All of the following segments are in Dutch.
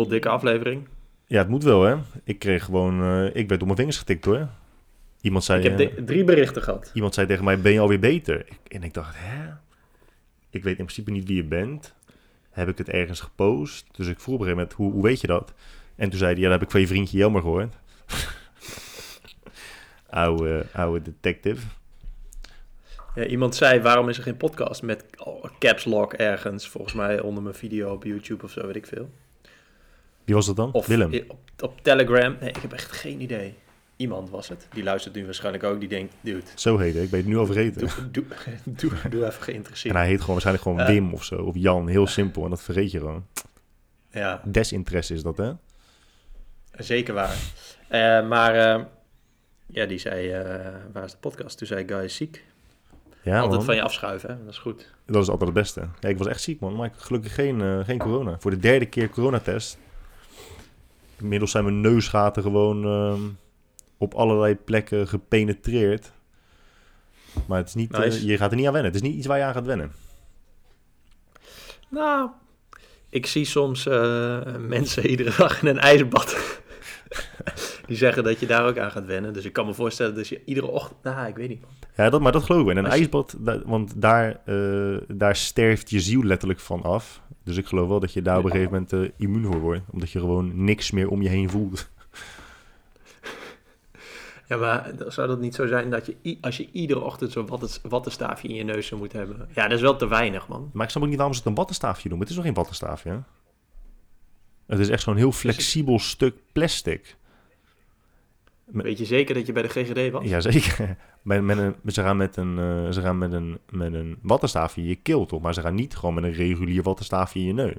dubbel dikke aflevering. Ja, het moet wel, hè. Ik kreeg gewoon... eh, ik werd op mijn vingers getikt, hoor. Iemand zei, Ik heb eh, drie berichten gehad. iemand zei tegen mij, ben je alweer beter? Ik- en ik dacht, hè? Ik weet in principe niet wie je bent. Heb ik het ergens gepost? Dus ik vroeg op een gegeven moment, hoe, hoe weet je dat? En toen zei hij, ja, dat heb ik van je vriendje Jelmer gehoord. oude, oude detective. Ja, iemand zei, waarom is er geen podcast met oh, caps lock ergens? Volgens mij onder mijn video op YouTube of zo, weet ik veel. Wie was dat dan? Of Willem. op, op Telegram. Nee, ik heb echt geen idee. Iemand was het. Die luistert nu waarschijnlijk ook. Die denkt, dude, Zo heet hij. Ik ben het nu al vergeten. doe, doe, doe, doe even En geïnteresseerd. hij heet gewoon waarschijnlijk gewoon Eh. Wim of zo. Of Jan. Heel simpel. En dat vergeet je gewoon. Ja, Desinteresse is dat, hè? zeker waar. Eh, maar eh, ja, die zei, waar is de podcast? Toen zei Guy is ziek. Ja, Altijd man. van je afschuiven, hè? dat is goed. Dat is altijd het beste. Ja, ik was echt ziek, man. Maar ik had gelukkig geen, geen corona. Voor de derde keer coronatest. Inmiddels zijn mijn neusgaten gewoon ehm, op allerlei plekken gepenetreerd. Maar het is niet, eh, Nice. je gaat er niet aan wennen. Het is niet iets waar je aan gaat wennen. Nou, ik zie soms eh, mensen iedere dag in een ijsbad. die zeggen dat je daar ook aan gaat wennen. Dus ik kan me voorstellen dat je iedere ochtend... Nou, ik weet niet. Ja, dat, maar dat geloof ik. En een je- ijsbad, want daar, eh, daar sterft je ziel letterlijk van af. Dus ik geloof wel dat je daar op een gegeven moment eh, immuun voor wordt. Omdat je gewoon niks meer om je heen voelt. Ja, maar zou dat niet zo zijn dat je als je iedere ochtend zo'n watten, wattenstaafje in je neus zou moeten hebben? Ja, dat is wel te weinig, man. Maar ik snap ook niet waarom ze het een wattenstaafje noemen. Het is nog geen wattenstaafje, hè? Het is echt zo'n heel flexibel stuk plastic. Weet je zeker dat je bij de GGD was? Jazeker. Met, met een, ze gaan, met een, eh, ze gaan met, een, met een wattenstaafje in je keel, toch? Maar ze gaan niet gewoon met een regulier wattenstaafje in je neus.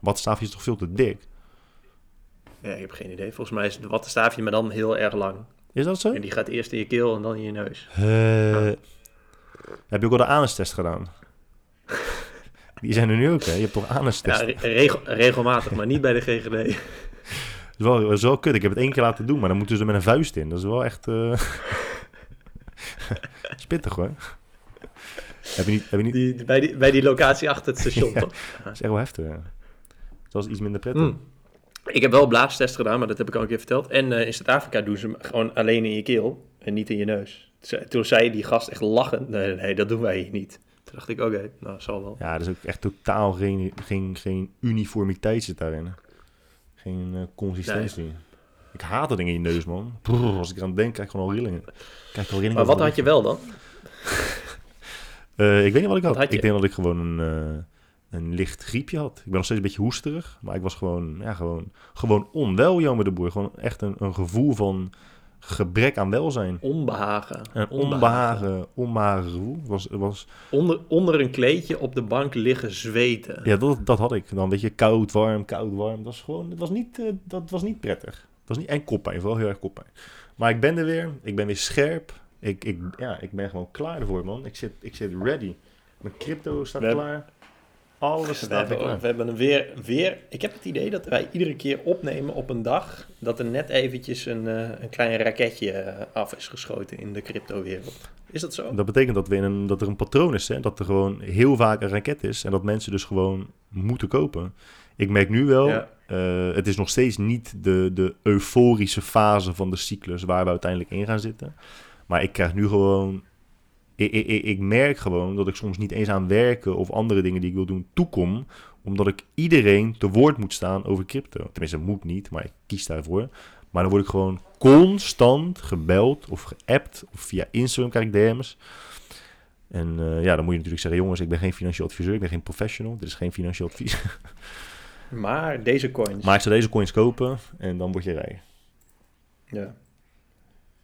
Wattenstaafje is toch veel te dik? Ja, ik heb geen idee. Volgens mij is het wattenstaafje, maar dan heel erg lang. Is dat zo? En die gaat eerst in je keel en dan in je neus. Heb je ook al de anustest gedaan? Die zijn er nu ook, hè? Je hebt toch Ja, re- regel- regelmatig, maar niet bij de GGD. Dat is wel, dat is wel kut. Ik heb het één keer laten doen, maar dan moeten ze er met een vuist in. Dat is wel echt... eh Spittig, hoor. Heb je niet... Heb je niet... Die, bij, die, bij die locatie achter het station, Ja. toch? Dat is echt wel heftig, ja. Dat is iets minder prettig. Mm. Ik heb wel blaastest gedaan, maar dat heb ik al een keer verteld. En eh, in Zuid-Afrika doen ze hem gewoon alleen in je keel en niet in je neus. Toen zei die gast echt lachend, nee, nee, dat doen wij hier niet. Toen dacht ik, oké, nou, zal wel. Ja, er is ook echt totaal geen, geen, geen uniformiteit zit daarin. Geen eh, consistentie. Ik haat dat ding in je neus, man. Brrr, als ik eraan denk, krijg ik gewoon al rillingen. Krijg ik al rillingen Maar wat had je wel dan? Eh, ik weet niet wat ik had. Ik denk dat ik gewoon een, eh, een licht griepje had. Ik ben nog steeds een beetje hoesterig. Maar ik was gewoon, ja, gewoon, gewoon onwel, Jan de Boer. Gewoon echt een, een gevoel van gebrek aan welzijn. Onbehagen. Een onbehagen, onbehagen gevoel. Was, was, Onder, onder een kleedje op de bank liggen zweten. ja, dat, dat had ik. Dan weet je, koud, warm, koud, warm. Dat was gewoon, het was niet, eh, dat was niet prettig. Dat was niet, en koppijn, vooral heel erg koppijn. Maar ik ben er weer. Ik ben weer scherp. Ik, ik, ja, ik ben gewoon klaar ervoor, man. Ik zit, ik zit ready. Mijn crypto staat We hebben- klaar. Alles We staat hebben, klaar. we hebben een weer, weer... Ik heb het idee dat wij iedere keer opnemen op een dag... dat er net eventjes een, eh, een klein raketje eh, af is geschoten in de cryptowereld. Is dat zo? Dat betekent dat, we in een, dat er een patroon is. Hè? Dat er gewoon heel vaak een raket is. En dat mensen dus gewoon moeten kopen. Ik merk nu wel, Ja. eh, het is nog steeds niet de, de euforische fase van de cyclus waar we uiteindelijk in gaan zitten. Maar ik krijg nu gewoon. Ik, ik, ik- ik merk gewoon dat ik soms niet eens aan werken of andere dingen die ik wil doen toekom. Omdat ik iedereen te woord moet staan over crypto. Tenminste, moet niet, maar ik kies daarvoor. Maar dan word ik gewoon constant gebeld of geappt. Of via Instagram krijg ik DM's. En eh, ja, dan moet je natuurlijk zeggen: jongens, ik ben geen financieel adviseur, ik ben geen professional. Dit is geen financieel advies. Maar deze coins... Maar ik zou deze coins kopen en dan word je rijk. ja.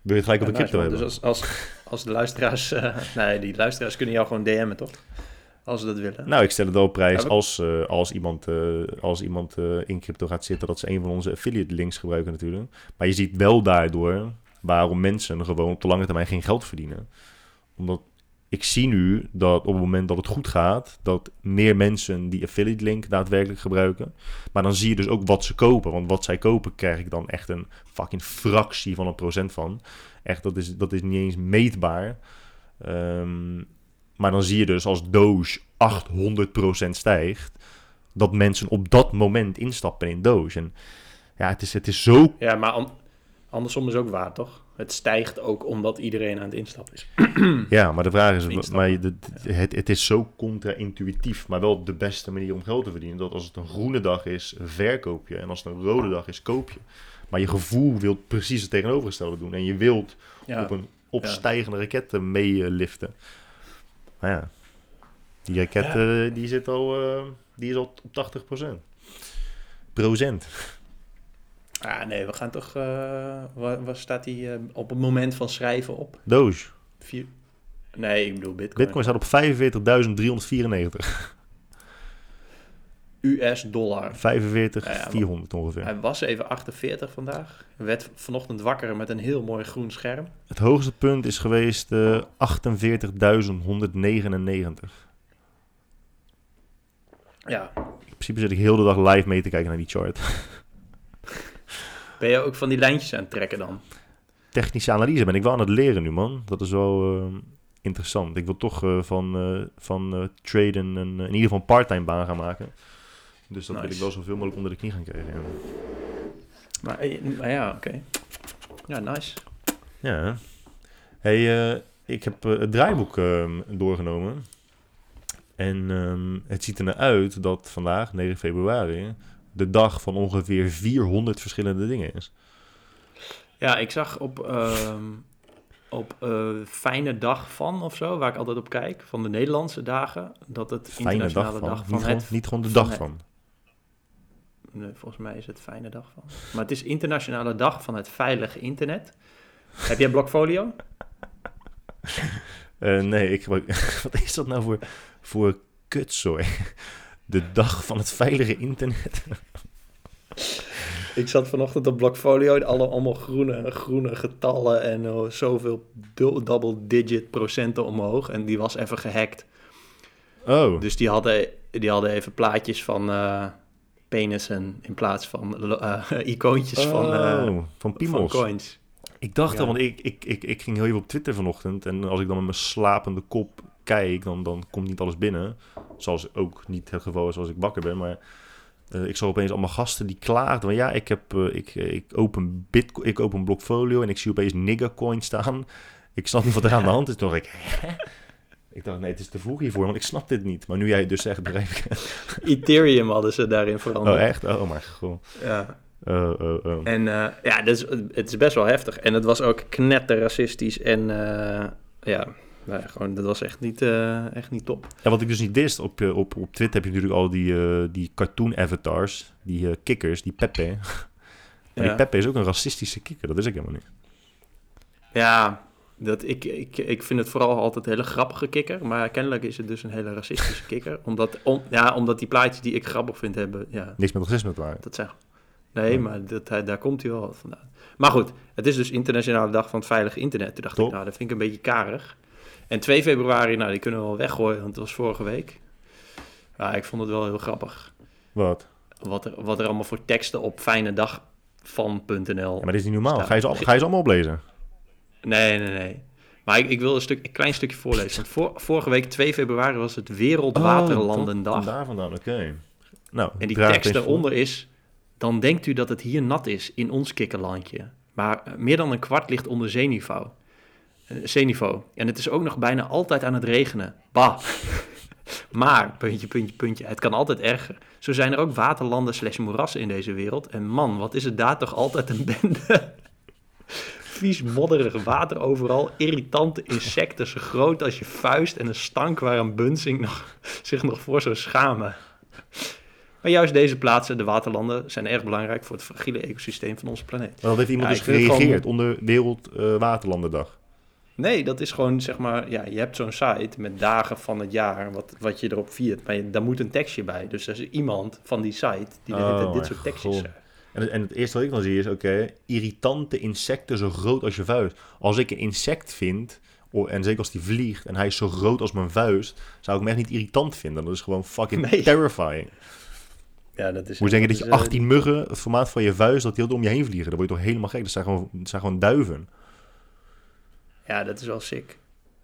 Wil je het gelijk over nice, crypto hebben? Dus als, als, als de luisteraars... eh, nee, die luisteraars kunnen jou gewoon DM'en, toch? Als ze dat willen. Nou, ik stel het wel op prijs Ja, we- als, eh, als iemand, eh, als iemand in crypto gaat zitten, dat ze een van onze affiliate links gebruiken natuurlijk. Maar je ziet wel daardoor waarom mensen gewoon op de lange termijn geen geld verdienen. Omdat ik zie nu dat op het moment dat het goed gaat, dat meer mensen die affiliate link daadwerkelijk gebruiken. Maar dan zie je dus ook wat ze kopen. Want wat zij kopen, krijg ik dan echt een fucking fractie van een procent van. Echt, dat is, dat is niet eens meetbaar. Ehm, maar dan zie je dus als Doge 800% stijgt, dat mensen op dat moment instappen in Doge. En ja, het is, het is zo... Ja, maar andersom is ook waar, toch? Het stijgt ook omdat iedereen aan het instappen is. Ja, maar de vraag is, Instappen. maar je- de- de- het, het is zo contra-intuïtief, maar wel de beste manier om geld te verdienen. Dat als het een groene dag is, verkoop je. En als het een rode dag is, koop je. Maar je gevoel wil precies het tegenovergestelde doen. En je wilt Ja, op een opstijgende raket meeliften. Maar ja, die raket eh, die zit al, eh, die is al op 80 procent. Ah, nee, we gaan toch... eh, waar, waar staat die eh, op het moment van schrijven op? Doge. Vier... Nee, ik bedoel Bitcoin. Bitcoin staat op 45.394. US dollar. 45.400 ongeveer. Hij was even 48 vandaag. Werd vanochtend wakker met een heel mooi groen scherm. Het hoogste punt is geweest eh 48.199. Ja. In principe zit ik heel de dag live mee te kijken naar die chart. Ben je ook van die lijntjes aan het trekken dan? Technische analyse ben ik wel aan het leren nu, man. Dat is wel eh, interessant. Ik wil toch eh, van, eh, van traden een, in ieder geval een parttime baan gaan maken. Dus dat wil ik wel zoveel mogelijk onder de knie gaan krijgen. Ja, Maar, maar ja, oké. Ja, nice. ja hey, ik heb het draaiboek ehm, doorgenomen. En ehm, het ziet er naar uit dat vandaag, 9 februari, de dag van ongeveer 400 verschillende dingen is. Ja, ik zag op, ehm, op eh, Fijne Dag van of zo, waar ik altijd op kijk, van de Nederlandse dagen, dat het Fijne internationale dag van. dag van, niet, gewoon, niet gewoon de van dag het- van. Nee, volgens mij is het Fijne Dag van. Maar het is internationale dag van het veilige internet. Heb jij Blockfolio? Eh, nee, ik, wat is dat nou voor, voor kutzooi? De dag van het veilige internet. Ik zat vanochtend op Blockfolio, alle, allemaal groene, groene getallen en eh, zoveel du- double digit procenten omhoog. En die was even gehackt. Oh, Dus die hadden, die hadden even plaatjes van eh penissen in plaats van eh, icoontjes van, Oh, van van coins. Ik dacht Ja. al, want ik, ik, ik, ik ging heel even op Twitter vanochtend. En als ik dan met mijn slapende kop kijk, dan, dan komt niet alles binnen. Zoals ook niet het geval is als ik wakker ben. Maar eh, ik zag opeens allemaal gasten die klaagden. Van ja, ik, heb, eh, ik, ik open Bitcoin, ik open Blockfolio en ik zie opeens Nigga Coin staan. Ik snap niet wat er aan de hand is. Toen dacht ik, hè? Ik dacht, nee, het is te vroeg hiervoor, want ik snap dit niet. Maar nu jij dus zegt, begrijp. Ethereum hadden ze daarin veranderd. Oh, echt? Oh, maar gewoon. Ja. Oh, oh, oh. En eh, ja, dus, het is best wel heftig. En het was ook knetter racistisch. En eh, ja, ja, gewoon, dat was echt niet, eh, echt niet top. Ja, wat ik dus niet wist, op, eh, op, op Twitter heb je natuurlijk al die, eh, die cartoon avatars, die eh, kikkers, die Pepe. Maar Ja. die Pepe is ook een racistische kikker, dat is ik helemaal niet. Ja, dat, ik, ik, ik vind het vooral altijd een hele grappige kikker. Maar kennelijk is het dus een hele racistische kikker. Omdat, om, ja, omdat die plaatjes die ik grappig vind hebben, ja, Niks met racisme te maken. dat zijn... Nee, maar dat, daar komt hij wel wat vandaan. Maar goed, het is dus Internationale Dag van het Veilige Internet. Toen dacht Top. ik, nou, dat vind ik een beetje karig. En 2 februari, nou, die kunnen we wel weggooien, want het was vorige week. Ja, ik vond het wel heel grappig. Wat? Wat er, wat er allemaal voor teksten op fijnedag.van.nl. Ja, maar dit is niet normaal. Staat- Ga je ze, ga je ze allemaal oplezen? Nee, nee, nee. Maar ik, ik wil een, stuk, een klein stukje voorlezen. Want voor, vorige week, 2 februari, was het Wereldwaterlandendag. Oh, daar vandaan, oké. Nou, en die tekst daaronder is... Dan denkt u dat het hier nat is, in ons kikkerlandje. Maar eh, meer dan een kwart ligt onder zeeniveau. Eh, zeeniveau. En het is ook nog bijna altijd aan het regenen. Bah. maar, puntje, puntje, puntje, het kan altijd erger. Zo zijn er ook waterlanden slash moerassen in deze wereld. En man, wat is het daar toch altijd een bende... Vies, modderig water overal, irritante insecten zo groot als je vuist... en een stank waar een bunsing nog, zich nog voor zou schamen. Maar juist deze plaatsen, de waterlanden, zijn erg belangrijk voor het fragiele ecosysteem van onze planeet. Maar dat heeft iemand Ja, dus gereageerd onder Wereld eh, Waterlandendag. Nee, dat is gewoon zeg maar, ja, je hebt zo'n site met dagen van het jaar wat, wat je erop viert, maar je- daar moet een tekstje bij. Dus er is iemand van die site die Oh, dit soort tekstjes zegt. En, het- en het eerste wat ik dan zie is, oké, irritante insecten zo groot als je vuist. Als ik een insect vind, en zeker als die vliegt en hij is zo groot als mijn vuist, zou ik hem echt niet irritant vinden. Dat is gewoon fucking Nee. terrifying. Ja, dat is. Moet je denken dat je eh, 18 muggen, het formaat van je vuist, dat die heel om je heen vliegen. Dan word je toch helemaal gek. Dat zijn gewoon, dat zijn gewoon duiven. Ja, dat is wel sick.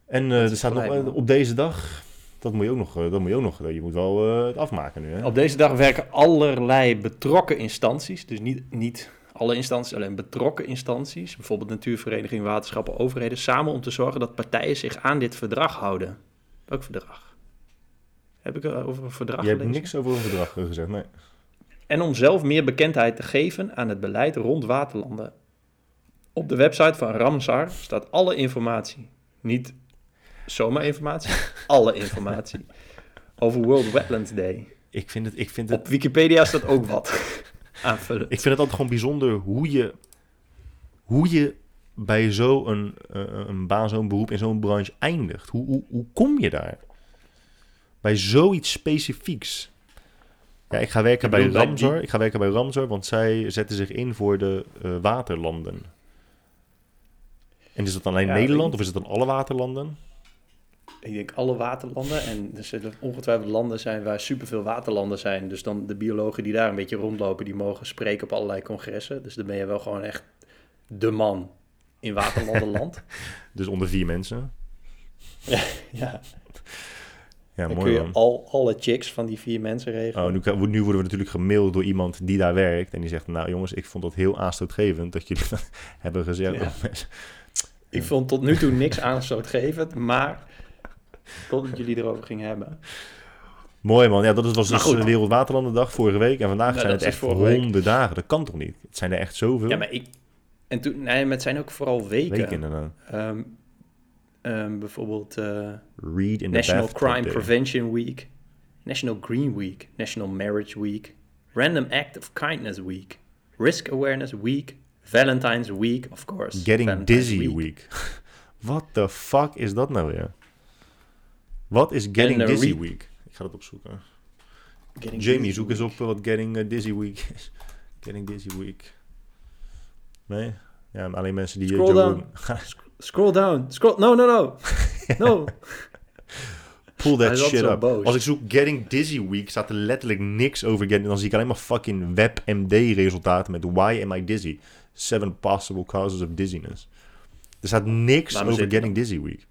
En eh, er staat nog eh, man. op deze dag, Dat moet je ook nog, eh, dat moet je ook nog, je moet wel het afmaken nu. Hè? Op deze dag werken allerlei betrokken instanties, dus niet, niet alle instanties, alleen betrokken instanties, bijvoorbeeld natuurvereniging, waterschappen, overheden, samen om te zorgen dat partijen zich aan dit verdrag houden. Welk verdrag? Heb ik er over een verdrag Je hebt niks over een verdrag gezegd, nee. En om zelf meer bekendheid te geven aan het beleid rond waterlanden. Op de website van Ramsar staat alle informatie. Niet zomaar informatie, alle informatie. Over World Wetlands Day. Ik vind het, ik vind het, Op Wikipedia staat ook wat aanvullen. ik vind het altijd gewoon bijzonder hoe je, hoe je bij zo'n eh, een baan, zo'n beroep in zo'n branche eindigt. Hoe, hoe, hoe kom je daar? Bij zoiets specifieks. Ja, ik ga werken Ik bij Ramsar. die- Ik ga werken bij Ramsar, want zij zetten zich in voor de eh, waterlanden. En is dat dan alleen Ja, Nederland of is het dan alle waterlanden? Ik denk alle waterlanden. En er zullen ongetwijfeld landen zijn waar superveel waterlanden zijn. Dus dan de biologen die daar een beetje rondlopen, die mogen spreken op allerlei congressen. Dus dan ben je wel gewoon echt de man in waterlandenland. Dus onder vier mensen. ja, Ja, dan mooi kun je man. al, alle chicks van die vier mensen regelen. Oh, nu, nu worden we natuurlijk gemaild door iemand die daar werkt. En die zegt, nou jongens, ik vond dat heel aanstootgevend dat jullie dat hebben gezegd. Ja. Ik vond tot nu toe niks aanstootgevend, maar totdat jullie erover gingen hebben. Mooi man, ja, dat was Maar dus goed. eh, Wereldwaterlandendag vorige week. En vandaag zijn het echt week. ronde dagen. Dat kan toch niet? Het zijn er echt zoveel. Ja, maar ik... En toen... Nee, maar het zijn ook vooral weken. Weken inderdaad. Ehm, ehm, bijvoorbeeld eh, Read in the National Crime day. Prevention Week, National Green Week, National Marriage Week, Random Act of Kindness Week, Risk Awareness Week, Valentine's Week, of course. Getting Valentine's Dizzy Week. What the fuck is dat nou weer? Wat is Getting Dizzy Week? Ik ga dat opzoeken. Getting Jamie, zoek eens op eh, wat Getting eh, Dizzy Week is. Getting Dizzy Week. Nee? Ja, alleen mensen die... eh, Scroll down. Scroll down. Scroll. No, no, no. No. Pull that shit up. boos. Als ik zoek Getting Dizzy Week, staat er letterlijk niks over Getting... Dan zie ik alleen maar fucking WebMD-resultaten met Why am I dizzy? Seven possible causes of dizziness. Er staat niks over zitten. Getting Dizzy Week.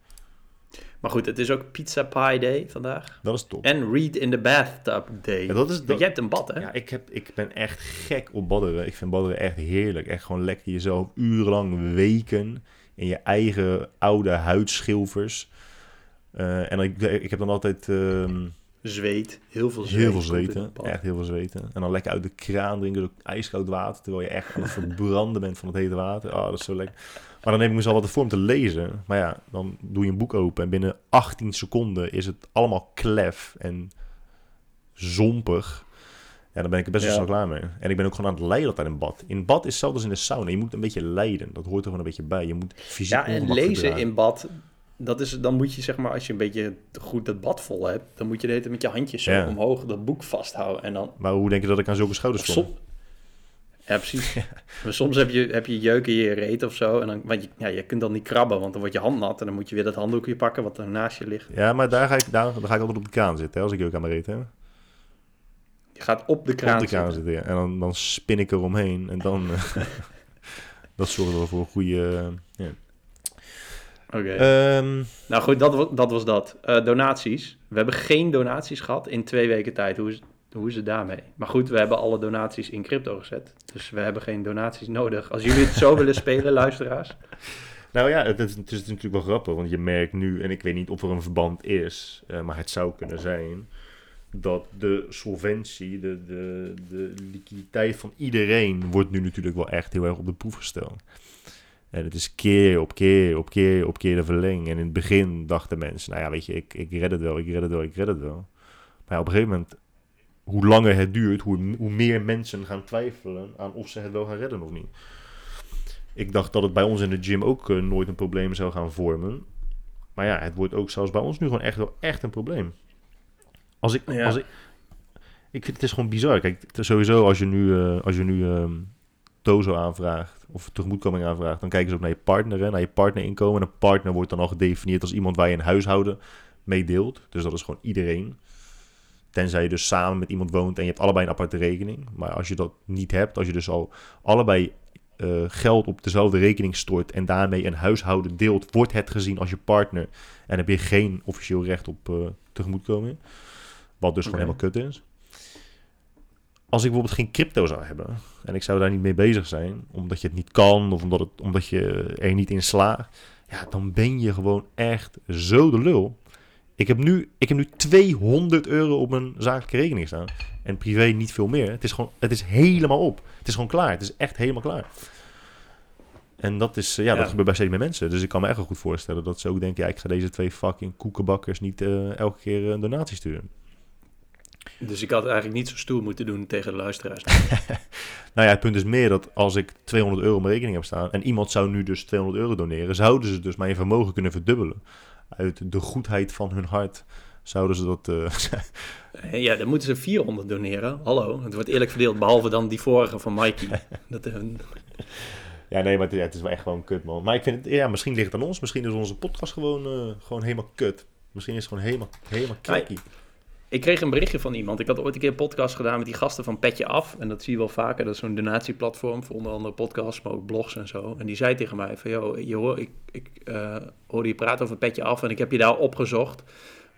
Maar goed, het is ook Pizza Pie Day vandaag. Dat is top. En Read in the Bathtub Day. Ja, dat is, dat, jij hebt een bad, hè? ja, ik, heb, ik ben echt gek op badderen. Ik vind badderen echt heerlijk. Echt gewoon lekker jezelf urenlang weken in je eigen oude huidschilfers. Eh, en ik, ik heb dan altijd... ehm, Zweet. Heel veel zweet. Heel veel zweten. Echt heel veel zweten. En dan lekker uit de kraan drinken, door ijskoud water. Terwijl je echt aan het verbranden bent van het hete water. Oh, dat is zo lekker. Maar dan neem ik mezelf altijd voor om te lezen. Maar ja, dan doe je een boek open. En binnen 18 seconden is het allemaal klef en zompig. Ja, dan ben ik er best wel Ja. snel klaar mee. En ik ben ook gewoon aan het lijden altijd in bad. In bad is hetzelfde als in de sauna. Je moet een beetje lijden. Dat hoort er gewoon een beetje bij. Je moet fysiek Ja, en lezen in bad, dat is, dan moet je zeg maar, als je een beetje goed dat bad vol hebt, dan moet je de hele tijd met je handjes zo Ja. omhoog dat boek vasthouden. En dan, Maar hoe denk je dat ik aan zulke schouders kom? som, ja precies. Maar soms heb je, heb je jeuk in je reet of zo, en dan, want je, ja, je kunt dan niet krabben, want dan wordt je hand nat en dan moet je weer dat handdoekje pakken wat er naast je ligt. Ja, maar daar ga ik, daar, daar ga ik altijd op de kraan zitten. Hè, als ik jeuk aan mijn reet heb. Je gaat op de kraan, op de kraan zitten. zitten. ja. En dan, dan spin ik eromheen. En dan... eh, dat zorgt wel voor een goede... Oké. Ehm, Nou goed, dat, dat was dat. Eh, donaties. We hebben geen donaties gehad in twee weken tijd. Hoe is, hoe is het daarmee? Maar goed, we hebben alle donaties in crypto gezet. Dus we hebben geen donaties nodig. Als jullie het zo willen spelen, luisteraars. nou ja, het, is- het is natuurlijk wel grappig. Want je merkt nu... En ik weet niet of er een verband is. eh, maar het zou kunnen zijn... Dat de solventie, de, de, de liquiditeit van iedereen... wordt nu natuurlijk wel echt heel erg op de proef gesteld. En het is keer op keer op keer op keer de verlenging. En in het begin dachten mensen... Nou ja, weet je, ik, ik red het wel, ik red het wel, ik red het wel. Maar op een gegeven moment... Hoe langer het duurt, hoe, hoe meer mensen gaan twijfelen... aan of ze het wel gaan redden of niet. Ik dacht dat het bij ons in de gym ook eh, nooit een probleem zou gaan vormen. Maar ja, het wordt ook zelfs bij ons nu gewoon echt wel echt een probleem. Als ik, Ja. als ik, ik vind het is gewoon bizar. Kijk, sowieso als je nu, eh, als je nu ehm, Tozo aanvraagt of tegemoetkoming aanvraagt, dan kijken ze ook naar je partner, hè, naar je partnerinkomen. En een partner wordt dan al gedefinieerd als iemand waar je een huishouden mee deelt. Dus dat is gewoon iedereen. Tenzij je dus samen met iemand woont en je hebt allebei een aparte rekening. Maar als je dat niet hebt, als je dus al allebei eh, geld op dezelfde rekening stort en daarmee een huishouden deelt, wordt het gezien als je partner en heb je geen officieel recht op uh, tegemoetkoming. Wat dus gewoon helemaal kut is. Als ik bijvoorbeeld geen crypto zou hebben en ik zou daar niet mee bezig zijn, omdat je het niet kan of omdat, het, omdat je er niet in slaagt, ja, dan ben je gewoon echt zo de lul. Ik heb, nu, ik heb nu 200 euro op mijn zakelijke rekening staan. En privé niet veel meer. Het is gewoon, het is helemaal op. Het is gewoon klaar. Het is echt helemaal klaar. En dat is, ja, ja. dat gebeurt bij steeds meer mensen. Dus ik kan me echt wel goed voorstellen dat ze ook denken... ja, ik ga deze twee fucking koekenbakkers niet uh, elke keer een donatie sturen. Dus ik had eigenlijk niet zo stoer moeten doen tegen de luisteraars. nou ja, het punt is meer dat als ik 200 euro op mijn rekening heb staan... en iemand zou nu dus 200 euro doneren... zouden ze dus mijn vermogen kunnen verdubbelen. Uit de goedheid van hun hart zouden ze dat... Uh... ja, dan moeten ze 400 doneren. Hallo, het wordt eerlijk verdeeld, behalve dan die vorige van Mikey. dat, uh... Ja, nee, maar het, ja, het, is wel echt gewoon kut, man. Maar ik vind het, ja, misschien ligt het aan ons. Misschien is onze podcast gewoon, uh, gewoon helemaal kut. Misschien is het gewoon helemaal, helemaal. Ik kreeg een berichtje van iemand. Ik had ooit een keer een podcast gedaan met die gasten van Petje Af. En dat zie je wel vaker. Dat is zo'n donatieplatform voor onder andere podcasts, maar ook blogs en zo. En die zei tegen mij van, joh, je hoor, ik, ik uh, hoorde je praten over Petje Af en ik heb je daar opgezocht.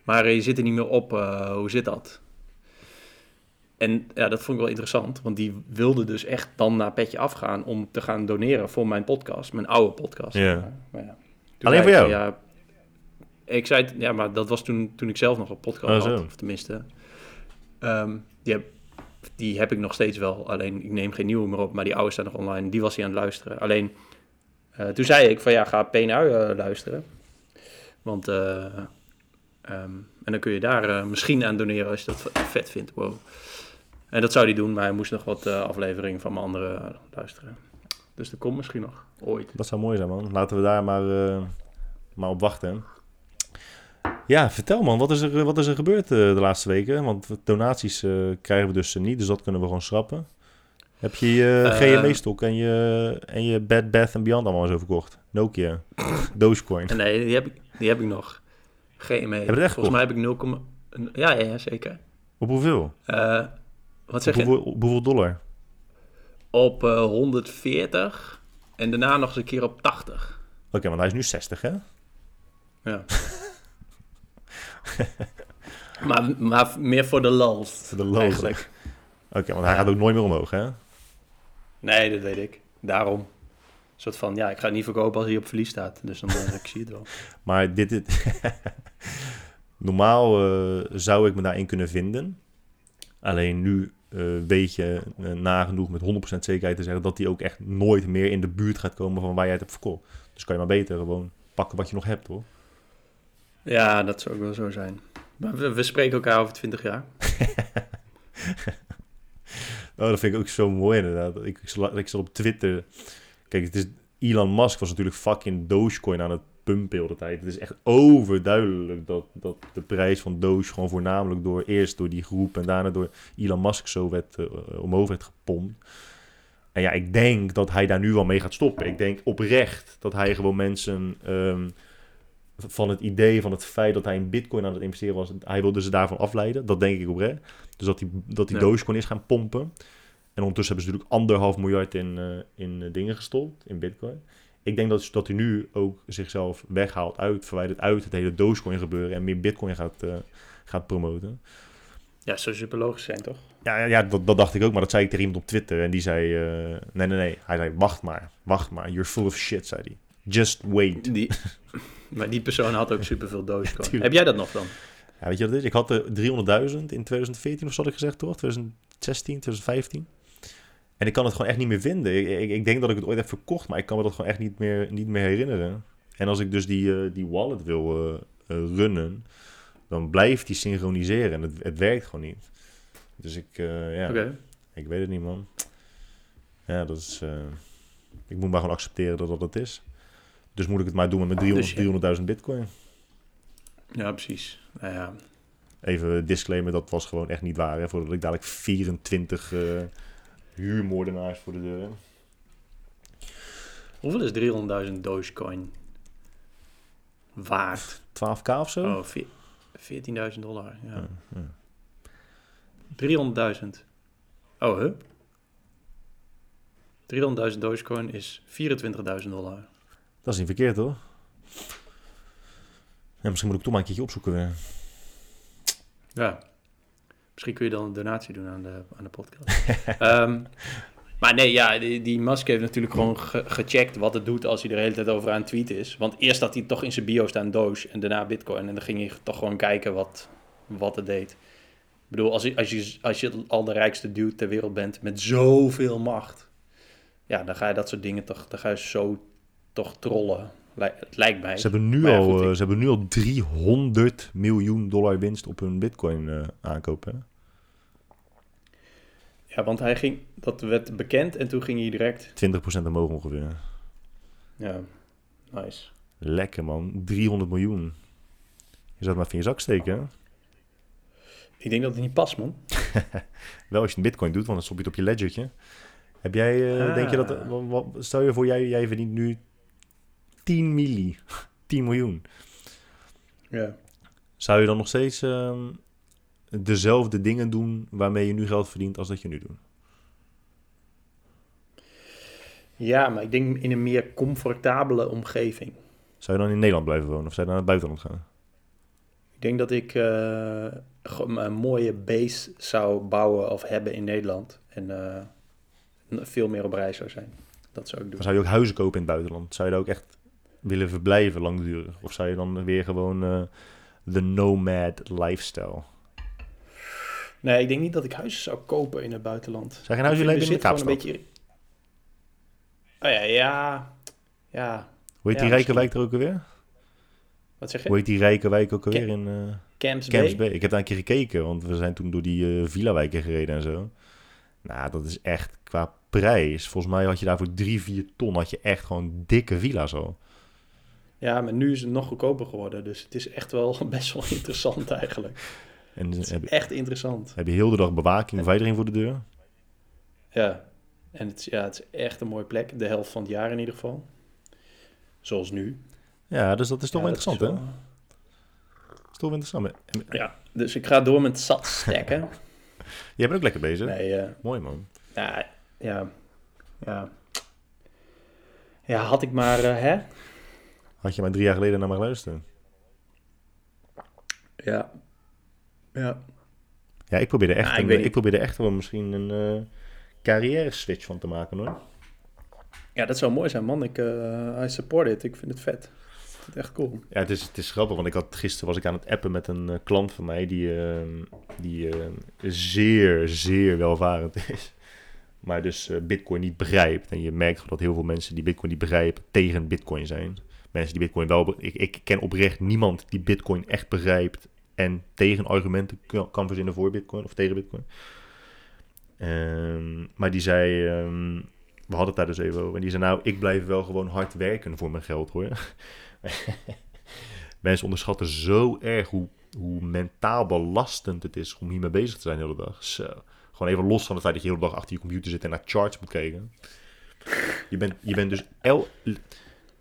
Maar je zit er niet meer op. Uh, hoe zit dat? En ja, dat vond ik wel interessant. Want die wilde dus echt dan naar Petje afgaan om te gaan doneren voor mijn podcast. Mijn oude podcast. Ja. Maar ja. Alleen voor jou? Ja, ik zei het, ja, maar dat was toen, toen ik zelf nog een podcast oh, had. Of tenminste. Um, die, heb, die heb ik nog steeds wel. Alleen ik neem geen nieuwe meer op. Maar die oude staat nog online. Die was hij aan het luisteren. Alleen uh, toen zei ik van ja, ga PNU uh, luisteren. Want... Uh, Um, en dan kun je daar misschien aan doneren als je dat vet vindt. Wow. En dat zou hij doen, maar hij moest nog wat afleveringen van mijn andere luisteren. Dus dat komt misschien nog, ooit. Dat zou mooi zijn, man. Laten we daar maar, maar op wachten. Ja, vertel man, wat is er, wat is er gebeurd de laatste weken? Want donaties krijgen we dus niet, dus dat kunnen we gewoon schrappen. Heb je je GME-stok en je, en je Bed Bath Beyond allemaal zo verkocht? Nokia, Dogecoin. Nee, die heb ik, die heb ik nog. GME. Heb je het echt Volgens mij heb ik 0, ja, ja, ja, zeker. Op hoeveel? Wat zeg op hoeveel, je? Op hoeveel dollar? Op uh, 140 en daarna nog eens een keer op 80. Oké, okay, want hij is nu 60, hè? Ja. maar, maar meer voor de lulz. Voor de lulz. Oké, okay, want hij gaat ook nooit meer omhoog, hè? Nee, dat weet ik. Daarom soort van, ja, ik ga het niet verkopen als hij op verlies staat. Dus dan ik zie het wel. Maar dit... dit Normaal uh, zou ik me daarin kunnen vinden. Alleen nu uh, weet je uh, nagenoeg met 100% zekerheid te zeggen... dat hij ook echt nooit meer in de buurt gaat komen van waar jij het hebt verkocht. Dus kan je maar beter gewoon pakken wat je nog hebt, hoor. Ja, dat zou ook wel zo zijn. Maar we, spreken elkaar over 20 jaar. oh, dat vind ik ook zo mooi inderdaad. Ik, ik, ik zal op Twitter Kijk, het is, Elon Musk was natuurlijk fucking Dogecoin aan het pumpen de tijd. Het is echt overduidelijk dat, dat de prijs van Doge gewoon voornamelijk door eerst door die groep en daarna door Elon Musk zo werd, uh, omhoog werd gepompt. En ja, ik denk dat hij daar nu wel mee gaat stoppen. Ik denk oprecht dat hij gewoon mensen um, van het idee, van het feit dat hij in bitcoin aan het investeren was, hij wilde ze daarvan afleiden. Dat denk ik oprecht. Dus dat hij, dat die ja. Dogecoin is gaan pompen. En ondertussen hebben ze natuurlijk anderhalf miljard in, uh, in uh, dingen gestopt, in bitcoin. Ik denk dat, dat hij nu ook zichzelf weghaalt uit, verwijdert uit het hele Dogecoin gebeuren en meer bitcoin gaat, uh, gaat promoten. Ja, zou super logisch zijn, toch? Ja, ja dat, dat dacht ik ook, maar dat zei ik tegen iemand op Twitter. En die zei, nee, nee, nee. Hij zei, wacht maar, wacht maar. You're full of shit, zei hij. Just wait. Die, maar die persoon had ook superveel Dogecoin. Heb jij dat nog dan? Ja, weet je wat het is? Ik had er 300.000 in 2014 of zo had ik gezegd, toch? 2016, 2015. En ik kan het gewoon echt niet meer vinden. Ik, ik, ik, denk dat ik het ooit heb verkocht, maar ik kan me dat gewoon echt niet meer, niet meer herinneren. En als ik dus die, uh, die wallet wil uh, uh, runnen, dan blijft die synchroniseren en het, het werkt gewoon niet. Dus ik, ja, okay. ik weet het niet, man. Ja, dat is. ik moet maar gewoon accepteren dat dat het is. Dus moet ik het maar doen met 300.000 300 bitcoin. Ja, precies. Nou ja. Even disclaimer, dat was gewoon echt niet waar. Hè, voordat ik dadelijk 24 huurmoordenaars voor de deur. Hoeveel is 300.000 Dogecoin waard? 12k of zo? Oh, 14.000 dollar, ja. ja, ja. 300.000. Oh, huh? 300.000 Dogecoin is 24.000 dollar. Dat is niet verkeerd hoor. Ja, misschien moet ik toch maar een keertje opzoeken weer. Ja. Misschien kun je dan een donatie doen aan de, aan de podcast. Ehm, maar nee, ja, die, die Musk heeft natuurlijk gewoon ge- gecheckt wat het doet als hij er de hele tijd over aan het tweeten is. Want eerst had hij toch in zijn bio staan Doge en daarna Bitcoin. En dan ging hij toch gewoon kijken wat, wat het deed. Ik bedoel, als je, als, je, als je al de rijkste dude ter wereld bent met zoveel macht. Ja, dan ga je dat soort dingen toch, dan ga je zo toch trollen. Lij- Het lijkt mij. Ze hebben, nu ja, al, eh, ze hebben nu al 300 miljoen dollar winst op hun bitcoin eh, aankopen. hè? Ja, want hij ging, dat werd bekend en toen ging hij direct. 20% omhoog ongeveer. Ja, nice. Lekker man, 300 miljoen. Je zou het maar van je zak steken. Ik denk dat het niet past, man. Wel als je een bitcoin doet, want dan stop je het op je ledgertje. Heb jij, eh, Ah. denk je dat, wat- stel je voor, jij, jij verdient nu 10 milli, 10 miljoen. Ja. Zou je dan nog steeds ehm, dezelfde dingen doen waarmee je nu geld verdient als dat je nu doet? Ja, maar ik denk in een meer comfortabele omgeving. Zou je dan in Nederland blijven wonen of zou je naar het buitenland gaan? Ik denk dat ik eh, gewoon een mooie base zou bouwen of hebben in Nederland. En eh, veel meer op reis zou zijn. Dat zou ik doen. Dan zou je ook huizen kopen in het buitenland? Zou je daar ook echt willen verblijven langdurig? Of zou je dan weer gewoon eh, de nomad lifestyle? Nee, ik denk niet dat ik huizen zou kopen in het buitenland. Je geen hebben in de Kaapstad? een beetje... Oh ja, ja. Ja, Hoe heet Ja, die rijke wijk er ook alweer? wat zeg je? Hoe heet die rijke wijk ook alweer in eh Camps, Camps Bay? Bay? Ik heb daar een keer gekeken, want we zijn toen door die eh villa-wijken gereden en zo. Nou, dat is echt qua prijs. Volgens mij had je daar voor drie, vier ton had je echt gewoon dikke villa's al. Ja, maar nu is het nog goedkoper geworden. Dus het is echt wel best wel interessant eigenlijk. En Het is heb, je- echt interessant. heb je heel de dag bewaking, beveiliging voor de deur. Ja, en het is, ja, het is echt een mooie plek. De helft van het jaar in ieder geval. Zoals nu. Ja, dus dat is toch Ja, wel interessant, hè? is wel- Dat is toch wel interessant. En- Ja, dus ik ga door met zat stekken. Jij bent ook lekker bezig. Nee, eh, Mooi, man. ja, ja, ja. Ja, had ik maar, eh, hè? Had je maar drie jaar geleden naar me geluisterd. Ja. Ja. Ja, ik probeerde echt, ik een, probeerde echt wel misschien een eh carrière switch van te maken, hoor. Ja, dat zou mooi zijn, man. Ik eh I support it. Ik vind het vet. Ik vind het echt cool. Ja, het is, het is grappig, want ik had, gisteren was ik aan het appen met een eh, klant van mij die, eh, die zeer, zeer welvarend is. Maar dus bitcoin niet begrijpt. En je merkt gewoon dat heel veel mensen die bitcoin niet begrijpen tegen bitcoin zijn. Mensen die bitcoin wel... Ik, ik ken oprecht niemand die bitcoin echt begrijpt en tegen argumenten kan, verzinnen voor bitcoin of tegen bitcoin. Ehm, maar die zei... ehm, we hadden het daar dus even over. En die zei nou, ik blijf wel gewoon hard werken voor mijn geld hoor. Mensen onderschatten zo erg hoe, hoe mentaal belastend het is om hiermee bezig te zijn de hele dag. Zo. Gewoon even los van het feit dat je de hele dag achter je computer zit en naar charts moet kijken. Je bent, je bent dus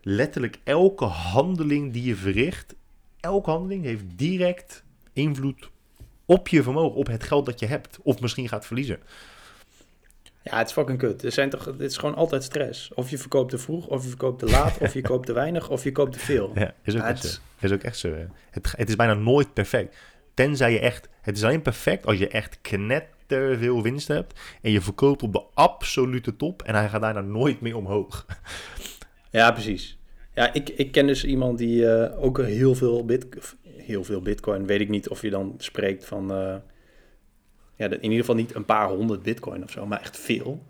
letterlijk elke handeling die je verricht, elke handeling heeft direct invloed op je vermogen, op het geld dat je hebt. Of misschien gaat verliezen. Ja, het is fucking kut. Er zijn toch, het is gewoon altijd stress. Of je verkoopt te vroeg, of je verkoopt te laat, of je koopt te weinig, of je koopt te veel. Ja, is ook Ja, echt het zo. Is ook echt zo. Het, het is bijna nooit perfect. Tenzij je echt... Het is alleen perfect als je echt knetter veel winst hebt. En je verkoopt op de absolute top. En hij gaat daarna nooit meer omhoog. Ja, precies. Ja, ik, ik ken dus iemand die eh, ook heel veel, bit, heel veel bitcoin, weet ik niet of je dan spreekt van, eh, ja, in ieder geval niet een paar honderd bitcoin of zo, maar echt veel.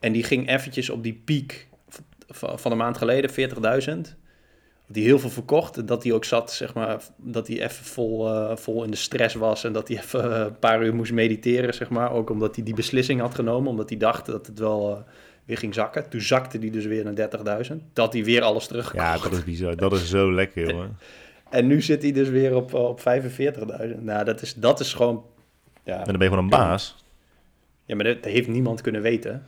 En die ging eventjes op die piek van, een maand geleden, 40.000, die heel veel verkocht, dat hij ook zat, zeg maar, dat hij even vol, eh, vol in de stress was en dat hij even een paar uur moest mediteren, zeg maar, ook omdat hij die beslissing had genomen, omdat hij dacht dat het wel... weer ging zakken. Toen zakte die dus weer naar 30.000. Dat hij weer alles terug. Ja, dat is bizar. Dat is zo lekker, jongen. En nu zit hij dus weer op, op 45.000. Nou, dat is, dat is gewoon... Ja, En dan ben je gewoon een baas. ja maar dat, heeft niemand kunnen weten.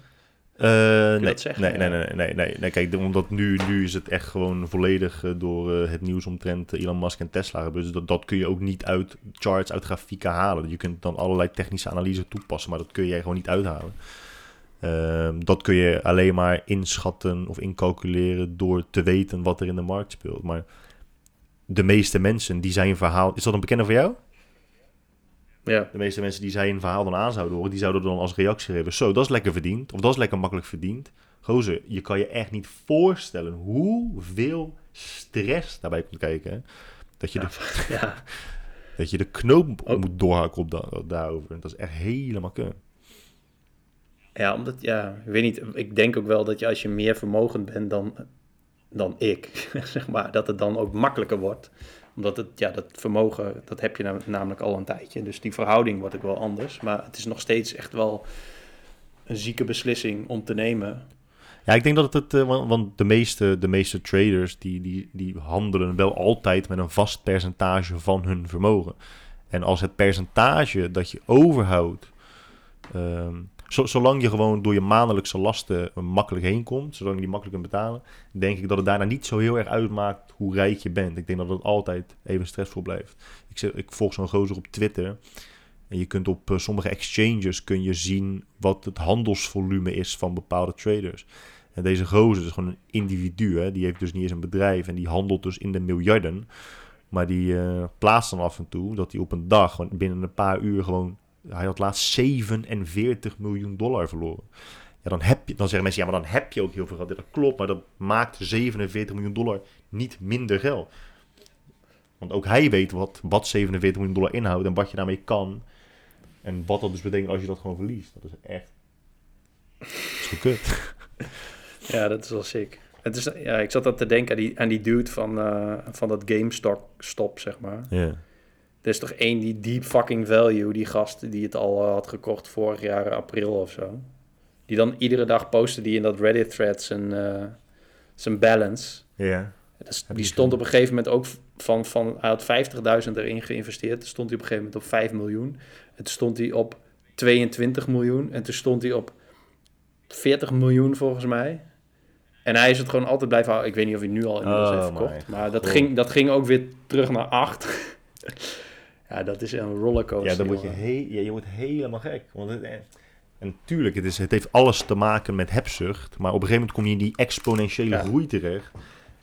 Eh, nee, dat zeggen? nee, nee, nee, nee, nee, nee. Kijk, omdat nu, nu is het echt gewoon volledig eh, door eh, het nieuws omtrent Elon Musk en Tesla gebeurd. Dus dat, dat kun je ook niet uit charts, uit grafieken halen. Je kunt dan allerlei technische analyse toepassen, maar dat kun jij gewoon niet uithalen. Ehm, dat kun je alleen maar inschatten of incalculeren door te weten wat er in de markt speelt. Maar de meeste mensen die zijn verhaal. Is dat een bekende voor jou? Ja. De meeste mensen die zij een verhaal dan aan zouden horen, die zouden dan als reactie geven: Zo, dat is lekker verdiend. Of dat is lekker makkelijk verdiend. Gozer, je kan je echt niet voorstellen hoeveel stress daarbij komt kijken. hè. Dat je, Ja, de, ja. dat je de knoop moet doorhakken op da- daarover. Dat is echt helemaal kut. Ja, omdat, ja, ik weet niet, ik denk ook wel dat je als je meer vermogend bent dan, dan ik, zeg maar, dat het dan ook makkelijker wordt. Omdat het, ja, dat vermogen, dat heb je nam- namelijk al een tijdje. Dus die verhouding wordt ook wel anders. Maar het is nog steeds echt wel een zieke beslissing om te nemen. Ja, ik denk dat het, eh, want, de, meeste, de meeste traders die, die, die handelen wel altijd met een vast percentage van hun vermogen. En als het percentage dat je overhoudt, ehm, zolang je gewoon door je maandelijkse lasten makkelijk heen komt, zolang je die makkelijk kunt betalen, denk ik dat het daarna niet zo heel erg uitmaakt hoe rijk je bent. Ik denk dat het altijd even stressvol blijft. Ik, zeg, ik volg zo'n gozer op Twitter. En je kunt op eh, sommige exchanges kun je zien wat het handelsvolume is van bepaalde traders. En deze gozer is gewoon een individu. Hè? Die heeft dus niet eens een bedrijf en die handelt dus in de miljarden. Maar die eh, plaatst dan af en toe dat hij op een dag, binnen een paar uur gewoon... Hij had laatst 47 miljoen dollar verloren. Ja, dan, heb je, dan zeggen mensen, ja, maar dan heb je ook heel veel geld. Ja, dat klopt, maar dat maakt 47 miljoen dollar niet minder geld. Want ook hij weet wat, wat 47 miljoen dollar inhoudt en wat je daarmee kan. En wat dat dus betekent als je dat gewoon verliest. Dat is echt... Dat is gewoon kut. Ja, dat is wel sick. Het is, ja, ik zat aan te denken aan die, aan die dude van, eh, van dat GameStop, stop, zeg maar. Ja. Er is toch één, die deep fucking value, die gast die het al eh, had gekocht vorig jaar april of zo. Die dan iedere dag postte die in dat Reddit thread zijn, eh, zijn balance. Ja. Die stond op een gegeven moment ook van, van hij had 50.000 erin geïnvesteerd. Toen stond hij op een gegeven moment op 5 miljoen. En toen stond hij op 22 miljoen. En toen stond hij op 40 miljoen volgens mij. En hij is het gewoon altijd blijven houden. Ik weet niet of hij nu al inmiddels Oh heeft verkocht. Maar dat God. ging, dat ging ook weer terug naar 8. Ja, dat is een rollercoaster. Ja, dan word je, he- ja, je wordt helemaal gek. Want het, eh, en tuurlijk, het, is, het heeft alles te maken met hebzucht. Maar op een gegeven moment kom je in die exponentiële Ja. groei terecht.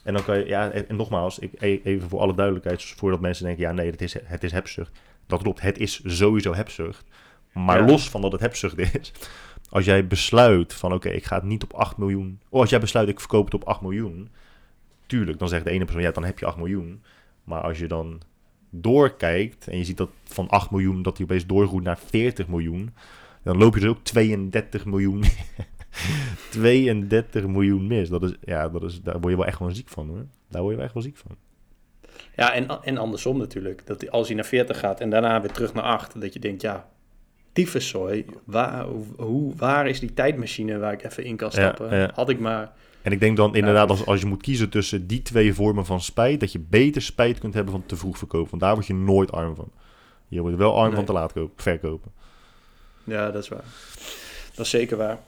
En dan kan je, ja, en, nogmaals, ik, e- even voor alle duidelijkheid, voordat mensen denken, ja, nee, het is, het is hebzucht. Dat klopt, het is sowieso hebzucht. Maar Ja. los van dat het hebzucht is, als jij besluit van, oké, ik ga het niet op 8 miljoen, of als jij besluit, ik verkoop het op 8 miljoen, tuurlijk, dan zegt de ene persoon, ja, dan heb je 8 miljoen. Maar als je dan doorkijkt en je ziet dat van 8 miljoen dat die opeens doorgroeit naar 40 miljoen, dan loop je er ook 32 miljoen 32 miljoen mis. Dat is, ja, dat is, daar word je wel echt gewoon ziek van hoor. Daar word je wel echt wel ziek van. Ja, en, en andersom natuurlijk. Dat hij, als hij naar 40 gaat en daarna weer terug naar 8, dat je denkt, ja, tyfuszooi, waar, hoe, waar is die tijdmachine waar ik even in kan stappen? ja. Had ik maar... En ik denk dan inderdaad, als, als je moet kiezen tussen die twee vormen van spijt, dat je beter spijt kunt hebben van te vroeg verkopen. Want daar word je nooit arm van. Je wordt wel arm Nee. van te laat kopen, verkopen. Ja, dat is waar. Dat is zeker waar.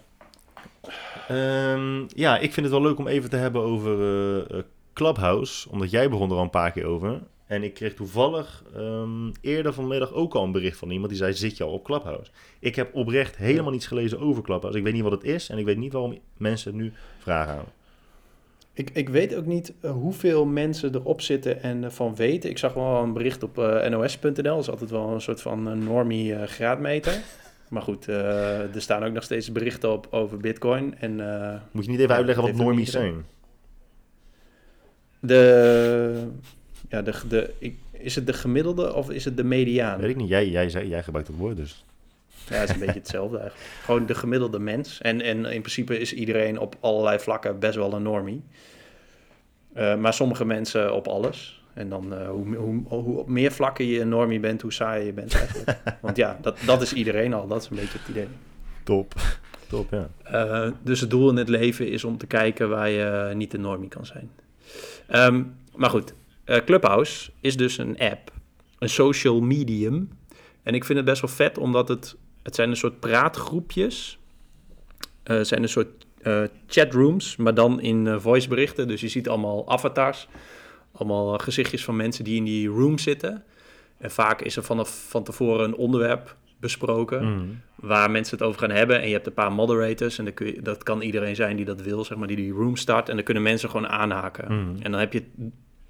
Ehm, ja, ik vind het wel leuk om even te hebben over eh, Clubhouse. Omdat jij begon er al een paar keer over. En ik kreeg toevallig ehm, eerder vanmiddag ook al een bericht van iemand die zei: Zit je al op Clubhouse? Ik heb oprecht helemaal niets gelezen over Clubhouse. Ik weet niet wat het is en ik weet niet waarom mensen het nu vragen aan. Ik, ik weet ook niet eh, hoeveel mensen erop zitten en ervan weten. Ik zag wel een bericht op eh, nos.nl. Dat is altijd wel een soort van eh, normie eh, graadmeter. Maar goed, eh, er staan ook nog steeds berichten op over bitcoin. En eh, Moet je niet even uitleggen wat normies zijn? de... Ja, de, de, ik, is het de gemiddelde of is het de mediaan? Weet ik niet. Jij, jij, zei, jij gebruikt het woord dus. Ja, het is een beetje hetzelfde eigenlijk. Gewoon de gemiddelde mens. En, en in principe is iedereen op allerlei vlakken best wel een normie. Eh, maar sommige mensen op alles. En dan eh, hoe, hoe, hoe op meer vlakken je een normie bent, hoe saai je bent eigenlijk. Want ja, dat, dat is iedereen al. Dat is een beetje het idee. Top. Top, ja. Eh, dus het doel in het leven is om te kijken waar je niet een normie kan zijn. Ehm, maar goed, eh, Clubhouse is dus een app, een social medium. En ik vind het best wel vet, omdat het, het zijn een soort praatgroepjes. Eh, het zijn een soort eh, chatrooms, maar dan in voiceberichten. Dus je ziet allemaal avatars, allemaal gezichtjes van mensen die in die room zitten. En vaak is er vanaf van tevoren een onderwerp besproken. Mhm. waar mensen het over gaan hebben. En je hebt een paar moderators. En dan kun je, dat kan iedereen zijn die dat wil, zeg maar, die die room start. En dan kunnen mensen gewoon aanhaken. Mhm. En dan heb je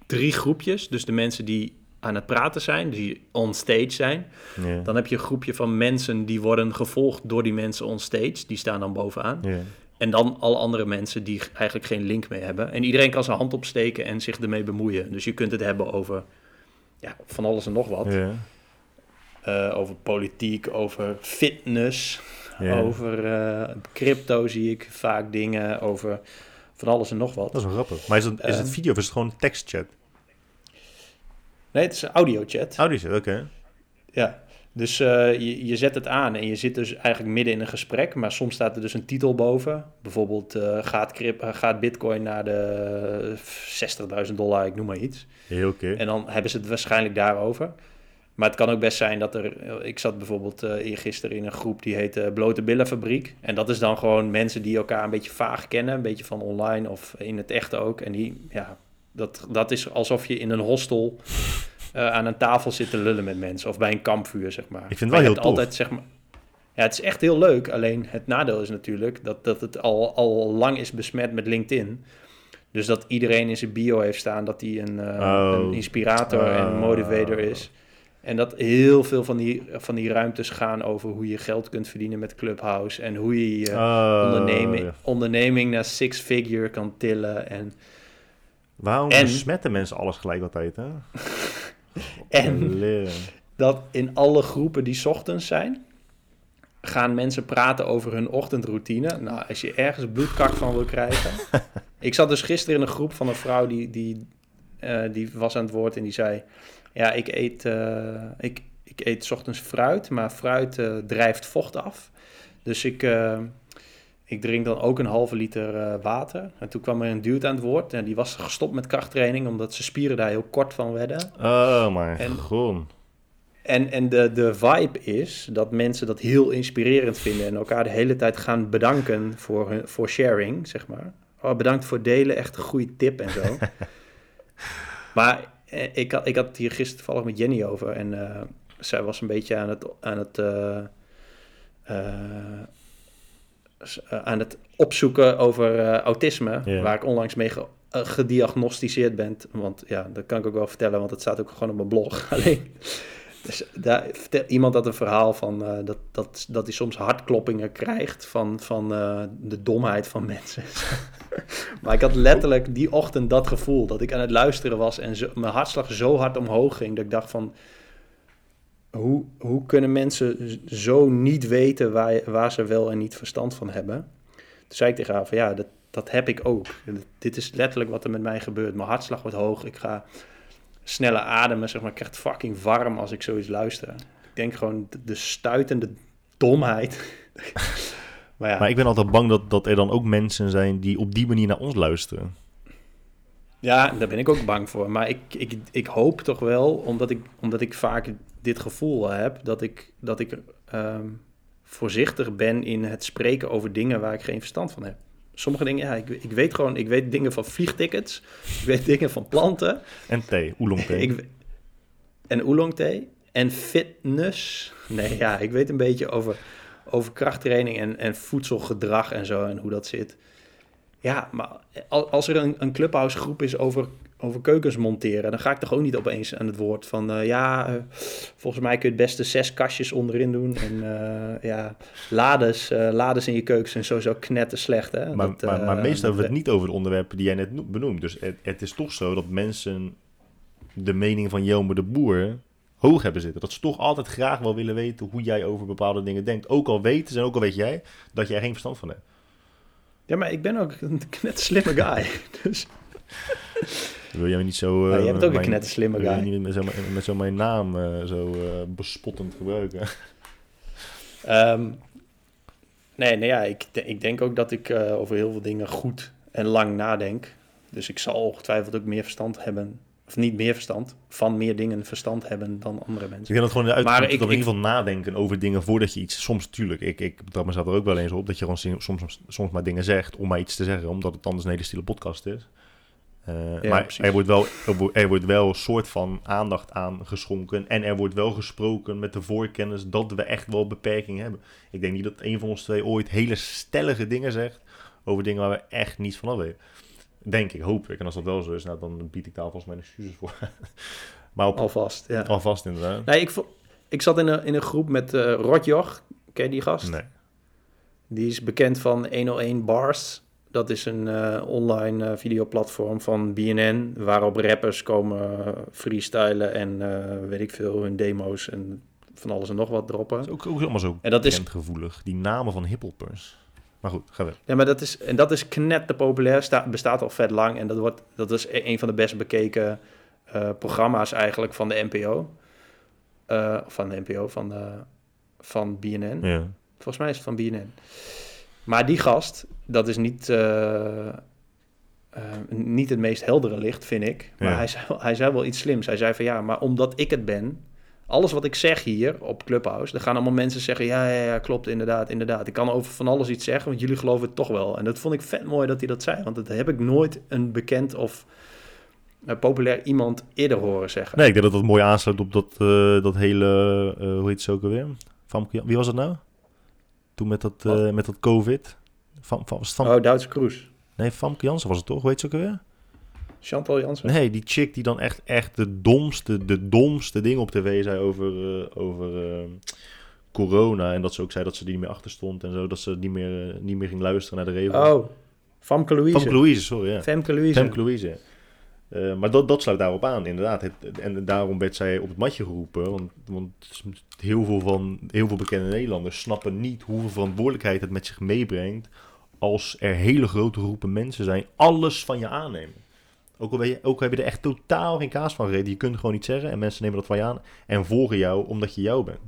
drie groepjes. Dus de mensen die aan het praten zijn, die on stage zijn. Dan heb je een groepje van mensen die worden gevolgd door die mensen on stage. Die staan dan bovenaan. En dan alle andere mensen die eigenlijk geen link mee hebben. En iedereen kan zijn hand opsteken en zich ermee bemoeien. Dus je kunt het hebben over ja, van alles en nog wat. Eh, over politiek, over fitness, over eh, crypto zie ik vaak dingen, over van alles en nog wat. Dat is wel grappig. Maar is het, is het Ehm. video of is het gewoon tekstchat? Nee, het is een audiochat. Audio chat, oké. Ja, dus eh, je, je zet het aan en je zit dus eigenlijk midden in een gesprek, maar soms staat er dus een titel boven. Bijvoorbeeld eh, gaat, cryp- eh, gaat bitcoin naar de 60.000 dollar, ik noem maar iets. Heel oké. En dan hebben ze het waarschijnlijk daarover. Maar het kan ook best zijn dat er... Ik zat bijvoorbeeld eergisteren in een groep die heet eh, Blote Billenfabriek. En dat is dan gewoon mensen die elkaar een beetje vaag kennen. Een beetje van online of in het echt ook. En die, ja, dat, dat is alsof je in een hostel eh, aan een tafel zit te lullen met mensen. Of bij een kampvuur, zeg maar. Ik vind het wel heel tof. altijd, zeg maar... Ja, het is echt heel leuk. Alleen het nadeel is natuurlijk dat, dat het al, al lang is besmet met LinkedIn. Dus dat iedereen in zijn bio heeft staan dat hij een, Oh. een inspirator en Oh. motivator is. En dat heel veel van die, van die ruimtes gaan over hoe je geld kunt verdienen met Clubhouse. En hoe je je Oh, onderneming, onderneming naar six figure kan tillen. En, Waarom En- besmetten mensen alles gelijk altijd, hè? en dat in alle groepen die 's ochtends zijn, gaan mensen praten over hun ochtendroutine. Nou, als je ergens bloedkak van wil krijgen. ik zat dus gisteren in een groep van een vrouw die, die, eh, die was aan het woord en die zei: Ja, ik eet, eh, ik, ik eet 's ochtends fruit, maar fruit eh, drijft vocht af. Dus ik, ik drink dan ook een halve liter eh, water. En toen kwam er een dude aan het woord en die was gestopt met krachttraining omdat zijn spieren daar heel kort van werden. Oh, mijn En- god. En, en de, de vibe is dat mensen dat heel inspirerend vinden en elkaar de hele tijd gaan bedanken voor, hun, voor sharing, zeg maar. Oh, bedankt voor delen, echt een goede tip en zo. maar eh, ik, had, ik had het hier gisteren toevallig met Jenny over en eh, zij was een beetje aan het, aan het, aan het opzoeken over eh, autisme, waar ik onlangs mee ge- eh, gediagnosticeerd ben. Want ja, dat kan ik ook wel vertellen, want het staat ook gewoon op mijn blog. Alleen, dus daar vertelt iemand dat een verhaal van eh, dat, dat, dat hij soms hartkloppingen krijgt van, van eh, de domheid van mensen. maar ik had letterlijk die ochtend dat gevoel dat ik aan het luisteren was en zo, mijn hartslag zo hard omhoog ging dat ik dacht van hoe, hoe kunnen mensen zo niet weten waar, waar ze wel en niet verstand van hebben? Toen zei ik tegen haar van ja, dat, dat heb ik ook. Dit is letterlijk wat er met mij gebeurt. Mijn hartslag wordt hoog. Ik ga sneller ademen, zeg maar. Ik krijg het fucking warm als ik zoiets luister. Ik denk gewoon de, de stuitende domheid. maar ja, Maar ik ben altijd bang dat, dat er dan ook mensen zijn die op die manier naar ons luisteren. Ja, daar ben ik ook bang voor. Maar ik, ik, ik hoop toch wel, omdat ik, omdat ik vaak dit gevoel heb, dat ik, dat ik ehm, voorzichtig ben in het spreken over dingen waar ik geen verstand van heb. Sommige dingen, ja, ik, ik weet gewoon, ik weet dingen van vliegtickets, ik weet dingen van planten, En thee, oolong thee. ik, en oolong thee en fitness. Nee, ja, ik weet een beetje over, over krachttraining en, en voedselgedrag en zo en hoe dat zit. Ja, maar al- als er een, een clubhouse groep is over, over keukens monteren, dan ga ik toch ook niet opeens aan het woord van eh, ja, eh, volgens mij kun je het beste zes kastjes onderin doen en eh, ja, lades, lades in je keukens en sowieso knetten slecht. Hè? Maar, Dat, maar, maar meestal hebben we het niet over de onderwerpen die jij net no- benoemt. Dus het, het is toch zo dat mensen de mening van Jelmer de Boer hoog hebben zitten. Dat ze toch altijd graag wel willen weten hoe jij over bepaalde dingen denkt. Ook al weten ze en ook al weet jij dat jij er geen verstand van hebt. Ja, maar ik ben ook een net slimme guy. Dus Wil jij niet zo... eh, Maar jij bent ook een wil je guy. niet met zo, met zo mijn naam eh, zo eh, bespottend gebruiken? Ehm, nee, nee ja, ik, ik denk ook dat ik eh, over heel veel dingen goed en lang nadenk. Dus ik zal ongetwijfeld ook meer verstand hebben. Of niet meer verstand, van meer dingen verstand hebben dan andere Ik mensen. denk dat gewoon de dat ik- in ieder geval nadenken over dingen voordat je iets... Soms natuurlijk, ik, ik betrap mezelf er ook wel eens op... dat je gewoon soms, soms maar dingen zegt om maar iets te zeggen... omdat het anders een hele stille podcast is. Eh, Ja, maar precies. er wordt, wel, wordt, er wordt wel een soort van aandacht aan geschonken. En er wordt wel gesproken met de voorkennis dat we echt wel beperkingen hebben. Ik denk niet dat een van ons twee ooit hele stellige dingen zegt over dingen waar we echt niets van af weten. Denk ik, hoop ik. En als dat wel zo is, nou, dan bied ik daar alvast mijn excuses voor. maar op, Alvast, ja. alvast inderdaad. Nee, ik, ik zat in een, in een groep met eh Rotjoch. Ken je die gast? Nee. Die is bekend van 101 Bars. Dat is een eh, online eh, videoplatform van BNN... waarop rappers komen freestylen en weet ik veel, hun demo's en van alles en nog wat droppen. Is ook, ook allemaal zo En dat is gevoelig. Die namen van hiphoppers. Maar goed, ga weg. Ja, maar dat is, en dat is knetter populair, sta, bestaat al vet lang. En dat, wordt, dat is e- een van de best bekeken eh, programma's eigenlijk van de NPO. Eh, of van de NPO, van, de, van BNN. Ja. Volgens mij is het van BNN. Maar die gast, dat is niet, eh, eh, niet het meest heldere licht, vind ik. Maar Ja. hij, zei, hij zei wel iets slims. Hij zei van ja, maar omdat ik het ben... Alles wat ik zeg hier op Clubhouse, er gaan allemaal mensen zeggen... Ja, ja, ja, klopt, inderdaad, inderdaad. Ik kan over van alles iets zeggen, want jullie geloven het toch wel. En dat vond ik vet mooi dat hij dat zei. Want dat heb ik nooit een bekend of eh, populair iemand eerder horen zeggen. Nee, ik denk dat dat mooi aansluit op dat, eh, dat hele, eh, hoe heet het ook alweer? Famke Wie was dat nou? Toen met dat, met dat COVID. Van, van, het Fam- Oh, Duitse Kroes. Nee, Famke Jansen was het toch? Hoe heet ze ook alweer? Chantal Jansen. Nee, die chick die dan echt, echt de domste, de domste dingen op tv zei over, eh, over eh, corona. En dat ze ook zei dat ze er niet meer achter stond en zo. Dat ze niet meer, eh, niet meer ging luisteren naar de regels. Oh, Famke Louise. Famke Louise, sorry. Ja. Femke Louise. Femke Louise. Maar dat, dat sluit daarop aan, inderdaad. Het, en daarom werd zij op het matje geroepen. Want, want heel, veel van, heel veel bekende Nederlanders snappen niet hoeveel verantwoordelijkheid het met zich meebrengt. als er hele grote groepen mensen zijn, alles van je aannemen. Ook al, je, ook heb je er echt totaal geen kaas van gereden. Je kunt gewoon niet zeggen en mensen nemen dat van je aan. en volgen jou omdat je jou bent.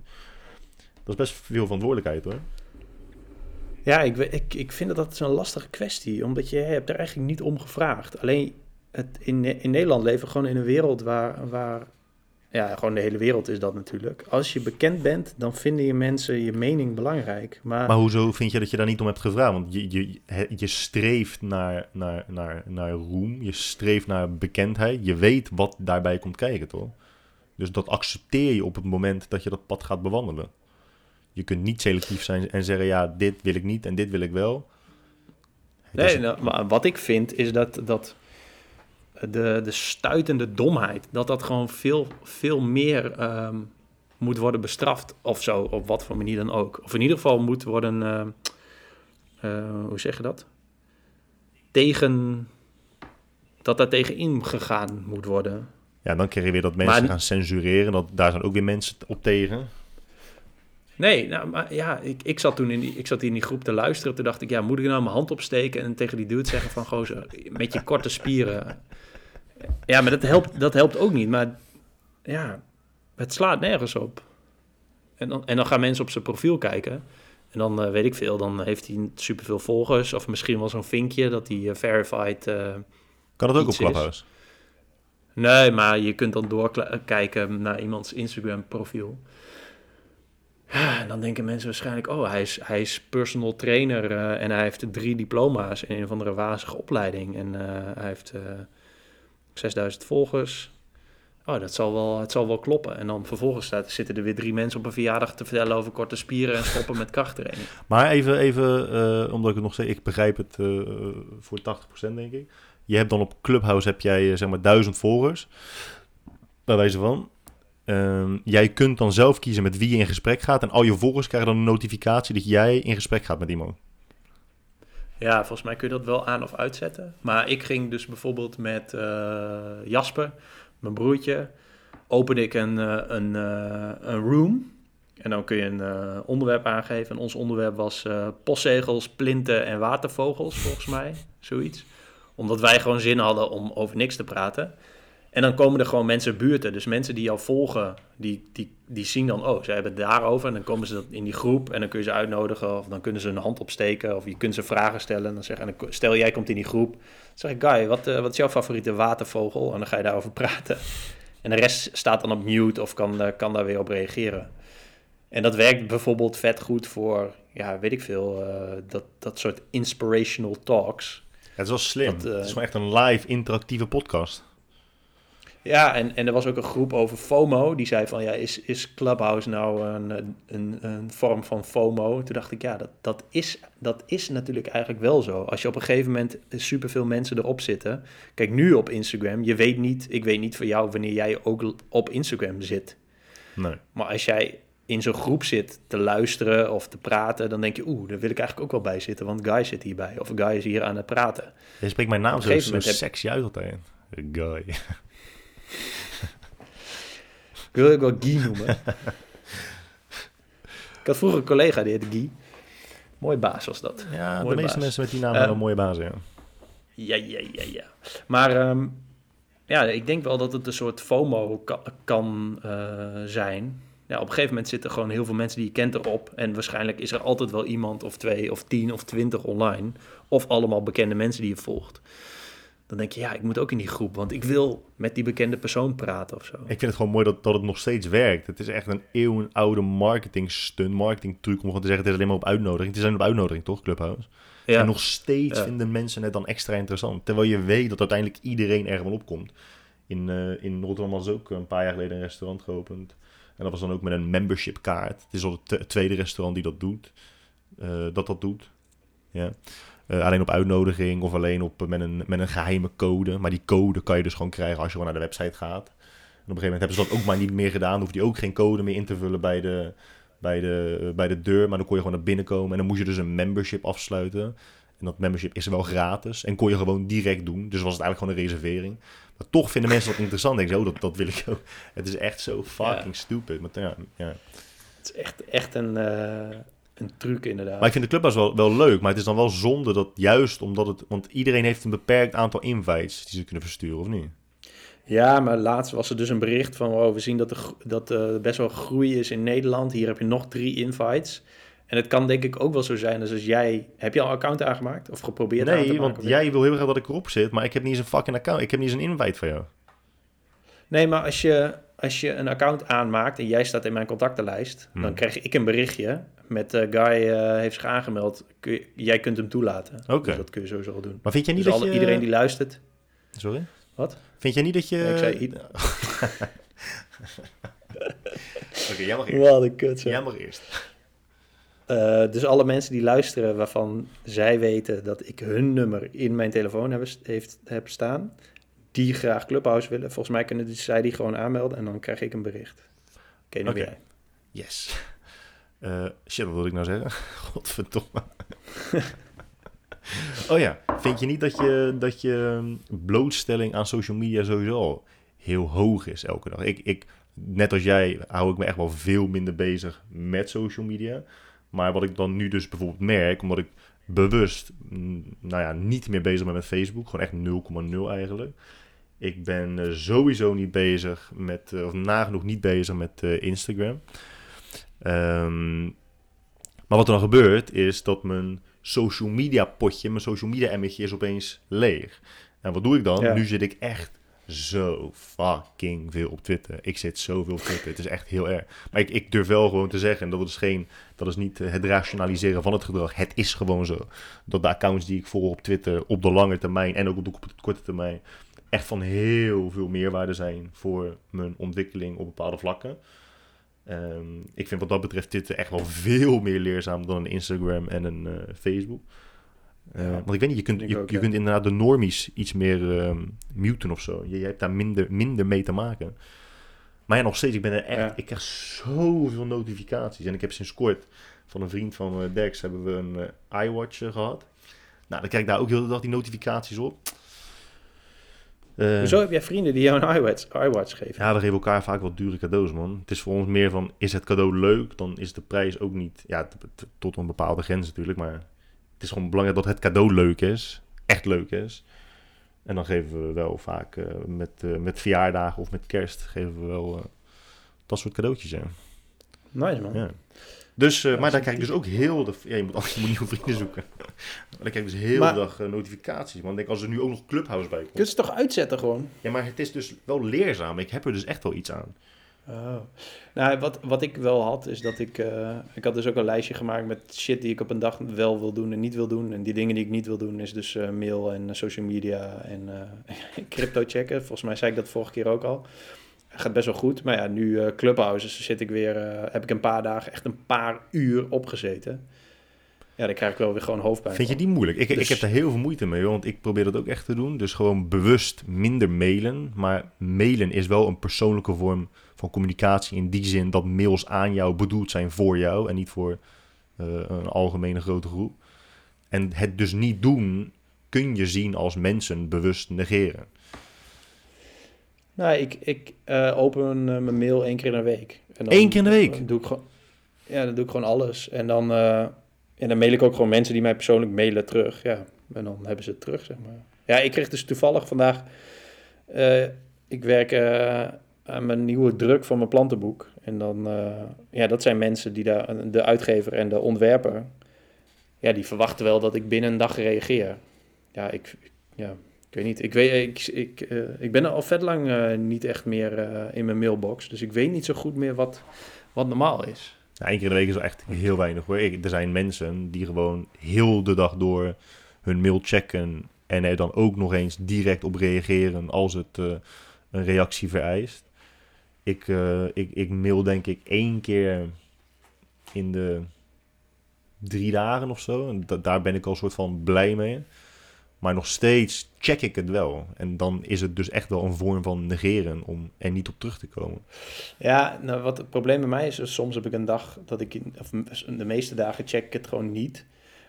Dat is best veel verantwoordelijkheid hoor. Ja, ik, ik, ik vind dat dat is een lastige kwestie, omdat je hebt er eigenlijk niet om gevraagd. Alleen het, in, in Nederland leven we gewoon in een wereld waar, waar, ja, gewoon de hele wereld is dat natuurlijk. Als je bekend bent, dan vinden je mensen je mening belangrijk. Maar, Maar hoezo vind je dat je daar niet om hebt gevraagd? Want je, je, streeft naar, naar, naar, naar roem, je streeft naar bekendheid. Je weet wat daarbij komt kijken, toch? Dus dat accepteer je op het moment dat je dat pad gaat bewandelen. Je kunt niet selectief zijn en zeggen, ja, dit wil ik niet en dit wil ik wel. Het nee, is- nou, maar wat ik vind is dat, dat de, de stuitende domheid, dat dat gewoon veel, veel meer ehm, moet worden bestraft of zo, op wat voor manier dan ook. Of in ieder geval moet worden, ehm, eh, hoe zeg je dat? Tegen, dat daar tegen ingegaan moet worden. Ja, dan krijg je weer dat mensen Maar- gaan censureren. Dat, daar zijn ook weer mensen op tegen. Nee, nou, maar ja, ik, ik zat toen in die, ik zat in die groep te luisteren. Toen dacht ik, ja, moet ik nou mijn hand opsteken en tegen die dude zeggen van, gozer, met je korte spieren. Ja, maar dat helpt, dat helpt ook niet. Maar ja, het slaat nergens op. En dan, en dan gaan mensen op zijn profiel kijken. En dan eh, weet ik veel, dan heeft hij superveel volgers. Of misschien wel zo'n vinkje dat hij eh, verified... eh, Kan dat ook op. Clubhouse? Nee, maar je kunt dan doorkijken naar iemands Instagram profiel. Ja, en dan denken mensen waarschijnlijk, oh, hij is, hij is personal trainer en hij heeft drie diploma's in een of andere wazige opleiding. En hij heeft 6000 volgers. Oh, dat zal wel, het zal wel kloppen. En dan vervolgens staat, zitten er weer drie mensen op een verjaardag te vertellen over korte spieren en stoppen met krachttraining. Maar even, even eh, omdat ik het nog steeds, ik begrijp het eh, voor 80% denk ik. Je hebt dan op Clubhouse heb jij eh, zeg maar duizend volgers. Bij wijze van. Ehm, jij kunt dan zelf kiezen met wie je in gesprek gaat. En al je volgers krijgen dan een notificatie dat jij in gesprek gaat met iemand. Ja, volgens mij kun je dat wel aan of uitzetten. Maar ik ging dus bijvoorbeeld met eh, Jasper, mijn broertje, opende ik een, eh, een, eh, een room. En dan kun je een onderwerp aangeven. En ons onderwerp was eh, postzegels, plinten en watervogels, volgens mij. Zoiets. Omdat wij gewoon zin hadden om over niks te praten. En dan komen er gewoon mensen buurten. Dus mensen die jou volgen, die, die, die zien dan, oh, ze hebben het daarover. En dan komen ze in die groep en dan kun je ze uitnodigen. Of dan kunnen ze een hand opsteken. Of je kunt ze vragen stellen. En dan zeg, en dan, stel, jij komt in die groep. Dan zeg ik, Guy, wat, eh, wat is jouw favoriete watervogel? En dan ga je daarover praten. En de rest staat dan op mute of kan, eh, kan daar weer op reageren. En dat werkt bijvoorbeeld vet goed voor, ja, weet ik veel, eh, dat, dat soort inspirational talks. het is wel slim. Dat, het is gewoon echt een live interactieve podcast. Ja, en, en er was ook een groep over FOMO. Die zei van, ja, is, is Clubhouse nou een, een, een vorm van FOMO? Toen dacht ik, ja, dat, dat, is, dat is natuurlijk eigenlijk wel zo. Als je op een gegeven moment superveel mensen erop zitten. Kijk, nu op Instagram, je weet niet, ik weet niet voor jou wanneer jij ook op Instagram zit. Nee. Maar als jij in zo'n groep zit te luisteren of te praten, dan denk je, oeh, daar wil ik eigenlijk ook wel bij zitten, want Guy zit hierbij. Of Guy is hier aan het praten. Je spreekt mijn naam zo, zo heb- sexy uit altijd. Guy. Ik wil ook wel Guy noemen. ik had vroeger een collega die heette Guy. Mooi baas was dat. Ja, de meeste baas. mensen met die naam hebben een mooie bazen. Ja. Ja, ja, ja, ja. Maar ehm, ja, ik denk wel dat het een soort FOMO ka- kan eh, zijn. Ja, op een gegeven moment zitten gewoon heel veel mensen die je kent erop. En waarschijnlijk is er altijd wel iemand of twee of tien of twintig online. Of allemaal bekende mensen die je volgt. Dan denk je, ja, ik moet ook in die groep. Want ik wil met die bekende persoon praten of zo. Ik vind het gewoon mooi dat, dat het nog steeds werkt. Het is echt een eeuwenoude marketing stunt, marketing truc om gewoon te zeggen, het is alleen maar op uitnodiging. Het is alleen op uitnodiging, toch, Clubhouse? Ja, En nog steeds Ja. vinden mensen het dan extra interessant. Terwijl je weet dat uiteindelijk iedereen er wel opkomt. In, eh, in Rotterdam was ook een paar jaar geleden een restaurant geopend. En dat was dan ook met een membership kaart. Het is al het tweede restaurant die dat doet. eh, dat dat doet. Ja. Eh, alleen op uitnodiging of alleen op, eh, met, een, met een geheime code. Maar die code kan je dus gewoon krijgen als je gewoon naar de website gaat. En op een gegeven moment hebben ze dat ook maar niet meer gedaan. Hoef je ook geen code meer in te vullen bij de, bij, de, eh, bij de deur. Maar dan kon je gewoon naar binnen komen. En dan moest je dus een membership afsluiten. En dat membership is wel gratis. En kon je gewoon direct doen. Dus was het eigenlijk gewoon een reservering. Maar toch vinden mensen dat interessant. Denk oh, dat, dat wil ik ook. Het is echt zo fucking stupid. Maar, ja, ja. het is echt, echt een, een truc inderdaad. maar ik vind de clubhuis wel, wel leuk. Maar het is dan wel zonde dat juist omdat het... Want iedereen heeft een beperkt aantal invites die ze kunnen versturen, of niet? Ja, maar laatst was er dus een bericht van... Oh, we zien dat er, dat er best wel groei is in Nederland. Hier heb je nog drie invites. En het kan denk ik ook wel zo zijn als als jij... Heb je al een account aangemaakt? Of geprobeerd aan te Nee, want jij wil heel graag dat ik erop zit. Maar ik heb niet eens een fucking account. Ik heb niet eens een invite van jou. Nee, maar als je, als je een account aanmaakt en jij staat in mijn contactenlijst... Hmm. dan krijg ik een berichtje met... eh Guy eh, heeft zich aangemeld. Kun je- jij kunt hem toelaten. Oké. Dus dat kun je sowieso al doen. Maar vind jij niet Dus dat je... iedereen die luistert... Sorry? Wat? Vind jij niet dat je... Ik zei i- Oké, jij mag eerst. Wat een kut, Jij mag eerst. Eh, dus alle mensen die luisteren waarvan zij weten dat ik hun nummer in mijn telefoon heb, heeft, heb staan, die graag Clubhouse willen, volgens mij kunnen die, zij die gewoon aanmelden en dan krijg ik een bericht. Oké, nu Oké. ben jij. Yes. Eh, shit, wat wil ik nou zeggen? Godverdomme. oh ja, vind je niet dat je, dat je ehm, blootstelling aan social media sowieso al heel hoog is elke dag? Ik, ik, net als jij hou ik me echt wel veel minder bezig met social media. Maar wat ik dan nu dus bijvoorbeeld merk, omdat ik bewust mm, nou ja, niet meer bezig ben met Facebook, gewoon echt 0,0 eigenlijk. Ik ben eh, sowieso niet bezig met, eh, of nagenoeg niet bezig met eh, Instagram. Ehm, maar wat er dan gebeurt, is dat mijn social media potje, mijn social media emmetje is opeens leeg. En wat doe ik dan? Ja. Nu zit ik echt zo fucking veel op Twitter. Ik zit zoveel op Twitter. Het is echt heel erg. Maar ik, ik durf wel gewoon te zeggen, en dat is, geen, dat is niet het rationaliseren van het gedrag. Het is gewoon zo. Dat de accounts die ik volg op Twitter op de lange termijn en ook op de korte termijn echt van heel veel meerwaarde zijn voor mijn ontwikkeling op bepaalde vlakken. Ehm, ik vind wat dat betreft Twitter echt wel veel meer leerzaam dan een Instagram en een eh, Facebook. Eh, Ja, want ik weet niet, je kunt, je, ik ook, je ja. kunt inderdaad de normies iets meer ehm, muten of zo. Je, je hebt daar minder, minder mee te maken. Maar ja, nog steeds, ik ben er echt, Ja. ik krijg zoveel notificaties. En ik heb sinds kort van een vriend van eh, Dex hebben we een iWatch eh, gehad. Nou, dan krijg ik daar ook heel de dag die notificaties op. Eh, Hoezo heb jij vrienden die jou een iWatch, iWatch geven? ja, we geven elkaar vaak wat dure cadeaus, man. Het is voor ons meer van, is het cadeau leuk? Dan is de prijs ook niet, ja, tot een bepaalde grens natuurlijk. Maar het is gewoon belangrijk dat het cadeau leuk is. Echt leuk is. En dan geven we wel vaak eh, met, eh, met verjaardagen of met kerst, geven we wel dat soort cadeautjes, ja. Nice man. ja. Dus, Ja, maar daar krijg ik dus ook heel de... Ja, je moet, moet nieuwe vrienden zoeken. dan krijg ik dus heel Maar- de dag eh, notificaties. Want ik denk, als er nu ook nog Clubhouse bij komt... Kun je het toch uitzetten gewoon? Ja, maar het is dus wel leerzaam. Ik heb er dus echt wel iets aan. Oh. Nou, wat, wat ik wel had, is dat ik... eh, ik had dus ook een lijstje gemaakt met shit die ik op een dag wel wil doen en niet wil doen. En die dingen die ik niet wil doen is dus eh, mail en social media en crypto checken. Volgens mij zei ik dat vorige keer ook al. Gaat best wel goed. Maar ja, nu eh Clubhouses zit ik weer... eh, heb ik een paar dagen echt een paar uur opgezeten. Ja, dan krijg ik wel weer gewoon hoofdpijn Vind je die moeilijk? Ik, ik Dus- heb daar heel veel moeite mee, want ik probeer dat ook echt te doen. Dus gewoon bewust minder mailen. Maar mailen is wel een persoonlijke vorm van communicatie. In die zin dat mails aan jou bedoeld zijn voor jou en niet voor eh, een algemene grote groep. En het dus niet doen kun je zien als mensen bewust negeren. Nou, ik, ik eh, open eh, mijn mail één keer in de week. En dan, Eén keer in de week? dan doe ik gewoon, ja, dan doe ik gewoon alles. En dan, eh, en dan mail ik ook gewoon mensen die mij persoonlijk mailen terug. Ja, en dan hebben ze het terug, zeg maar. Ja, ik kreeg dus toevallig vandaag... eh, ik werk eh, aan mijn nieuwe druk van mijn plantenboek. En dan... eh, ja, dat zijn mensen die daar... De uitgever en de ontwerper... Ja, die verwachten wel dat ik binnen een dag reageer. Ja, ik... Ja, ik weet niet. Ik, weet, ik, ik, eh, ik ben al vet lang eh, niet echt meer eh, in mijn mailbox. Dus ik weet niet zo goed meer wat, wat normaal is. Één keer in de week is echt heel weinig hoor. Ik, er zijn mensen die gewoon heel de dag door hun mail checken en er dan ook nog eens direct op reageren als het een reactie vereist. Ik, ik, ik mail denk ik één keer in de drie dagen of zo. En da- daar ben ik al soort van blij mee. Maar nog steeds check ik het wel. En dan is het dus echt wel een vorm van negeren om er niet op terug te komen. Ja, nou, wat het probleem bij mij is, is soms heb ik een dag dat ik, of de meeste dagen check ik het gewoon niet.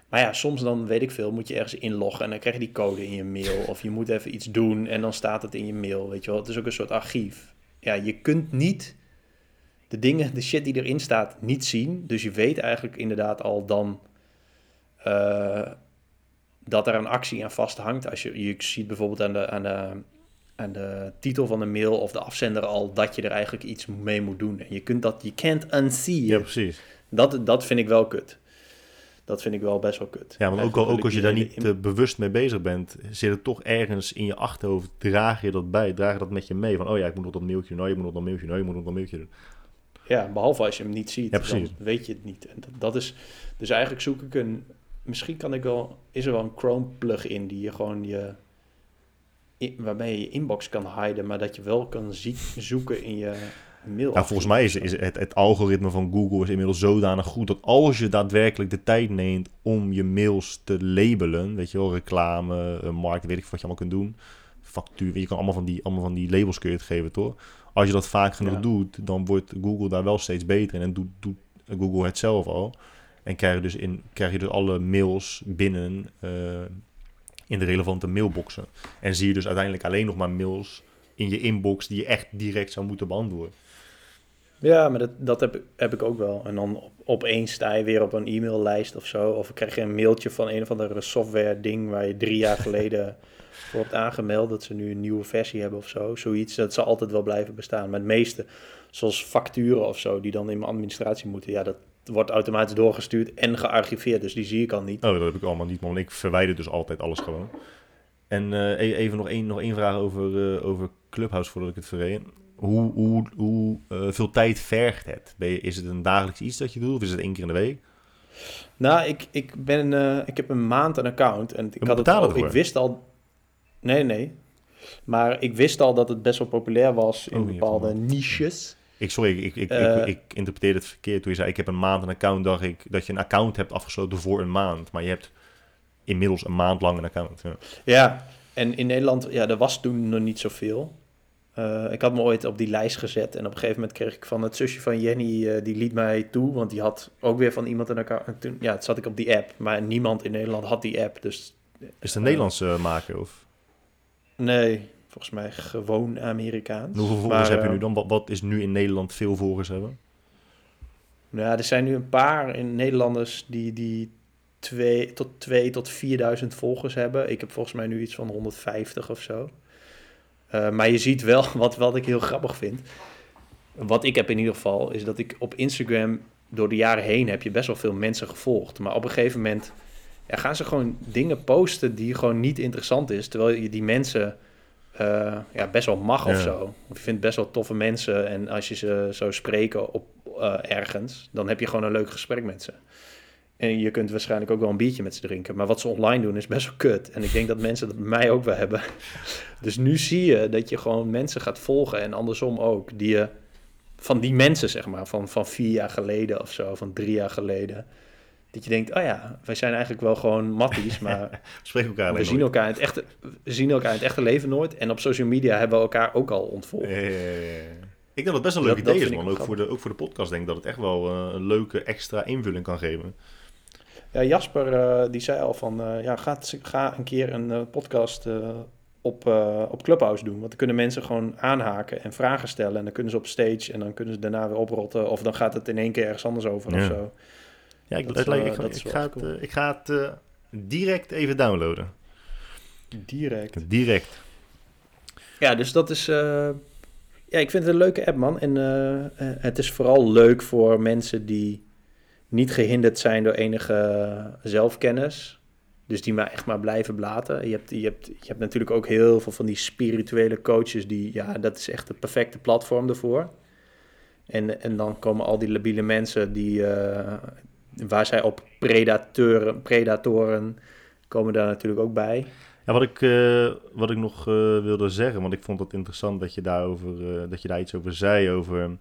Maar ja, soms dan, weet ik veel, moet je ergens inloggen en dan krijg je die code in je mail. Of je moet even iets doen en dan staat het in je mail, weet je wel. Het is ook een soort archief. Ja, je kunt niet de dingen, de shit die erin staat, niet zien. Dus je weet eigenlijk inderdaad al dan eh, dat er een actie aan vasthangt. Als je, je ziet bijvoorbeeld aan de, aan, de, aan de titel van de mail of de afzender al dat je er eigenlijk iets mee moet doen. En je kunt dat, je can't unsee Ja, precies. Dat, dat vind ik wel kut. Dat vind ik wel best wel kut. Ja, want ook, al, ook als je daar niet eh, bewust mee bezig bent, zit het toch ergens in je achterhoofd, draag je dat bij, draag je dat met je mee. Van, oh ja, ik moet nog dat mailtje, nou, je moet nog dat mailtje, nou, je moet nog dat mailtje doen. Ja, behalve als je hem niet ziet, Ja, dan precies. weet je het niet. En dat, dat is, dus eigenlijk zoek ik een, misschien kan ik wel, is er wel een Chrome plugin die je gewoon je, waarmee je je inbox kan hiden, maar dat je wel kan zoeken in je mail. Nou, volgens mij is, is het, het algoritme van Google is inmiddels zodanig goed dat als je daadwerkelijk de tijd neemt om je mails te labelen, weet je wel, reclame, eh, markt, weet ik wat je allemaal kunt doen, factuur, je kan allemaal van die, allemaal van die labels kun je het geven, toch? Als je dat vaak genoeg Ja. doet, dan wordt Google daar wel steeds beter in en doet, doet Google het zelf al. En krijg je dus, in, krijg je dus alle mails binnen eh, in de relevante mailboxen. En zie je dus uiteindelijk alleen nog maar mails in je inbox die je echt direct zou moeten beantwoorden. Ja, maar dat, dat heb, ik- heb ik ook wel. En dan op, opeens sta je weer op een e-maillijst of zo. Of krijg je een mailtje van een of andere software ding waar je drie jaar geleden voor hebt aangemeld. Dat ze nu een nieuwe versie hebben of zo. Zoiets, dat zal altijd wel blijven bestaan. Maar het meeste, zoals facturen of zo, die dan in mijn administratie moeten. Ja, dat wordt automatisch doorgestuurd en gearchiveerd. Dus die zie ik al niet. Oh, dat heb ik allemaal niet, man. Ik verwijder dus altijd alles gewoon. En eh, e- even nog één, nog één vraag over, eh, over Clubhouse voordat ik het verreed. Hoe, hoe, hoe eh, veel tijd vergt het? Ben je, is het een dagelijks iets dat je doet of is het één keer in de week? Nou, ik, ik, ben, ik heb een maand een account. En ik, had het al, ik wist al... Nee, nee. Maar ik wist al dat het best wel populair was in Oh, bepaalde niches. Ik, sorry, ik, ik, ik, Eh. ik, ik interpreteerde het verkeerd toen je zei ik heb een maand een account. Dacht ik dat je een account hebt afgesloten voor een maand. Maar je hebt inmiddels een maand lang een account. Ja. Ja, en in Nederland, ja, er was toen nog niet zoveel. Eh, ik had me ooit op die lijst gezet en op een gegeven moment kreeg ik van het zusje van Jenny, eh, die liet mij toe, want die had ook weer van iemand een account. En toen, ja, toen zat ik op die app, maar niemand in Nederland had die app, dus Is het een Nederlandse maker? Of nee, volgens mij gewoon Amerikaans. hoeveel volgers Maar, heb je nu eh, dan? Wat, wat is nu in Nederland veel volgers hebben? Ja, er zijn nu een paar in Nederlanders die, die twee, tot 2 tot 4000 volgers hebben. Ik heb volgens mij nu iets van 150 of zo. Eh, maar je ziet wel, wat, wat ik heel grappig vind. Wat ik heb in ieder geval, is dat ik op Instagram door de jaren heen heb je best wel veel mensen gevolgd. Maar op een gegeven moment ja, gaan ze gewoon dingen posten die gewoon niet interessant is. Terwijl je die mensen eh, ja, best wel mag of Ja. zo. Of je vindt best wel toffe mensen. En als je ze zou spreken op eh, ergens, dan heb je gewoon een leuk gesprek met ze. En je kunt waarschijnlijk ook wel een biertje met ze drinken. Maar wat ze online doen is best wel kut. En ik denk dat mensen dat bij mij ook wel hebben. Dus nu zie je dat je gewoon mensen gaat volgen. En andersom ook. Die je, van die mensen, zeg maar. Van, van vier jaar geleden of zo. Van drie jaar geleden. Dat je denkt, oh ja, wij zijn eigenlijk wel gewoon matties. Maar Spreek elkaar alleen we zien, elkaar in het echte, we zien elkaar in het echte leven nooit. En op social media hebben we elkaar ook al ontvolgd. Eh, ik denk dat het best een leuk dat idee is, man. Ook voor, de, ook voor de podcast denk ik dat het echt wel eh, een leuke extra invulling kan geven. Ja, Jasper eh, die zei al van, eh, ja, ga, ga een keer een podcast op, op Clubhouse doen. Want dan kunnen mensen gewoon aanhaken en vragen stellen. En dan kunnen ze op stage en dan kunnen ze daarna weer oprotten. Of dan gaat het in één keer ergens anders over Ja. of zo. Ja, ik, Dat lijkt- ik, ga- dat ik ga het, cool. ik ga het direct even downloaden. Direct. Direct. Ja, dus dat is... eh, ja, ik vind het een leuke app, man. En eh, eh, het is vooral leuk voor mensen die niet gehinderd zijn door enige zelfkennis. Dus die maar echt maar blijven blaten. Je hebt, je, hebt, je hebt natuurlijk ook heel veel van die spirituele coaches die... Ja, dat is echt het perfecte platform ervoor. En, en dan komen al die labiele mensen die... eh, waar zij op predatoren, predatoren komen daar natuurlijk ook bij. Ja, wat ik, eh, wat ik nog eh, wilde zeggen, want ik vond het interessant dat je, daarover, eh, dat je daar iets over zei. Over,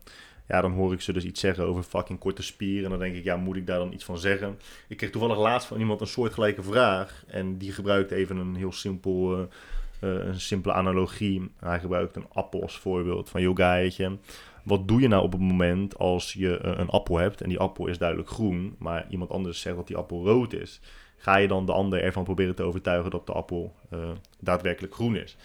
ja, dan hoor ik ze dus iets zeggen over fucking korte spieren. En dan denk ik, ja, moet ik daar dan iets van zeggen? Ik kreeg toevallig laatst van iemand een soortgelijke vraag. En die gebruikte even een heel simpel, een simpele analogie. Hij gebruikte een appel als voorbeeld. Van, je, wat doe je nou op het moment als je eh, een appel hebt en die appel is duidelijk groen, maar iemand anders zegt dat die appel rood is? Ga je dan de ander ervan proberen te overtuigen dat de appel eh, daadwerkelijk groen is?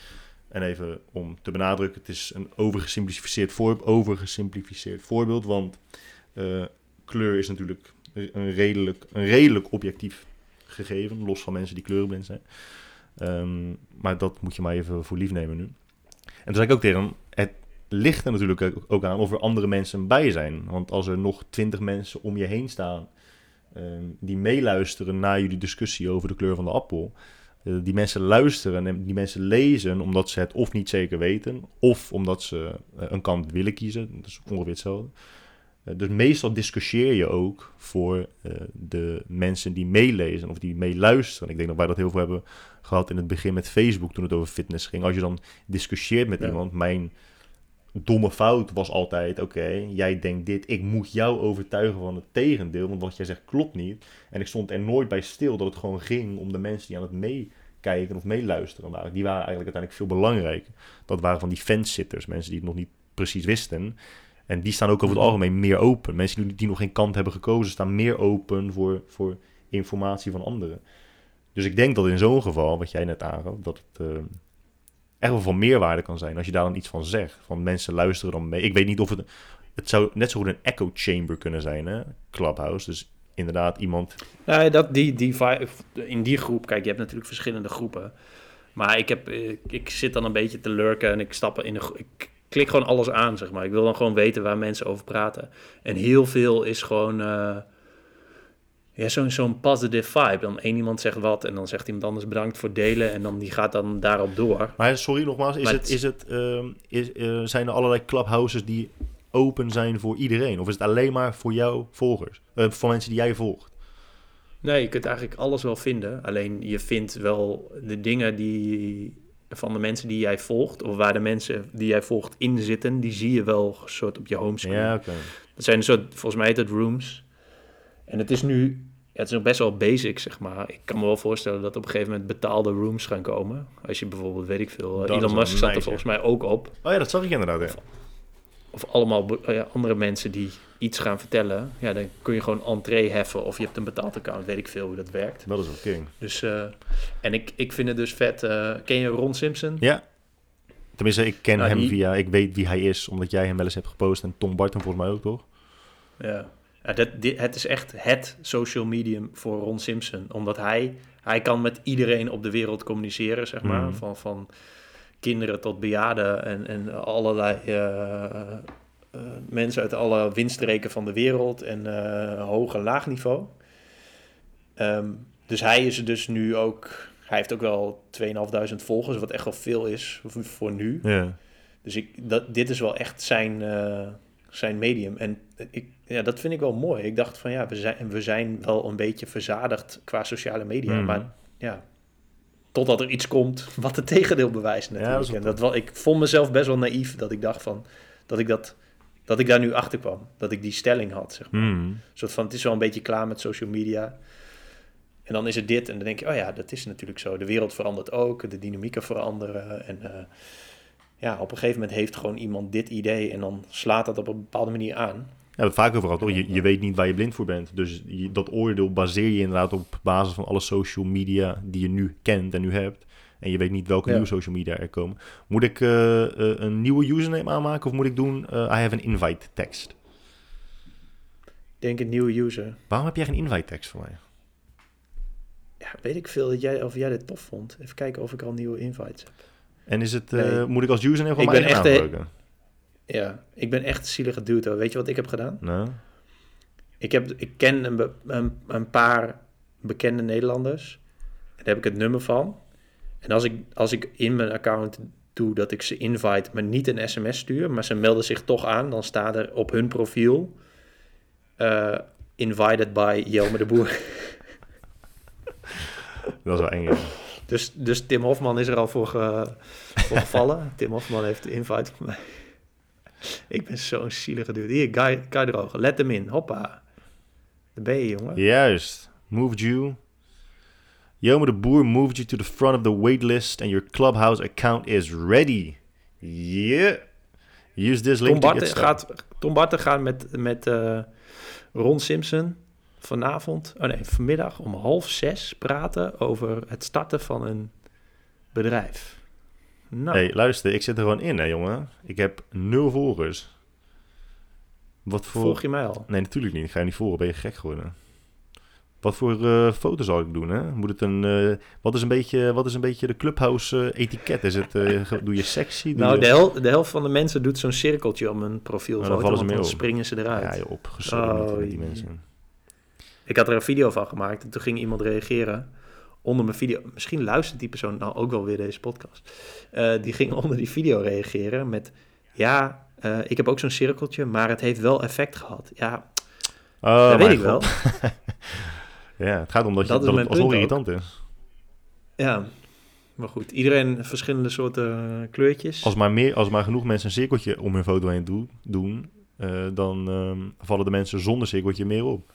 En even om te benadrukken, het is een overgesimplificeerd, voor, overgesimplificeerd voorbeeld, want eh, kleur is natuurlijk een redelijk, een redelijk objectief gegeven, los van mensen die kleurenblind zijn. Ehm, maar dat moet je maar even voor lief nemen nu. En toen zei ik ook tegen hem, het ligt er natuurlijk ook- aan of er andere mensen bij zijn. Want als er nog twintig mensen om je heen staan ehm, die meeluisteren naar jullie discussie over de kleur van de appel. eh, die mensen luisteren en die mensen lezen omdat ze het of niet zeker weten, of omdat ze eh, een kant willen kiezen. Dat is ongeveer hetzelfde. Eh, dus meestal discussieer je ook voor de mensen die meelezen of die meeluisteren. Ik denk dat wij dat heel veel hebben gehad in het begin met Facebook toen het over fitness ging. Als je dan discussieert met Ja. iemand, mijn domme fout was altijd: oké, jij denkt dit, ik moet jou overtuigen van het tegendeel, want wat jij zegt klopt niet. En ik stond er nooit bij stil dat het gewoon ging om de mensen die aan het meekijken of meeluisteren waren. Die waren eigenlijk uiteindelijk veel belangrijker. Dat waren van die fansitters, mensen die het nog niet precies wisten. En die staan ook over het algemeen meer open. Mensen die, die nog geen kant hebben gekozen, staan meer open voor, voor informatie van anderen. Dus ik denk dat in zo'n geval, wat jij net aangaf, dat het eh, echt wel van meerwaarde kan zijn als je daar dan iets van zegt. Van mensen luisteren dan mee. Ik weet niet of het. Het zou net zo goed een echo chamber kunnen zijn, hè? Clubhouse. Dus inderdaad, iemand. Nou, dat, die, die, in die groep, kijk, je hebt natuurlijk verschillende groepen. Maar ik, heb, ik, zit dan een beetje te lurken en ik stap in de Ik klik gewoon alles aan, zeg maar. Ik wil dan gewoon weten waar mensen over praten. En heel veel is gewoon... eh, ja, zo'n zo'n positive vibe. Dan één iemand zegt wat en dan zegt iemand anders bedankt voor delen. En dan die gaat dan daarop door. Maar sorry nogmaals, is Maar het, is het, ehm, is, eh, zijn er allerlei clubhouses die open zijn voor iedereen? Of is het alleen maar voor jouw volgers? Eh, voor mensen die jij volgt? Nee, je kunt eigenlijk alles wel vinden. Alleen je vindt wel de dingen die van de mensen die jij volgt, of waar de mensen die jij volgt in zitten, die zie je wel soort op je homescreen. Ja, oké. Dat zijn een soort, volgens mij heet het rooms. En het is nu, ja, het is nog best wel basic, zeg maar. Ik kan me wel voorstellen dat op een gegeven moment betaalde rooms gaan komen. Als je bijvoorbeeld, weet ik veel, Dat Elon Musk zat er volgens mij ook op. Oh ja, dat zag ik inderdaad. Ja. Of allemaal be- ja, andere mensen die iets gaan vertellen. Ja, dan kun je gewoon entree heffen of je hebt een betaald account, weet ik veel hoe dat werkt. Dat is wel king. Dus, eh, en ik, ik vind het dus vet. eh, ken je Ron Simpson? Ja. Tenminste, ik ken Nou, hem die- via... Ik weet wie hij is, omdat jij hem wel eens hebt gepost. En Tom Barton volgens mij ook, toch? Ja. Ja, dit, het is echt het social medium voor Ron Simpson. Omdat hij, hij kan met iedereen op de wereld communiceren, zeg maar. Mhm. Van, van kinderen tot bejaarden en, en allerlei eh, eh, mensen uit alle windstreken van de wereld en eh, hoog en laag niveau. Ehm, dus hij is dus nu ook hij heeft ook wel 2.500 volgers, wat echt wel veel is voor, nu. Dus ik, dat, dit is wel echt zijn, eh, zijn medium. En ik, ja, dat vind ik wel mooi. Ik dacht van ja, we zijn, we zijn wel een beetje verzadigd qua sociale media. Mhm. Maar ja, totdat er iets komt wat het tegendeel bewijst Ja, natuurlijk. dat en dat wel, ik vond mezelf best wel naïef dat ik dacht van, dat ik, dat, dat ik daar nu achter kwam. Dat ik die stelling had, zeg maar. Hmm. Een soort van, het is wel een beetje klaar met social media. En dan is het dit. En dan denk je, oh ja, dat is natuurlijk zo. De wereld verandert ook. De dynamieken veranderen. En eh, ja, op een gegeven moment heeft gewoon iemand dit idee. En dan slaat dat op een bepaalde manier aan. Ja, het vaak over gehad, toch? Je, je weet niet waar je blind voor bent. Dus je- dat oordeel baseer je inderdaad op basis van alle social media die je nu kent en nu hebt. En je weet niet welke Ja. nieuwe social media er komen. Moet ik eh, eh, een nieuwe username aanmaken of moet ik doen eh, I have an invite tekst? Ik denk een nieuwe user. Waarom heb jij geen invite tekst voor mij? Ja, weet ik veel dat jij, of jij dit tof vond. Even kijken of ik al nieuwe invites heb. En is het, Nee. moet ik als username gewoon mijn echt, gebruiken? Ja, ik ben echt dude. hoor. Weet je wat ik heb gedaan? Nou, Ik, heb, ik ken een, een, een paar bekende Nederlanders. En daar heb ik het nummer van. En als ik, als ik in mijn account doe dat ik ze invite, maar niet een sms stuur, maar ze melden zich toch aan, dan staat er op hun profiel eh, invited by Jelme de Boer. dat is wel eng. ja. Dus, dus Tim Hofman is er al voor, ge- voor gevallen. Tim Hofman heeft de invite van mij. Ik ben zo'n zielige dude. Hier, Guy, Guy Drogen, let hem in. Hoppa. Daar ben je, jongen. Juist. Moved you. Jome de Boer moved you to the front of the waitlist and your clubhouse account is ready. Yeah. Use this link Tom to Barten gaat, Tom Barten gaat met, met eh, Ron Simpson vanavond, oh nee, vanmiddag om half zes praten over het starten van een bedrijf. Nou, Hey, luister, ik zit er gewoon in, hè, jongen. Ik heb nul volgers. Wat voor... volg je mij al? Nee, natuurlijk niet. Ik ga je niet volgen. Ben je gek geworden? Wat voor eh foto zal ik doen, hè? Moet het een... eh, wat, is een beetje, wat is een beetje de clubhouse eh, etiket? Is het, doe je sexy? Doe Nou, je... de, hel- de helft van de mensen doet zo'n cirkeltje om een profiel Nou, dan vallen ze dan mee op. springen ze eruit. Ja, joh, opgezogen Oh, met die mensen. Ik had er een video van gemaakt en toen ging iemand reageren onder mijn video. Misschien luistert die persoon nou ook wel weer deze podcast. Eh, die ging onder die video reageren met... Ja, eh, ik heb ook zo'n cirkeltje, maar het heeft wel effect gehad. Ja, Oh, dat weet ik wel. Ja, het gaat om dat, je, Dat is dat het alsnog ook. irritant is. Ja, maar goed. Iedereen verschillende soorten eh, kleurtjes. Als maar, meer, als maar genoeg mensen een cirkeltje om hun foto heen doen, doen dan ehm, vallen de mensen zonder cirkeltje meer op.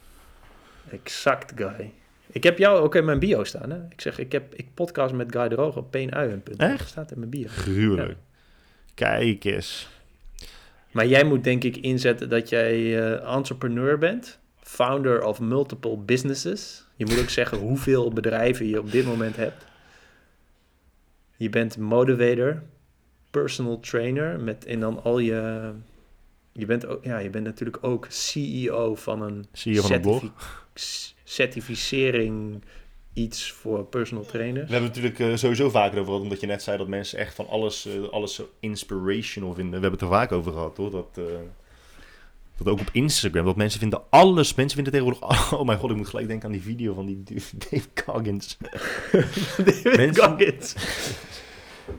Exact, Guy. Ik heb jou ook in mijn bio staan. Hè? Ik zeg, ik, heb, ik podcast met Guy de Roog op peenuien.nl. Echt? Staat in mijn bio. Gruwelijk. Kijk eens. Maar jij moet denk ik inzetten dat jij eh, entrepreneur bent. Founder of multiple businesses. Je moet ook zeggen hoeveel bedrijven je op dit moment hebt. Je bent motivator, personal trainer. Met, en dan al je... Je bent, ook, ja, je bent natuurlijk ook CEO van een je van het blog? Certifi- certificering iets voor personal trainers. We hebben het natuurlijk eh, sowieso vaker over gehad, omdat je net zei dat mensen echt van alles, eh, alles zo inspirational vinden. We hebben het er vaak over gehad, hoor. Dat, eh, dat ook op Instagram, dat mensen vinden alles, mensen vinden tegenwoordig, oh mijn god, ik moet gelijk denken aan die video van die Dave Coggins. David Mensen- Goggins.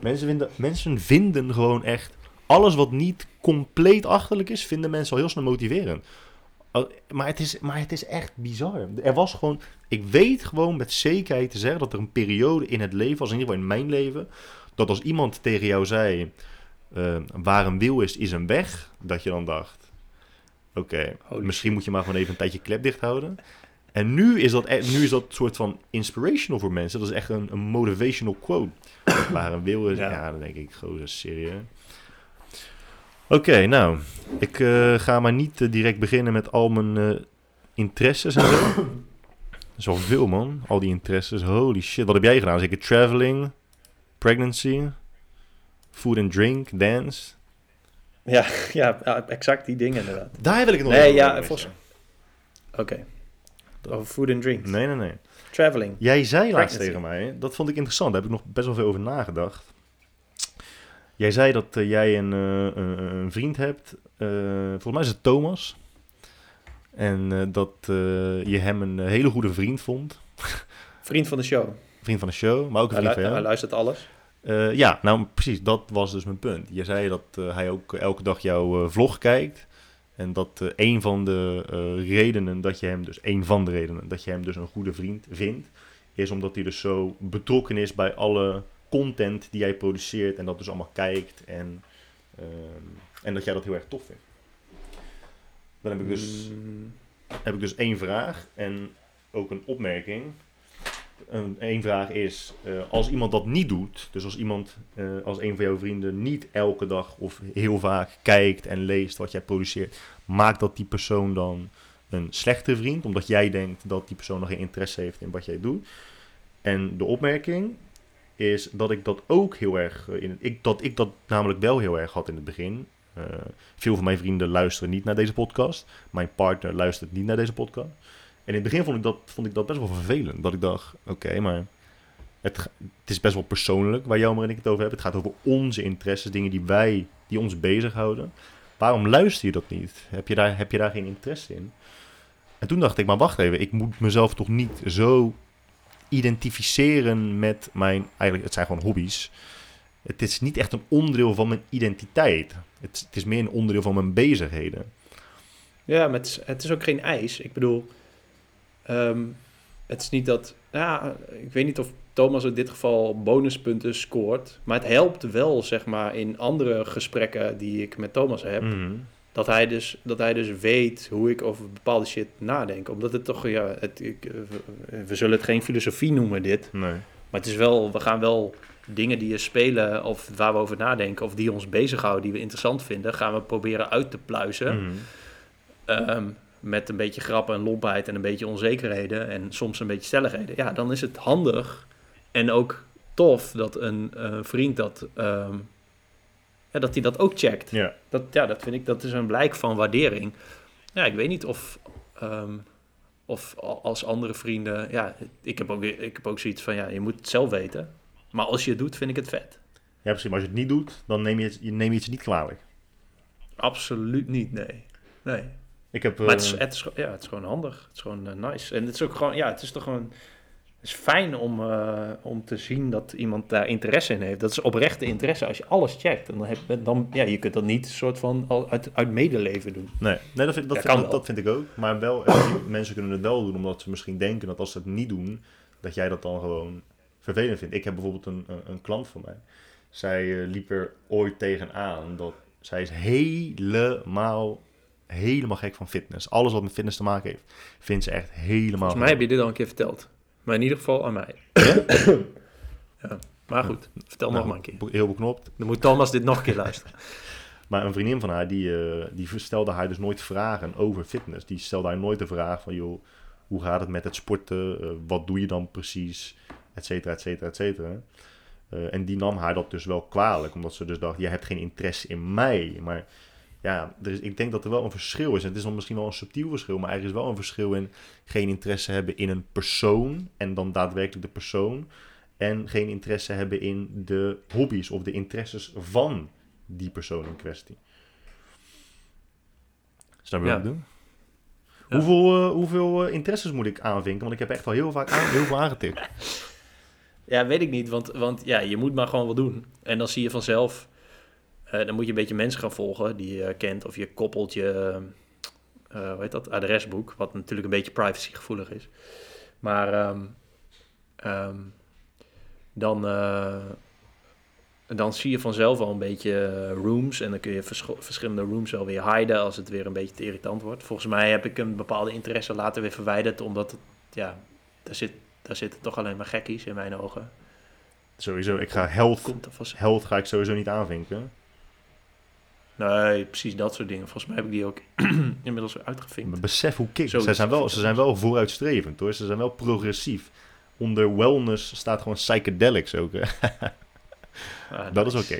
Mensen vinden, mensen vinden gewoon echt alles wat niet compleet achterlijk is, vinden mensen al heel snel motiverend. Al- Maar het, is, maar het is echt bizar. Er was gewoon, ik weet gewoon met zekerheid te zeggen dat er een periode in het leven, als in ieder geval in mijn leven, dat als iemand tegen jou zei, eh, waar een wil is, is een weg, dat je dan dacht, oké, misschien moet je maar gewoon even een tijdje klep dicht houden. En nu is dat, e- nu is dat soort van inspirational voor mensen. Dat is echt een, een motivational quote. Waar een wil is, Ja. ja, dan denk ik, gozer, serieus. Oké, nou, ik eh, ga maar niet eh, direct beginnen met al mijn eh, interesses en zo. Dat is wel veel, man. Al die interesses. Holy shit. Wat heb jij gedaan? Zeker traveling, pregnancy, food and drink, dance. Ja, ja, exact die dingen inderdaad. Daar wil ik het nog Nee, ja, volgens- Oké. Over food and drinks. Nee, nee, nee. Traveling. Jij zei laatst Pregnancy. tegen mij, dat vond ik interessant, daar heb ik nog best wel veel over nagedacht. Jij zei dat eh, jij een, eh, een, een vriend hebt, eh, volgens mij is het Thomas. En dat je hem een hele goede vriend vond. Vriend van de show. vriend van de show, maar ook een vriend lu- van hij luistert alles. Ja, nou precies, dat was dus mijn punt. Je zei dat hij ook elke dag jouw vlog kijkt. En dat een van de redenen dat je hem, dus een van de redenen dat je hem dus een goede vriend vindt, is omdat hij dus zo betrokken is bij alle content die jij produceert en dat dus allemaal kijkt en, ehm, en dat jij dat heel erg tof vindt. Dan heb ik dus Mm, heb ik dus één vraag en ook een opmerking. Een, één vraag is, eh, als iemand dat niet doet, dus als iemand, eh, als een van jouw vrienden niet elke dag of heel vaak kijkt en leest wat jij produceert, maakt dat die persoon dan een slechte vriend, omdat jij denkt dat die persoon nog geen interesse heeft in wat jij doet? En de opmerking is dat ik dat ook heel erg, eh, in ik, dat ik dat namelijk wel heel erg had in het begin. Eh, veel van mijn vrienden luisteren niet naar deze podcast. Mijn partner luistert niet naar deze podcast. En in het begin vond ik dat, vond ik dat best wel vervelend. Dat ik dacht, oké, maar het, het is best wel persoonlijk waar Jelmer en ik het over hebben. Het gaat over onze interesses, dingen die wij, die ons bezighouden. Waarom luister je dat niet? Heb je daar, heb je daar geen interesse in? En toen dacht ik, maar wacht even, ik moet mezelf toch niet zo identificeren met mijn, eigenlijk, het zijn gewoon hobby's. Het is niet echt een onderdeel van mijn identiteit. Het, het is meer een onderdeel van mijn bezigheden. Ja, maar het is, het is ook geen ijs. Ik bedoel, ehm, het is niet dat... Ja, ik weet niet of Thomas in dit geval bonuspunten scoort. Maar het helpt wel, zeg maar, in andere gesprekken die ik met Thomas heb. Mhm. Dat, hij dus, dat hij dus weet hoe ik over bepaalde shit nadenk. Omdat het toch, ja, het, ik, eh, we- we zullen het geen filosofie noemen dit. Nee. Maar het is wel, we gaan wel dingen die er spelen of waar we over nadenken of die ons bezighouden, die we interessant vinden, gaan we proberen uit te pluizen. Mhm. Ehm, met een beetje grap en lompheid en een beetje onzekerheden en soms een beetje stelligheden. Ja, dan is het handig en ook tof dat een eh, vriend dat, ehm, ja, dat hij dat ook checkt. Ja. Dat, ja, dat vind ik, dat is een blijk van waardering. Ja, ik weet niet of, ehm, of als andere vrienden, ja, ik heb, ook, ik heb ook zoiets van, ja, je moet het zelf weten. Maar als je het doet, vind ik het vet. Ja, precies. Maar als je het niet doet, dan neem je het, je neem je het je niet kwalijk. Absoluut niet, nee. Nee. Ik heb... Maar het is, eh, het, is, ja, het is gewoon handig. Het is gewoon eh, nice. En het is ook gewoon, ja, het is toch gewoon... Het is fijn om, eh, om te zien dat iemand daar interesse in heeft. Dat is oprechte interesse. Als je alles checkt, dan heb dan, ja, je kunt dat niet soort van uit, uit medeleven doen. Nee, nee dat, vind, dat, Ja, vind, kan dat, vind ik ook. Maar wel, eh, mensen kunnen het wel doen omdat ze misschien denken dat als ze het niet doen, dat jij dat dan gewoon vervelend vindt. Ik heb bijvoorbeeld een, een, een klant van mij. Zij eh, liep er ooit tegenaan dat zij is helemaal, helemaal gek van fitness. Alles wat met fitness te maken heeft, vindt ze echt helemaal Volgens mij heb je dit al een keer verteld. Maar in ieder geval aan mij. ja. Maar goed, vertel nog Nou, maar een keer. Heel beknopt. Dan moet Thomas dit nog een keer luisteren. Maar een vriendin van haar, die, eh, die stelde haar dus nooit vragen over fitness. Die stelde haar nooit de vraag van, joh, hoe gaat het met het sporten? Eh, wat doe je dan precies? Et cetera, et cetera, et cetera. Eh, en die nam haar dat dus wel kwalijk, omdat ze dus dacht, jij hebt geen interesse in mij. Maar ja, er is, ik denk dat er wel een verschil is. En het is dan misschien wel een subtiel verschil, maar er is wel een verschil in geen interesse hebben in een persoon en dan daadwerkelijk de persoon. En geen interesse hebben in de hobby's of de interesses van die persoon in kwestie. Snap je Ja. wat ik bedoel? Ja. Hoeveel, eh, hoeveel eh, interesses moet ik aanvinken? Want ik heb echt al heel vaak aan, heel veel aangetikt. Ja, weet ik niet. Want, want ja, je moet maar gewoon wat doen. En dan zie je vanzelf... eh, dan moet je een beetje mensen gaan volgen die je kent. Of je koppelt je... hoe heet dat? Adresboek. Wat natuurlijk een beetje privacygevoelig is. Maar... ehm, ehm, dan... dan zie je vanzelf al een beetje rooms. En dan kun je verschillende rooms wel weer hiden als het weer een beetje te irritant wordt. Volgens mij heb ik een bepaalde interesse later weer verwijderd. Omdat het, ja, daar, zit, daar zitten toch alleen maar gekkies in mijn ogen. Sowieso, ik ga health, Komt vast. health ga ik sowieso niet aanvinken. Nee, precies dat soort dingen. Volgens mij heb ik die ook inmiddels weer uitgevinkt. Maar besef hoe kick. Ze zijn, wel, ze zijn wel vooruitstrevend hoor. Ze zijn wel progressief. Onder wellness staat gewoon psychedelics ook. Ah, Dat is oké.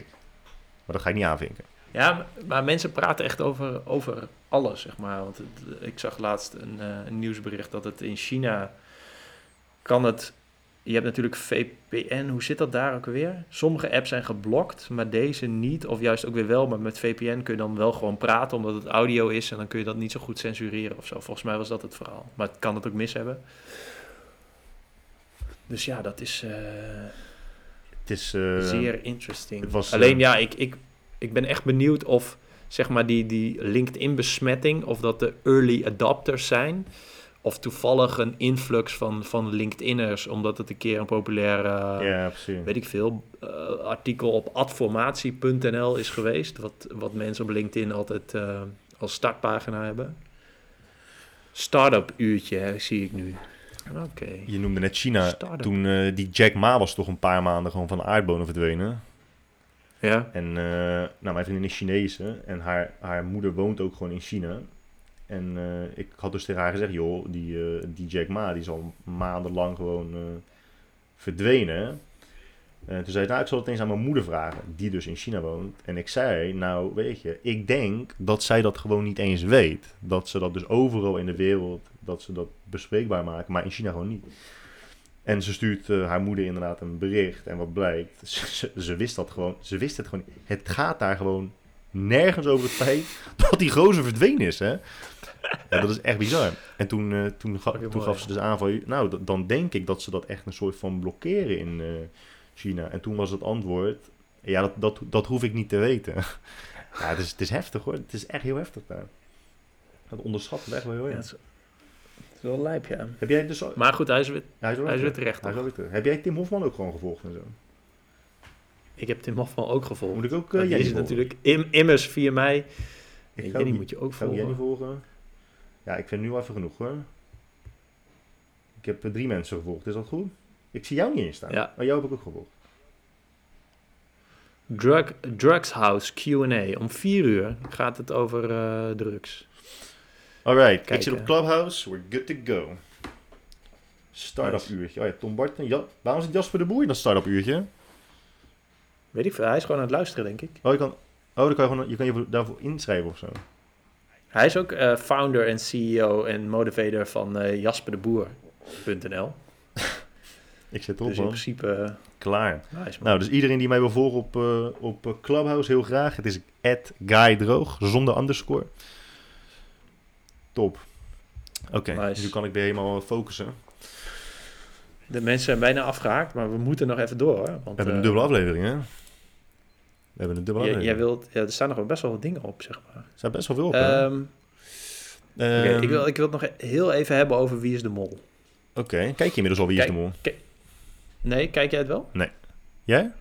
Maar dat ga ik niet aanvinken. Ja, maar- mensen praten echt over, over alles, zeg maar. Want het- ik zag laatst een, eh, een nieuwsbericht dat het in China kan het... Je hebt natuurlijk VPN, hoe zit dat daar ook weer? Sommige apps zijn geblokt, maar deze niet. Of juist ook weer wel, maar met VPN kun je dan wel gewoon praten... omdat het audio is en dan kun je dat niet zo goed censureren of zo. Volgens mij was dat het verhaal. Maar het kan het ook mis hebben. Dus ja, dat is eh, Het is... eh, zeer interesting. het was, Alleen eh, ja, ik, ik, ik ben echt benieuwd of zeg maar die, die LinkedIn-besmetting, of dat de early adopters zijn, of toevallig een influx van, van LinkedIners, omdat het een keer een populaire, ja, precies. weet ik veel, eh, artikel op adformatie.nl is geweest, wat, wat mensen op LinkedIn altijd eh, als startpagina hebben. Startup uurtje, hè, zie ik nu. Oké. Je noemde net China. Start-up. Toen eh, die Jack Ma was toch een paar maanden gewoon van de aardbonen verdwenen. Ja, En nou, mijn vriendin is Chinese en haar, haar moeder woont ook gewoon in China. En eh, ik had dus tegen haar gezegd, joh, die, eh, die Jack Ma, die is al maandenlang gewoon eh, verdwenen. En toen zei ik, nou, ik zal het eens aan mijn moeder vragen, die dus in China woont. En ik zei, nou, weet je, ik denk dat zij dat gewoon niet eens weet. Dat ze dat dus overal in de wereld, dat ze dat bespreekbaar maken, maar in China gewoon niet. En ze stuurt haar moeder inderdaad een bericht. En wat blijkt, ze, ze, ze wist dat gewoon. Ze wist het gewoon niet. Het gaat daar gewoon nergens over het feit dat die gozer verdwenen is, hè. Ja, dat is echt bizar. En toen, eh, toen, ga- toen mooi. gaf ze dus aan van... Nou, dan denk ik dat ze dat echt een soort van blokkeren in eh, China. En toen was het antwoord... Ja, dat, dat, dat hoef ik niet te weten. Ja, het is, het is heftig hoor. Het is echt heel heftig daar. Dat onderschat het echt wel heel ja erg. het, is, het is wel lijp, ja. Heb jij dus... al- Maar goed, hij is weer, hij is, wel hij is weer terecht, Hij is weer terug. Heb jij Tim Hofman ook gewoon gevolgd en zo? Ik heb Tim Hofman ook gevolgd. Moet ik ook Uh, uh, Jenny natuurlijk im, immers via mij. Ik En Jenny die- moet je ook ik Jenny volgen. volgen? Ja, ik vind nu even genoeg hoor. Ik heb eh, drie mensen gevolgd, is dat goed? Ik zie jou niet eens staan. Ja. Oh, jou heb ik ook gevolgd. Drug, Drugs House Q&A. Om vier uur gaat het over eh, drugs. Alright, ik Kijk, zit op. Clubhouse, we're good to go. Start-up Nice. uurtje. Oh ja, Tom Barton. Ja, waarom zit Jasper de Boer in dat start-up uurtje? Weet ik veel, hij is gewoon aan het luisteren, denk ik. Oh, je kan, oh dan kan je, gewoon, je kan je daarvoor inschrijven of zo. Hij is ook eh, founder en CEO en motivator van eh jasperDeboer.nl. Ik zit erop Dus in man. principe, eh, Klaar. nice. Nou, dus iedereen die mij wil volgen op, op Clubhouse, heel graag. Het is @guydroog zonder underscore. Top. Oké, Nice. nu kan ik weer helemaal focussen. De mensen zijn bijna afgehaakt, maar we moeten nog even door. Hoor, want, We hebben een dubbele aflevering, hè? We hebben een dubbele jij, wilt, ja, er staan nog wel best wel wat dingen op, zeg maar. Er staat best wel veel op, Ehm, ik, wil, ik wil het nog heel even hebben over Wie is de Mol. Oké, kijk je inmiddels al wie is de Kijk. mol? Nee, kijk jij het wel? Jij?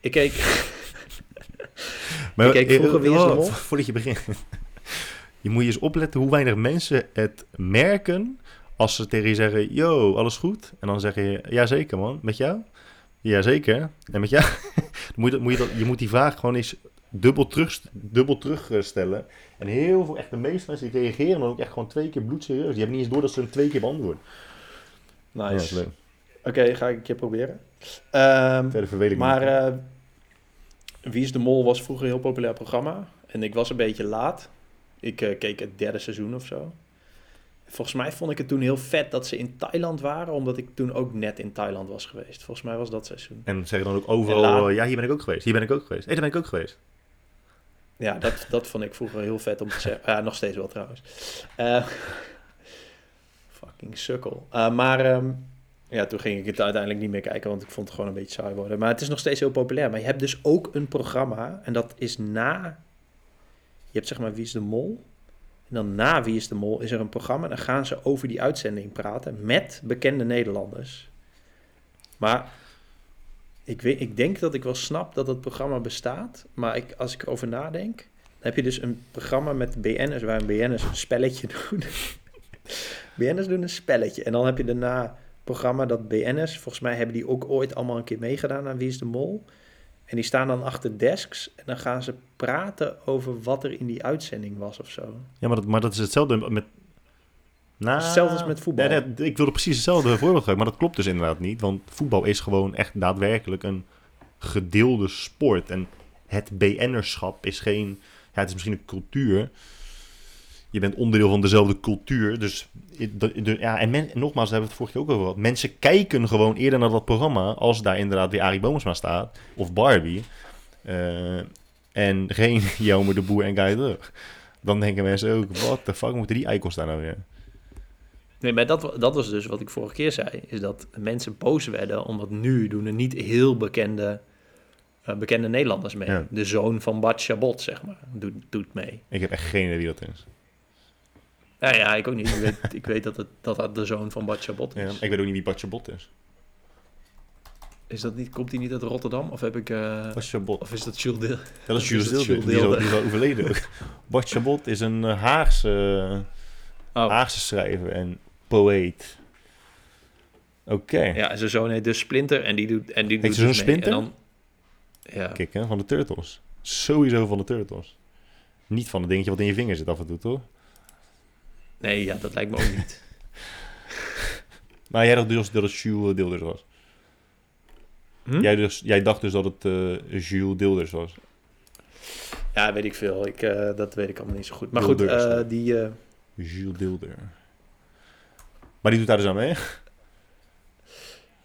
Ik keek... Maar, Ik keek vroeger Wie is de oh, Mol? vo- Voordat je begint. je moet je eens opletten hoe weinig mensen het merken als ze tegen je zeggen, yo, alles goed? En dan zeg je, ja zeker man, met jou? Ja zeker. En met jou? moet je, moet je, dat, je moet die vraag gewoon eens dubbel, terug, dubbel terugstellen. En heel veel, echt de meeste mensen die reageren dan ook echt gewoon twee keer bloedserieus. Die hebben niet eens door dat ze hem twee keer beantwoorden. Nice. Oké, ga ik een keer proberen. Ehm, Verder maar eh, Wie is de Mol was vroeger een heel populair programma. En ik was een beetje laat. Ik eh, keek het derde seizoen of zo. Volgens mij vond ik het toen heel vet dat ze in Thailand waren, omdat ik toen ook net in Thailand was geweest. Volgens mij was dat seizoen. En zeggen dan ook overal, ja hier ben ik ook geweest, hier ben ik ook geweest. Daar ben ik ook geweest. Ja, dat, dat vond ik vroeger heel vet om te zeggen. Ja, nog steeds wel trouwens. Eh, fucking sukkel. Eh, maar ehm, ja, toen ging ik het uiteindelijk niet meer kijken, want ik vond het gewoon een beetje saai worden. Maar het is nog steeds heel populair. Maar je hebt dus ook een programma, en dat is na... Je hebt zeg maar Wie is de Mol? Dan na Wie is de Mol is er een programma. Dan gaan ze over die uitzending praten met bekende Nederlanders. Maar ik, weet, ik denk dat ik wel snap dat het programma bestaat. Maar ik, als ik erover nadenk, dan heb je dus een programma met BN'ers waar een BN'ers een spelletje doen. BN'ers doen een spelletje. En dan heb je daarna programma dat BN'ers, volgens mij hebben die ook ooit allemaal een keer meegedaan aan Wie is de Mol. En die staan dan achter desks en dan gaan ze praten over wat er in die uitzending was of zo. Ja, maar dat, maar dat is hetzelfde met... Nou, Hetzelfde als met voetbal. Nee, nee, ik wilde precies hetzelfde voorbeeld gebruiken, maar dat klopt dus inderdaad niet. Want voetbal is gewoon echt daadwerkelijk een gedeelde sport. En het BN'erschap is geen... Ja, het is misschien een cultuur. Je bent onderdeel van dezelfde cultuur. Dus de- de- ja, en, men, en nogmaals, daar hebben we het vorige keer ook over gehad. Mensen kijken gewoon eerder naar dat programma als daar inderdaad weer Arie Boomsma staat. Of Barbie. Eh, en geen Jelmer de Boer en Guy Drug. Dan denken mensen ook, wat de fuck moeten die eikels daar nou weer? Nee, maar dat, dat was dus wat ik vorige keer zei. Is dat mensen boos werden omdat nu doen er niet heel bekende, eh, bekende Nederlanders mee. Ja. De zoon van Bart Chabot, zeg maar, doet, doet mee. Ik heb echt geen idee wie dat is. Nou ja, ik ook niet. Ik weet, ik weet dat, het, dat dat de zoon van Bart Chabot Ja, is. ik weet ook niet wie Bartje Bot is. is dat niet, komt hij niet uit Rotterdam? Of, heb ik, Bot. of is dat Jules Deel? Dat is Jules is Die is al- Deelder? die is al overleden. ook. Bart Chabot is een eh, Haagse, Oh, Haagse schrijver en poëet. Oké. ja, en zijn zoon heet dus Splinter en die doet, en die doet zijn dus mee. Splinter? En dan, ja, Kijk, hè, van de Turtles. Sowieso van de Turtles. Niet van het dingetje wat in je vinger zit af en toe, toch? Nee, ja, dat lijkt me ook niet. Maar jij dacht dus dat het Jules Dilders was. Hm? Jij, dus, jij dacht dus dat het eh, Jules Dilders was. Ja, weet ik veel. Ik, eh, dat weet ik allemaal niet zo goed. Maar goed, hè? die... Jules Dilder. Maar die doet daar dus aan mee?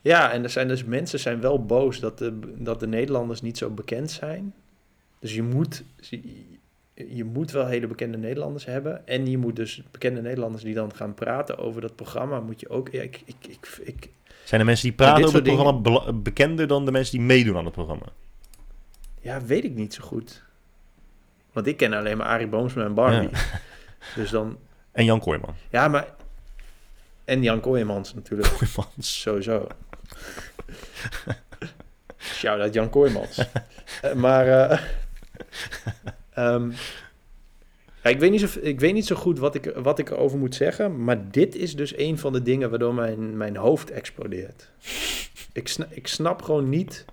Ja, en er zijn dus mensen zijn wel boos dat de, dat de Nederlanders niet zo bekend zijn. Dus je moet, je, moet wel hele bekende Nederlanders hebben. En je moet dus bekende Nederlanders die dan gaan praten over dat programma, moet je ook... Ja, ik, ik, ik, ik, Zijn de mensen die praten over het programma bekender dan de mensen die meedoen aan het programma? ja, weet ik niet zo goed. Want ik ken alleen maar Arie Boomsma en Barbie. Dus dan... En Jan Kooijman. Ja, maar... En Jan Kooijmans natuurlijk. Kooijmans. Sowieso. Shout-out Jan Kooijmans. Eh, maar eh, ehm, ja, ik, weet niet zo, ik weet niet zo goed wat ik, wat ik erover moet zeggen. Maar dit is dus een van de dingen waardoor mijn, mijn hoofd explodeert. Ik, sna, ik snap gewoon niet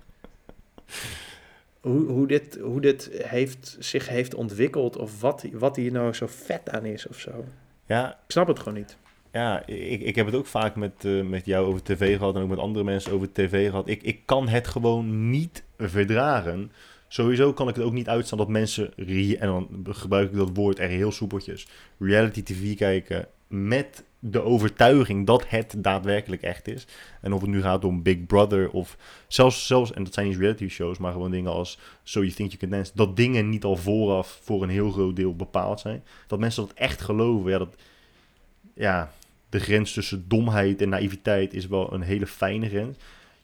hoe, hoe dit, hoe dit heeft, zich heeft ontwikkeld. Of wat, wat hier nou zo vet aan is of zo. Ja, Ik snap het gewoon niet. ja ik, ik heb het ook vaak met, eh, met jou over tv gehad en ook met andere mensen over tv gehad. Ik, ik kan het gewoon niet verdragen. Sowieso kan ik het ook niet uitstaan dat mensen, en dan gebruik ik dat woord er heel soepeltjes, reality tv kijken met de overtuiging dat het daadwerkelijk echt is. En of het nu gaat om Big Brother of zelfs, zelfs en dat zijn niet reality shows, maar gewoon dingen als So You Think You Can Dance, dat dingen niet al vooraf voor een heel groot deel bepaald zijn. Dat mensen dat echt geloven, ja, dat, ja, de grens tussen domheid en naïviteit is wel een hele fijne grens.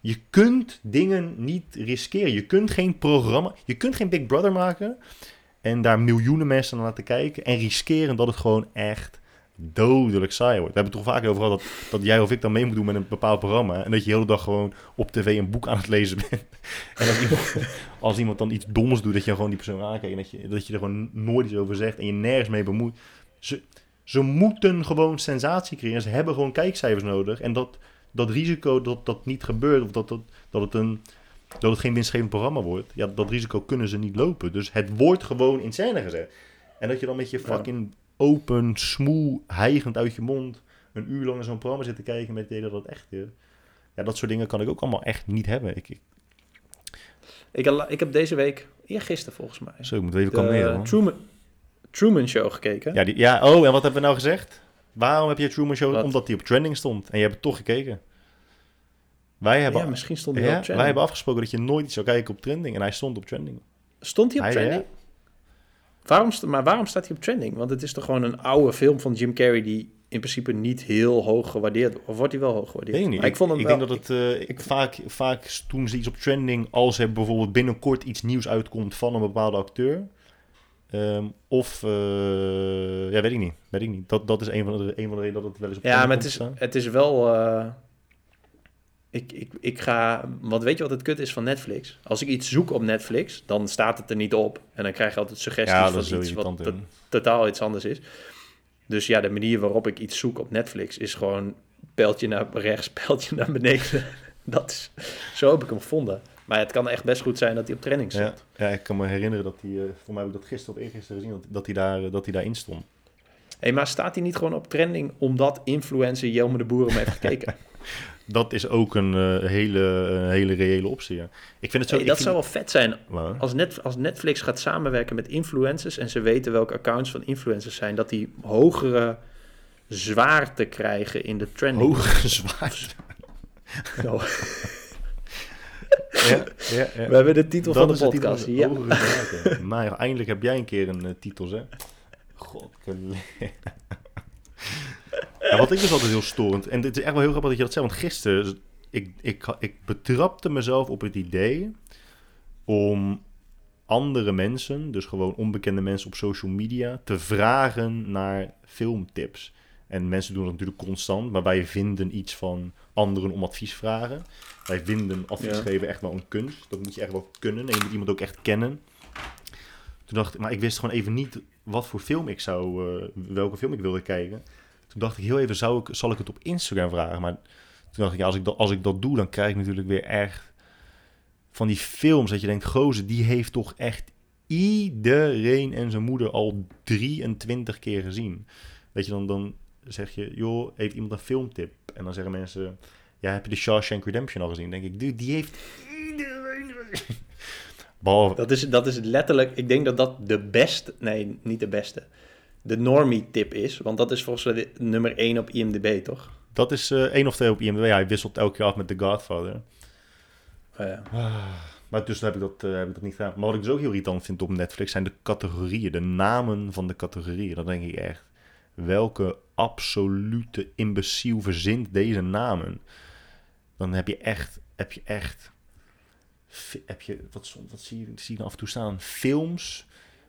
Je kunt dingen niet riskeren. Je kunt geen programma, je kunt geen Big Brother maken en daar miljoenen mensen naar laten kijken en riskeren dat het gewoon echt dodelijk saai wordt. We hebben het toch vaak over gehad dat, dat jij of ik dan mee moet doen met een bepaald programma en dat je de hele dag gewoon op tv een boek aan het lezen bent. en als iemand, als iemand dan iets doms doet, dat je gewoon die persoon aankijkt en dat je, dat je er gewoon nooit iets over zegt en je nergens mee bemoeit. Ze, ze moeten gewoon sensatie creëren. Ze hebben gewoon kijkcijfers nodig. En dat, dat risico dat dat niet gebeurt, of dat, dat, dat, het een, dat het geen winstgevend programma wordt, ja, dat risico kunnen ze niet lopen. Dus het wordt gewoon in scène gezet. En dat je dan met je Ja. fucking open, smoel, hijgend uit je mond een uur lang naar zo'n programma zit te kijken met het idee dat het echt is. Ja, dat soort dingen kan ik ook allemaal echt niet hebben. Ik, ik, Ik, heb deze week, eergisteren volgens mij, zo, ik moet even de kalmeren. Truman, Truman Show gekeken. Ja, die, ja, oh, en wat hebben we nou gezegd? Waarom heb je Truman Show? Wat? Omdat die op trending stond. En je hebt toch gekeken. Wij hebben, Ja, misschien stond hij ja, op trending. wij hebben afgesproken dat je nooit iets zou kijken op trending. En hij stond op trending. Stond hij op Hij, trending? Waarom, maar waarom staat hij op trending? Want het is toch gewoon een oude film van Jim Carrey die in principe niet heel hoog gewaardeerd wordt. Of wordt hij wel hoog gewaardeerd? Weet ik niet. Maar ik vond hem ik wel... denk dat het eh, ik, vaak, vaak doen ze iets op trending als er bijvoorbeeld binnenkort iets nieuws uitkomt van een bepaalde acteur. Ehm, of, eh, ja, weet ik niet. Weet ik niet. Dat, dat is een van, de, een van de redenen dat het wel eens op Ja, maar het is, staan. het is wel... eh, ik, ik, ik ga... Want weet je wat het kut is van Netflix? Als ik iets zoek op Netflix, dan staat het er niet op. En dan krijg je altijd suggesties Ja, van iets wat to- totaal iets anders is. Dus ja, de manier waarop ik iets zoek op Netflix is gewoon pijltje naar rechts, pijltje naar beneden. Dat is, zo heb ik hem gevonden. Maar het kan echt best goed zijn dat hij op training Ja, stond. ja, ik kan me herinneren dat hij, eh, voor mij heb ik dat gisteren of eergisteren gezien, dat, dat, hij daar, eh, dat hij daarin stond. Hey, maar staat hij niet gewoon op trending omdat influencer Jelme de Boer hem heeft gekeken? Dat is ook een eh, hele, een hele reële optie. Ja. Ik vind het zo. Hey, ik dat vind- zou wel vet zijn als, net, als Netflix gaat samenwerken met influencers en ze weten welke accounts van influencers zijn, dat die hogere zwaarte krijgen in de trending. Hoge zwaard. Oh, Ja, ja, ja. We hebben de titel Dat van de is de titel podcast. de Ja. Maar eindelijk heb jij een keer een eh, titel, hè? God, Ja, wat ik dus altijd heel storend... En het is echt wel heel grappig dat je dat zei. Want gisteren... Ik, ik, ik betrapte mezelf op het idee... om andere mensen... dus gewoon onbekende mensen op social media... te vragen naar filmtips. En mensen doen dat natuurlijk constant... maar wij vinden iets van anderen om advies vragen. Wij vinden advies Ja. geven echt wel een kunst. Dat moet je echt wel kunnen. En je moet iemand ook echt kennen. Toen dacht ik, maar ik wist gewoon even niet wat voor film ik zou, eh, welke film ik wilde kijken. Toen dacht ik heel even, zou ik, zal ik het op Instagram vragen? Maar toen dacht ik, ja, als ik dat, als ik dat doe, dan krijg ik natuurlijk weer echt van die films dat je denkt, gozer, die heeft toch echt iedereen en zijn moeder al 23 keer gezien. Weet je, dan, dan zeg je, joh, heeft iemand een filmtip? En dan zeggen mensen, ja, heb je de Shawshank Redemption al gezien? Dan denk ik, dude, die heeft iedereen gezien. Behalve, Dat is, dat is letterlijk, ik denk dat dat de beste, nee, niet de beste, de normie tip is. Want dat is volgens mij nummer 1 op IMDb, toch? dat is eh één of twee op IMDb. Ja, hij wisselt elke keer af met The Godfather. Oh ja. Maar dus heb ik, dat, eh, heb ik dat niet gedaan. Maar wat ik dus ook heel irritant vind op Netflix zijn de categorieën. De namen van de categorieën. Dan denk ik echt, welke absolute imbeciel verzint deze namen? Dan heb je echt, heb je echt, heb je, wat, wat zie, je, zie af en toe staan? Films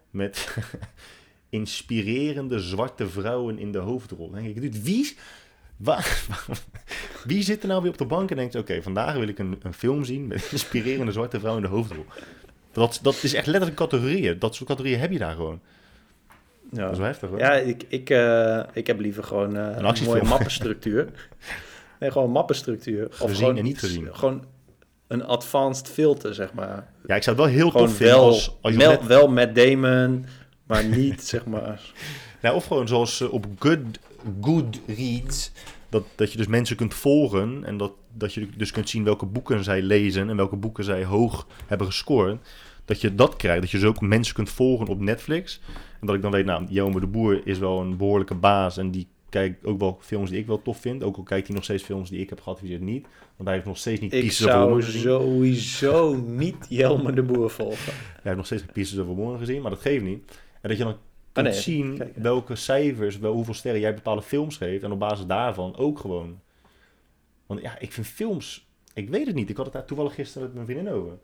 met inspirerende zwarte vrouwen in de hoofdrol. Denk ik, wie, wie zit er nou weer op de bank en denkt, oké, vandaag wil ik een, een film zien met inspirerende zwarte vrouw in de hoofdrol. Dat, dat is echt letterlijk categorieën. Dat soort categorieën heb je daar gewoon. Ja. Dat is wel heftig hoor. Ja, ik, ik, eh, ik heb liever gewoon eh, een, mooie mappenstructuur. nee, gewoon mappenstructuur. Of Gezien gewoon en niet gezien. Gewoon een advanced filter, zeg maar. Ja, ik zou het wel heel Gewoon tof vinden wel, als, als je wel, net- wel met Damon, maar niet, zeg maar... Nou, of gewoon zoals eh, op Good, Goodreads, dat, dat je dus mensen kunt volgen en dat, dat je dus kunt zien welke boeken zij lezen en welke boeken zij hoog hebben gescoord. Dat je dat krijgt, dat je dus ook mensen kunt volgen op Netflix. En dat ik dan weet, nou, Jelme de Boer is wel een behoorlijke baas en die kijkt ook wel films die ik wel tof vind. Ook al kijkt hij nog steeds films die ik heb geadviseerd niet. Want hij heeft nog steeds niet Ik Pieces zou gezien. sowieso niet Jelme de Boer volgen. Hij heeft nog steeds geen Pieces of Woman gezien, maar dat geeft niet. En dat je dan Ah, kunt nee, zien kijken. welke cijfers, wel, hoeveel sterren jij bepaalde films geeft. En op basis daarvan ook gewoon. Want ja, ik vind films... Ik weet het niet. Ik had het daar toevallig gisteren met mijn vriendin over.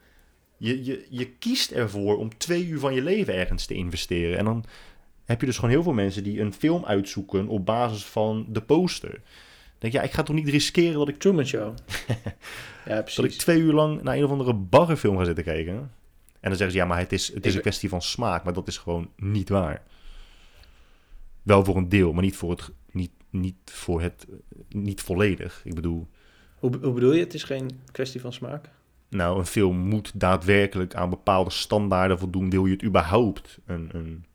Je, je, je kiest ervoor om twee uur van je leven ergens te investeren. En dan heb je dus gewoon heel veel mensen die een film uitzoeken op basis van de poster. Dan denk je, ja, ik ga toch niet riskeren dat ik, Truman Show. ja, dat ik precies. twee uur lang naar een of andere barrenfilm ga zitten kijken. En dan zeggen ze, ja, maar het is, het is een kwestie van smaak. Maar dat is gewoon niet waar. Wel voor een deel, maar niet voor het, niet, niet voor het, niet volledig. Ik bedoel, Hoe, hoe bedoel je? Het is geen kwestie van smaak? Nou, een film moet daadwerkelijk aan bepaalde standaarden voldoen. Wil je het überhaupt een, een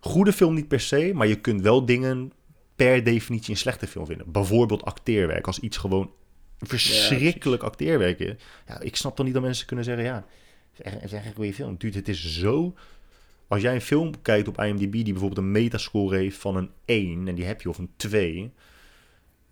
goede film niet per se, maar je kunt wel dingen per definitie een slechte film vinden. Bijvoorbeeld acteerwerk, als iets gewoon verschrikkelijk acteerwerk is. Ja, ik snap dan niet dat mensen kunnen zeggen, ja, het is echt een goede film. Dude, het is zo... Als jij een film kijkt op IMDb die bijvoorbeeld een metascore heeft van een 1 en die heb je of een 2,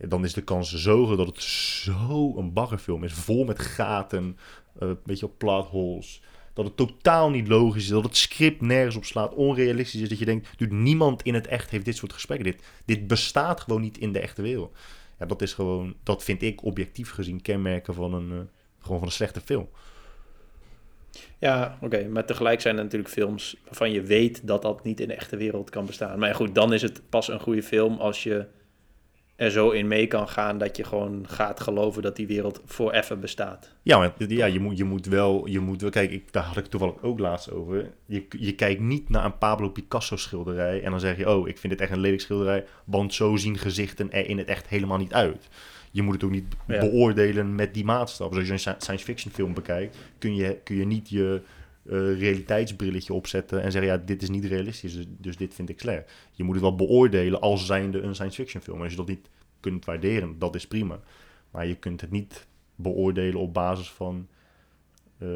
dan is de kans zo groot dat het zo een baggerfilm is. Vol met gaten, eh, een beetje op plot holes. Dat het totaal niet logisch is, dat het script nergens op slaat, onrealistisch is. Dat je denkt, dude, niemand in het echt heeft dit soort gesprekken. Dit, dit bestaat gewoon niet in de echte wereld. Ja, dat is gewoon, dat vind ik objectief gezien kenmerken van een, eh, gewoon van een slechte film. Ja, oké. Maar tegelijk zijn er natuurlijk films waarvan je weet dat dat niet in de echte wereld kan bestaan. Maar goed, dan is het pas een goede film als je er zo in mee kan gaan dat je gewoon gaat geloven dat die wereld voor even bestaat. Ja, maar ja, je, moet, je moet wel, je moet wel, kijk, ik, daar had ik toevallig ook laatst over. Je, je kijkt niet naar een Pablo Picasso schilderij en dan zeg je, oh, ik vind dit echt een lelijk schilderij, want zo zien gezichten er in het echt helemaal niet uit. Je moet het ook niet Ja. beoordelen met die maatstaf. Dus als je een sci- science fiction film bekijkt, kun je, kun je niet je eh, realiteitsbrilletje opzetten en zeggen, ja, dit is niet realistisch, dus, dus dit vind ik slecht. Je moet het wel beoordelen als zijnde een science fiction film. En als je dat niet kunt waarderen, dat is prima. Maar je kunt het niet beoordelen op basis van eh,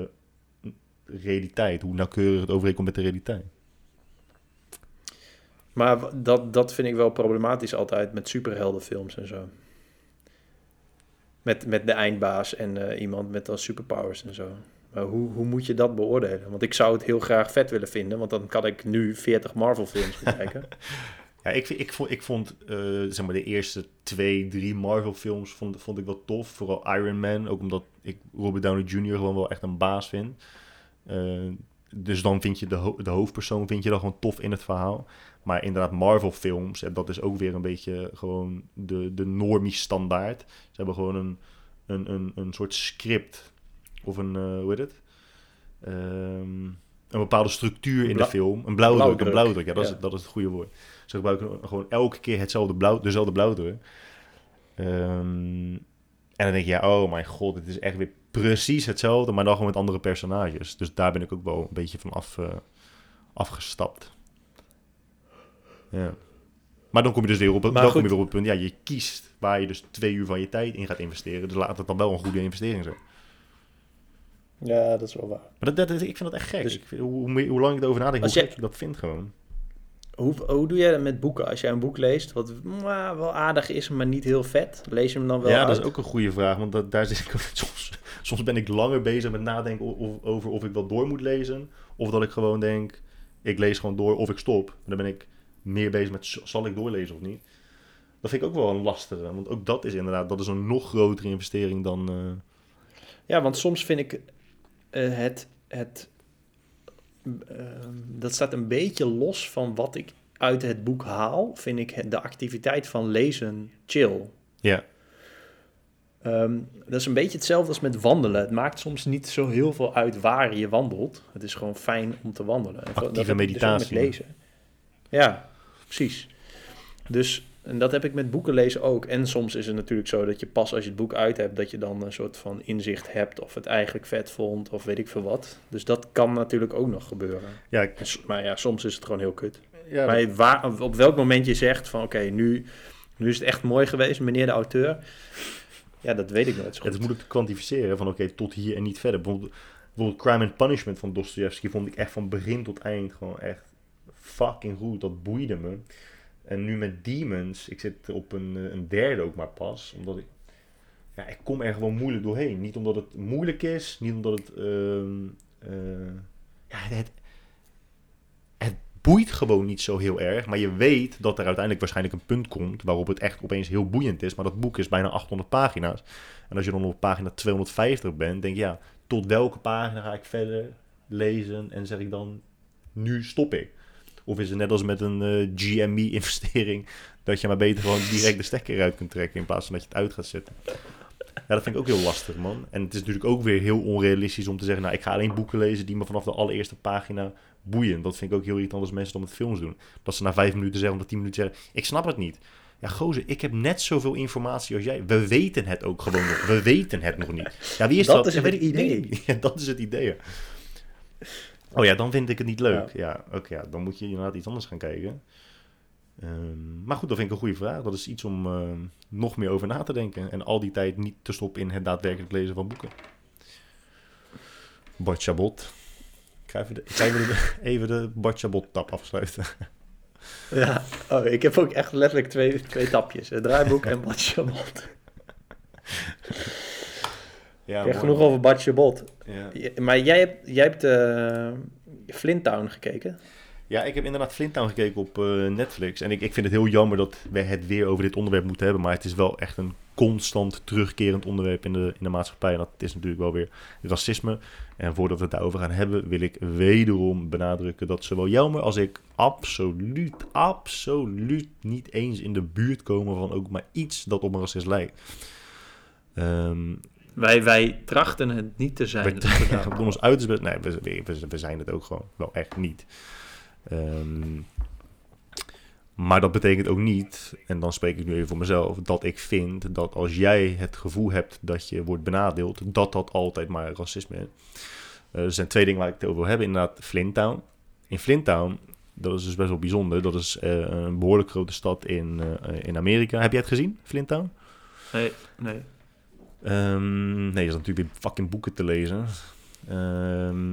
realiteit. Hoe nauwkeurig het overeenkomt met de realiteit. Maar dat, dat vind ik wel problematisch altijd met superheldenfilms en zo. Met, met de eindbaas en eh, iemand met dan superpowers en zo. Hoe, hoe moet je dat beoordelen? Want ik zou het heel graag vet willen vinden, want dan kan ik nu 40 Marvel films bekijken. Ja, ik, ik vond, ik vond eh, zeg maar de eerste twee, drie Marvel-films vond, vond ik wel tof. Vooral Iron Man, ook omdat ik Robert Downey Jr. gewoon wel echt een baas vind. Eh, dus dan vind je de, de hoofdpersoon vind je dan gewoon tof in het verhaal. Maar inderdaad, Marvel-films, dat is ook weer een beetje gewoon de, de normie-standaard. Ze hebben gewoon een, een, een, een soort script of een, eh, hoe heet het? Ehm, een bepaalde structuur in de film. Een blauwdruk, een blauwdruk. Ja, dat, ja. Is, dat is het goede woord. Ze gebruiken gewoon elke keer hetzelfde blauw, dezelfde blauwdruk. Ehm, en dan denk je, ja, oh mijn god, het is echt weer precies hetzelfde, maar dan gewoon met andere personages. Dus daar ben ik ook wel een beetje van af, eh, afgestapt. Ja. Maar dan kom je dus weer op, het- dan kom je weer op het punt, ja, je kiest waar je dus twee uur van je tijd in gaat investeren. Dus laat het dan wel een goede investering zijn. Ja, dat is wel waar. Maar dat, dat, ik vind dat echt gek. Dus- ik vind, hoe, hoe, lang ik erover nadenk, hoe jij- gek ik dat vind gewoon. Hoe, hoe doe jij dat met boeken? Als jij een boek leest, wat mwah, wel aardig is, maar niet heel vet, lees je hem dan wel ja, uit? dat is ook een goede vraag. Want dat, daar zit ik soms, soms ben ik langer bezig met nadenken of, over of ik wel door moet lezen. Of dat ik gewoon denk, ik lees gewoon door of ik stop. Maar dan ben ik meer bezig met, zal ik doorlezen of niet? Dat vind ik ook wel een lastige. Want ook dat is inderdaad, dat is een nog grotere investering dan... eh, Ja, want soms vind ik eh, het, het ehm, dat staat een beetje los van wat ik uit het boek haal. Vind ik het- de activiteit van lezen chill. ja, Ehm, dat is een beetje hetzelfde als met wandelen. Het maakt soms niet zo heel veel uit waar je wandelt. Het is gewoon fijn om te wandelen. Dat Actieve dus meditatie. met lezen. Ja, precies. Dus en dat heb ik met boeken lezen ook. En soms is het natuurlijk zo dat je pas als je het boek uit hebt, dat je dan een soort van inzicht hebt of het eigenlijk vet vond of weet ik veel wat. Dus dat kan natuurlijk ook nog gebeuren. ja, ik- Maar ja, soms is het gewoon heel kut. ja, Maar waar, op welk moment je zegt van oké, nu, nu is het echt mooi geweest, meneer de auteur. Ja, dat weet ik nooit zo Het goed. is moeilijk te kwantificeren van oké, tot hier en niet verder. Bijvoorbeeld, bijvoorbeeld Crime and Punishment van Dostoevsky vond ik echt van begin tot eind gewoon echt fucking goed. Dat boeide me. En nu met Demons, ik zit op een, eh, een derde ook maar pas. Omdat ik, ja, ik kom er gewoon moeilijk doorheen. Niet omdat het moeilijk is, niet omdat het, ehm, eh, ja, het, het boeit gewoon niet zo heel erg. Maar je weet dat er uiteindelijk waarschijnlijk een punt komt waarop het echt opeens heel boeiend is. Maar dat boek is bijna 800 pagina's. En als je dan op pagina 250 bent, denk je ja, tot welke pagina ga ik verder lezen en zeg ik dan, nu stop ik. Of is het net als met een eh, GME-investering, dat je maar beter gewoon direct de stekker eruit kunt trekken in plaats van dat je het uit gaat zetten. Ja, dat vind ik ook heel lastig, man. En het is natuurlijk ook weer heel onrealistisch om te zeggen, nou, ik ga alleen boeken lezen die me vanaf de allereerste pagina boeien. Dat vind ik ook heel irritant als mensen dat met films doen. Dat ze na vijf minuten zeggen, of na tien minuten zeggen, ik snap het niet. Ja, gozer, ik heb net zoveel informatie als jij. We weten het ook gewoon nog. We weten het nog niet. Ja, wie is Dat dat? is het idee. Ja, dat is het idee. Oh ja, dan vind ik het niet leuk. Ja, oké, ja, dan moet je inderdaad iets anders gaan kijken. Ehm, maar goed, dat vind ik een goede vraag. Dat is iets om ehm, nog meer over na te denken. En al die tijd niet te stoppen in het daadwerkelijk lezen van boeken. Bart Chabot. Ik ga even de, ik ga even de, even de Bart Chabot-tap afsluiten. Ja, oh, ik heb ook echt letterlijk twee, twee tapjes. Het draaiboek en Bad Chabot. Ja, genoeg over Bad Chabot. Ja. Maar jij hebt, jij hebt eh Flint Town gekeken. Ja, ik heb inderdaad Flinttown gekeken op eh, Netflix. En ik, ik vind het heel jammer dat we het weer over dit onderwerp moeten hebben. Maar het is wel echt een constant terugkerend onderwerp in de, in de maatschappij. En dat is natuurlijk wel weer racisme. En voordat we het daarover gaan hebben, wil ik wederom benadrukken dat zowel Jelmer als ik absoluut, absoluut niet eens in de buurt komen van ook maar iets dat op een racist lijkt. Ehm, Wij, wij trachten het niet te zijn. we, doen ons. Nee, we, we, we zijn het ook gewoon wel echt niet. Ehm, maar dat betekent ook niet, en dan spreek ik nu even voor mezelf, dat ik vind dat als jij het gevoel hebt dat je wordt benadeeld, dat dat altijd maar racisme is. Eh, er zijn twee dingen waar ik het over wil hebben. Inderdaad, Flinttown. In Flinttown, dat is dus best wel bijzonder. Dat is eh, een behoorlijk grote stad in, eh, in Amerika. Heb jij het gezien, Flinttown? Nee, nee. Ehm, nee, er is natuurlijk weer fucking boeken te lezen. Ehm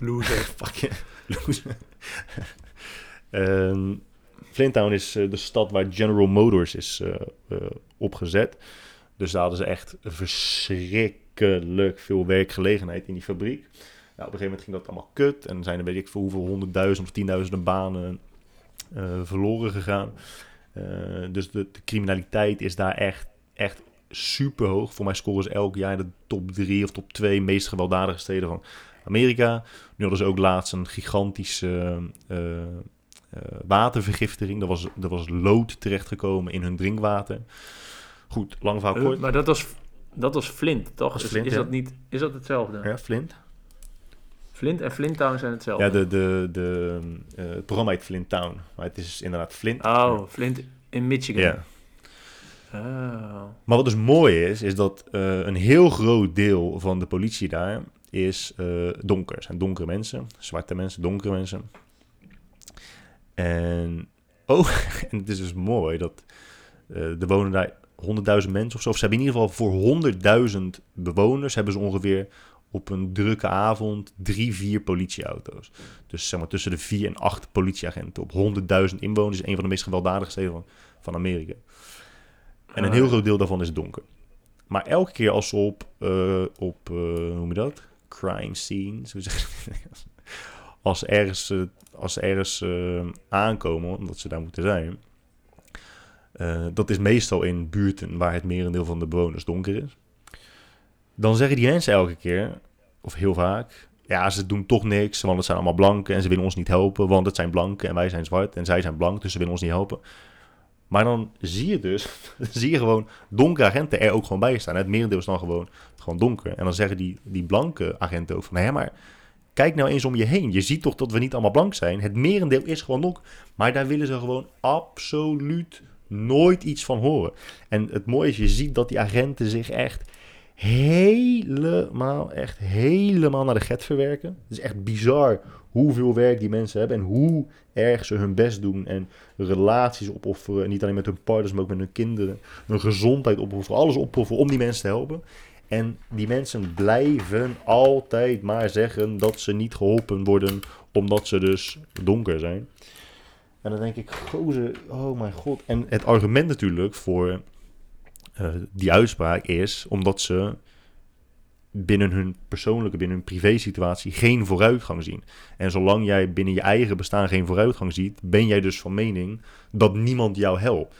Loser. fucking loser. Ehm, Flinttown is eh, de stad waar General Motors is eh, eh, opgezet. Dus daar hadden ze echt verschrikkelijk veel werkgelegenheid in die fabriek. Nou, op een gegeven moment ging dat allemaal kut. En zijn er weet ik veel hoeveel honderdduizend of tienduizenden banen verloren gegaan. Dus de, de criminaliteit is daar echt, echt super hoog. Voor mij scoren ze elk jaar de top 3 of top 2 meest gewelddadige steden van Amerika. Nu hadden ze ook laatst een gigantische eh, watervergiftiging. Er was, er was lood terechtgekomen in hun drinkwater. Goed, lang verhaal Eh, kort. maar dat was, dat was Flint, toch? was Is- Flint, is, ja. dat niet, is dat hetzelfde? Ja, Flint. Flint en Flint Town zijn hetzelfde. Ja, de, de, de, het programma heet Flint Town. Maar het is inderdaad Flint. Oh, Flint in Michigan. Ja. Oh. Maar wat dus mooi is, is dat eh, een heel groot deel van de politie daar is eh, donker. Zijn donkere mensen, zwarte mensen, donkere mensen. En, oh, en het is dus mooi dat eh, er wonen daar 100.000 mensen of zo. Of ze hebben in ieder geval voor 100.000 bewoners hebben ze ongeveer op een drukke avond drie, vier politieauto's. Dus zeg maar tussen de vier en acht politieagenten op 100.000 inwoners. Een van de meest gewelddadige steden van Amerika. En een heel groot deel daarvan is donker. Maar elke keer als ze op, eh, op eh, hoe noem je dat? Crime scenes, hoe zeg dat? Als ze ergens, eh, als ze ergens aankomen, omdat ze daar moeten zijn. dat is meestal in buurten waar het merendeel van de bewoners donker is. Dan zeggen die mensen elke keer, of heel vaak, ja, ze doen toch niks, want het zijn allemaal blanken en ze willen ons niet helpen, want het zijn blanken en wij zijn zwart en zij zijn blank, dus ze willen ons niet helpen. Maar dan zie je dus, zie je gewoon donkere agenten er ook gewoon bij staan. Het merendeel is dan gewoon, gewoon donker. En dan zeggen die, die blanke agenten ook van, hé, maar kijk nou eens om je heen. Je ziet toch dat we niet allemaal blank zijn. Het merendeel is gewoon donker. Maar daar willen ze gewoon absoluut nooit iets van horen. En het mooie is, je ziet dat die agenten zich echt helemaal, echt helemaal naar de get verwerken. Het is echt bizar hoeveel werk die mensen hebben en hoe erg ze hun best doen en relaties opofferen. Niet alleen met hun partners, maar ook met hun kinderen. Hun gezondheid opofferen, alles opofferen om die mensen te helpen. En die mensen blijven altijd maar zeggen dat ze niet geholpen worden omdat ze dus donker zijn. En dan denk ik, gozer, oh mijn god. En het argument natuurlijk voor eh, die uitspraak is omdat ze binnen hun persoonlijke, binnen hun privé situatie geen vooruitgang zien. En zolang jij binnen je eigen bestaan geen vooruitgang ziet, ben jij dus van mening dat niemand jou helpt.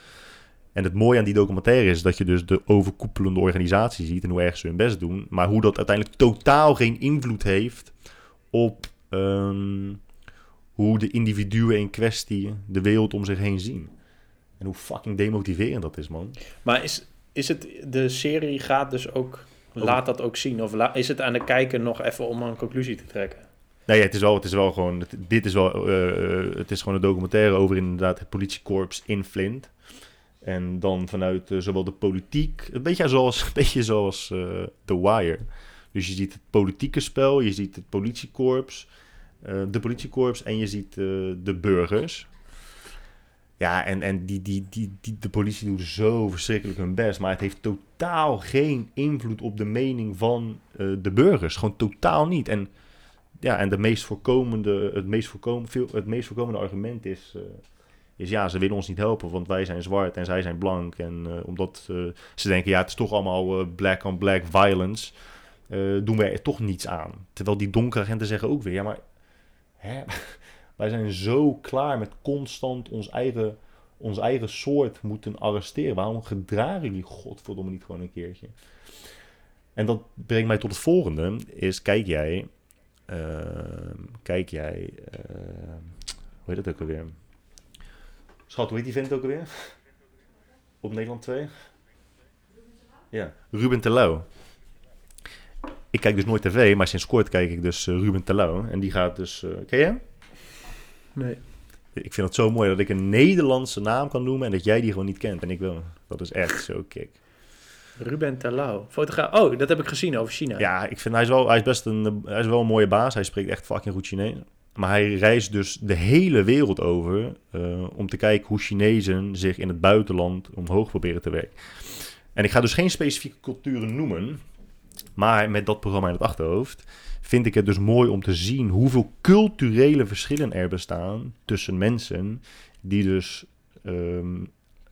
En het mooie aan die documentaire is dat je dus de overkoepelende organisatie ziet en hoe erg ze hun best doen, maar hoe dat uiteindelijk totaal geen invloed heeft op ehm, hoe de individuen in kwestie de wereld om zich heen zien. En hoe fucking demotiverend dat is, man. Maar is, is het, de serie gaat dus ook, laat dat ook zien? Of is het aan de kijker nog even om een conclusie te trekken? Nee, ja, het is wel, het is wel gewoon, het- dit is wel, eh, eh, het is gewoon een documentaire over inderdaad het politiekorps in Flint. En dan vanuit eh, zowel de politiek, een beetje zoals, een beetje zoals The Wire. Dus je ziet het politieke spel, je ziet het politiekorps, de politiekorps en je ziet de burgers. Ja, en, en die, die, die, die, de politie doet zo verschrikkelijk hun best, maar het heeft totaal geen invloed op de mening van eh, de burgers. Gewoon totaal niet. En ja, en de meest voorkomende, het, meest voorkom, veel, het meest voorkomende argument is, eh, is ja, ze willen ons niet helpen, want wij zijn zwart en zij zijn blank. En eh, omdat ze denken, ja, het is toch allemaal black on black violence, doen wij er toch niets aan. Terwijl die donkere agenten zeggen ook weer, ja, maar hè, wij zijn zo klaar met constant ons eigen, ons eigen soort moeten arresteren. Waarom gedragen jullie godverdomme niet gewoon een keertje? En dat brengt mij tot het volgende, is kijk jij Ehm, kijk jij, ehm, hoe heet dat ook alweer? Schat, hoe heet die vent ook alweer? Op Nederland 2? Ja, Ruben Terlouw. Ik kijk dus nooit tv, maar sinds kort kijk ik dus eh, Ruben Terlouw. En die gaat dus, eh ken je hem? Nee. Ik vind het zo mooi dat ik een Nederlandse naam kan noemen en dat jij die gewoon niet kent. En ik wil. Dat is echt zo kick. Ruben Terlouw. Fotograaf. Oh, dat heb ik gezien over China. Ja, ik vind hij is wel, hij is best een, hij is wel een mooie baas. Hij spreekt echt fucking goed Chinees. Maar hij reist dus de hele wereld over eh, om te kijken hoe Chinezen zich in het buitenland omhoog proberen te werken. En ik ga dus geen specifieke culturen noemen, maar met dat programma in het achterhoofd vind ik het dus mooi om te zien hoeveel culturele verschillen er bestaan tussen mensen die dus ehm,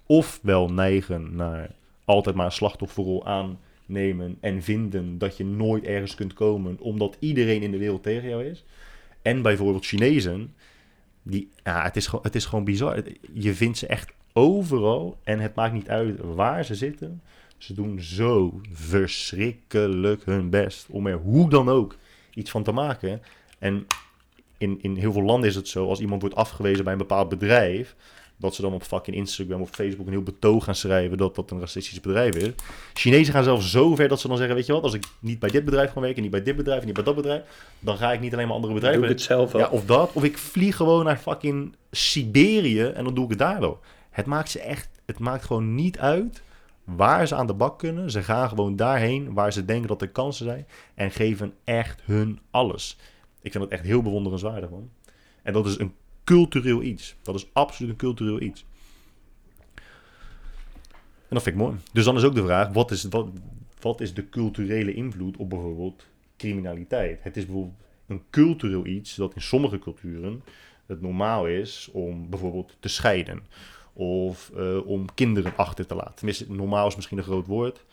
ofwel neigen naar altijd maar een slachtofferrol aannemen en vinden dat je nooit ergens kunt komen omdat iedereen in de wereld tegen jou is. En bijvoorbeeld Chinezen Die, ja, het, is gewoon, het is gewoon bizar. Je vindt ze echt overal en het maakt niet uit waar ze zitten. Ze doen zo verschrikkelijk hun best om er hoe dan ook iets van te maken. En in, in heel veel landen is het zo, als iemand wordt afgewezen bij een bepaald bedrijf, dat ze dan op fucking Instagram of Facebook een heel betoog gaan schrijven dat dat een racistisch bedrijf is. Chinezen gaan zelfs zo ver dat ze dan zeggen, weet je wat, als ik niet bij dit bedrijf kan werken, niet bij dit bedrijf, niet bij dat bedrijf, dan ga ik niet alleen maar andere Doe bedrijven ik het zelf wel. ja, of dat. Of ik vlieg gewoon naar fucking Siberië en dan doe ik het daar wel. Het maakt ze echt, het maakt gewoon niet uit waar ze aan de bak kunnen. Ze gaan gewoon daarheen waar ze denken dat er kansen zijn en geven echt hun alles. Ik vind dat echt heel bewonderenswaardig, man. En dat is een cultureel iets. Dat is absoluut een cultureel iets. En dat vind ik mooi. Dus dan is ook de vraag, wat is, wat, wat is de culturele invloed op bijvoorbeeld criminaliteit? Het is bijvoorbeeld een cultureel iets dat in sommige culturen het normaal is om bijvoorbeeld te scheiden. Of eh, om kinderen achter te laten. Tenminste, normaal is misschien een groot woord.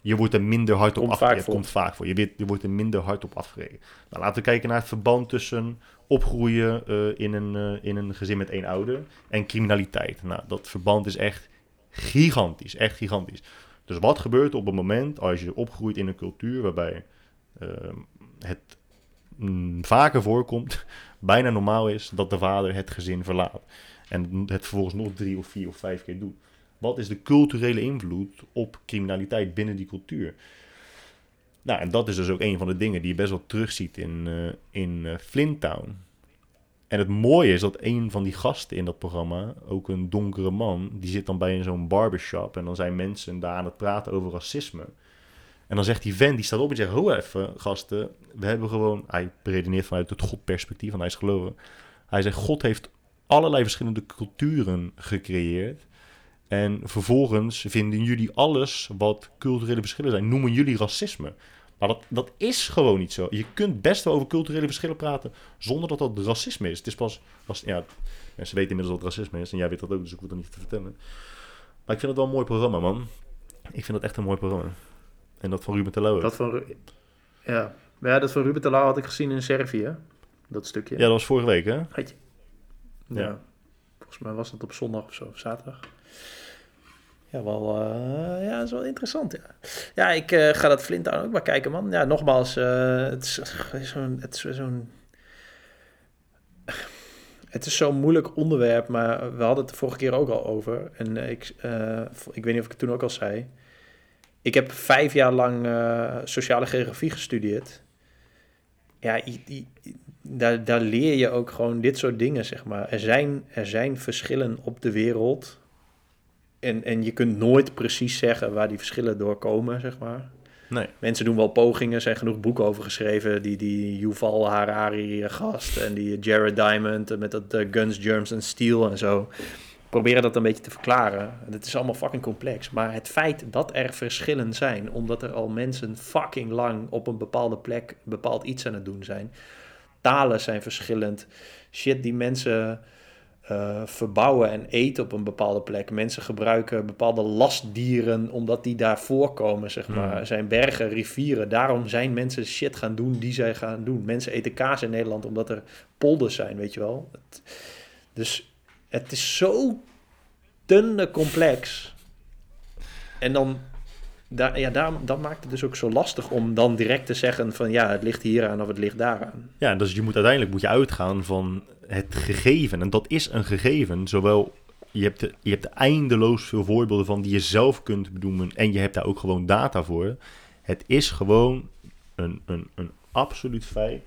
Je wordt er minder hard op voor. komt vaak voor. Je, weet, je wordt er minder hard op afgerekend. Nou, laten we kijken naar het verband tussen opgroeien eh, in, een, eh, in een gezin met één ouder en criminaliteit. Nou, dat verband is echt gigantisch. Echt gigantisch. Dus wat gebeurt er op het moment als je opgroeit in een cultuur waarbij ehm, het mm, vaker voorkomt, bijna normaal is dat de vader het gezin verlaat. En het vervolgens nog drie of vier of vijf keer doet. Wat is de culturele invloed op criminaliteit binnen die cultuur? Nou, en dat is dus ook een van de dingen die je best wel terugziet in, eh in eh, Flint Town. En het mooie is dat een van die gasten in dat programma, ook een donkere man, die zit dan bij zo'n barbershop en dan zijn mensen daar aan het praten over racisme. En dan zegt die vent, die staat op en zegt, ho even gasten, we hebben gewoon, hij redeneert vanuit het godperspectief, want hij is geloven. Hij zegt, God heeft allerlei verschillende culturen gecreëerd. En vervolgens vinden jullie alles wat culturele verschillen zijn, noemen jullie racisme. Maar dat, dat is gewoon niet zo. Je kunt best wel over culturele verschillen praten zonder dat dat racisme is. Het is pas, pas ja, mensen weten inmiddels wat racisme is en jij weet dat ook, dus ik hoef dat niet te vertellen. Maar ik vind het wel een mooi programma, man. Ik vind het echt een mooi programma. En dat van Ruben Terlouw. Dat van, ja. ja, dat van Ruben Telau had ik gezien in Servië. Dat stukje. Ja, dat was vorige week, hè? Had je? Ja. Volgens mij was dat op zondag of zo, of zaterdag. Ja, wel, eh, ja, dat is wel interessant, ja. Ja, ik eh, ga dat Flinttown ook maar kijken, man. Ja, nogmaals, eh, het is zo'n... Het is zo'n... Het is zo'n moeilijk onderwerp, maar we hadden het de vorige keer ook al over. En ik, ik weet niet of ik het toen ook al zei. Ik heb vijf jaar lang sociale geografie gestudeerd. Ja, i- i- i- daar, daar leer je ook gewoon dit soort dingen, zeg maar. Er zijn, er zijn verschillen op de wereld. En, en je kunt nooit precies zeggen waar die verschillen door komen, zeg maar. Nee. Mensen doen wel pogingen, er zijn genoeg boeken over geschreven. Die, die Yuval Harari gast en die Jared Diamond met dat eh, Guns, Germs and Steel en zo. Proberen dat een beetje te verklaren. Het is allemaal fucking complex. Maar het feit dat er verschillen zijn, omdat er al mensen fucking lang op een bepaalde plek een bepaald iets aan het doen zijn. Talen zijn verschillend. Shit die mensen eh, verbouwen en eten op een bepaalde plek. Mensen gebruiken bepaalde lastdieren omdat die daar voorkomen, zeg maar. Hmm. Er zijn bergen, rivieren. Daarom zijn mensen shit gaan doen die zij gaan doen. Mensen eten kaas in Nederland omdat er polders zijn, weet je wel. Het- dus het is zo dunne complex. En dan, daar, ja, daarom, dat maakt het dus ook zo lastig om dan direct te zeggen van ja, het ligt hier aan of het ligt daaraan. Ja, dus je moet uiteindelijk moet je uitgaan van het gegeven. En dat is een gegeven. Zowel je hebt, er- je hebt eindeloos veel voorbeelden van die je zelf kunt bedoelen. En je hebt daar ook gewoon data voor. Het is gewoon een, een, een absoluut feit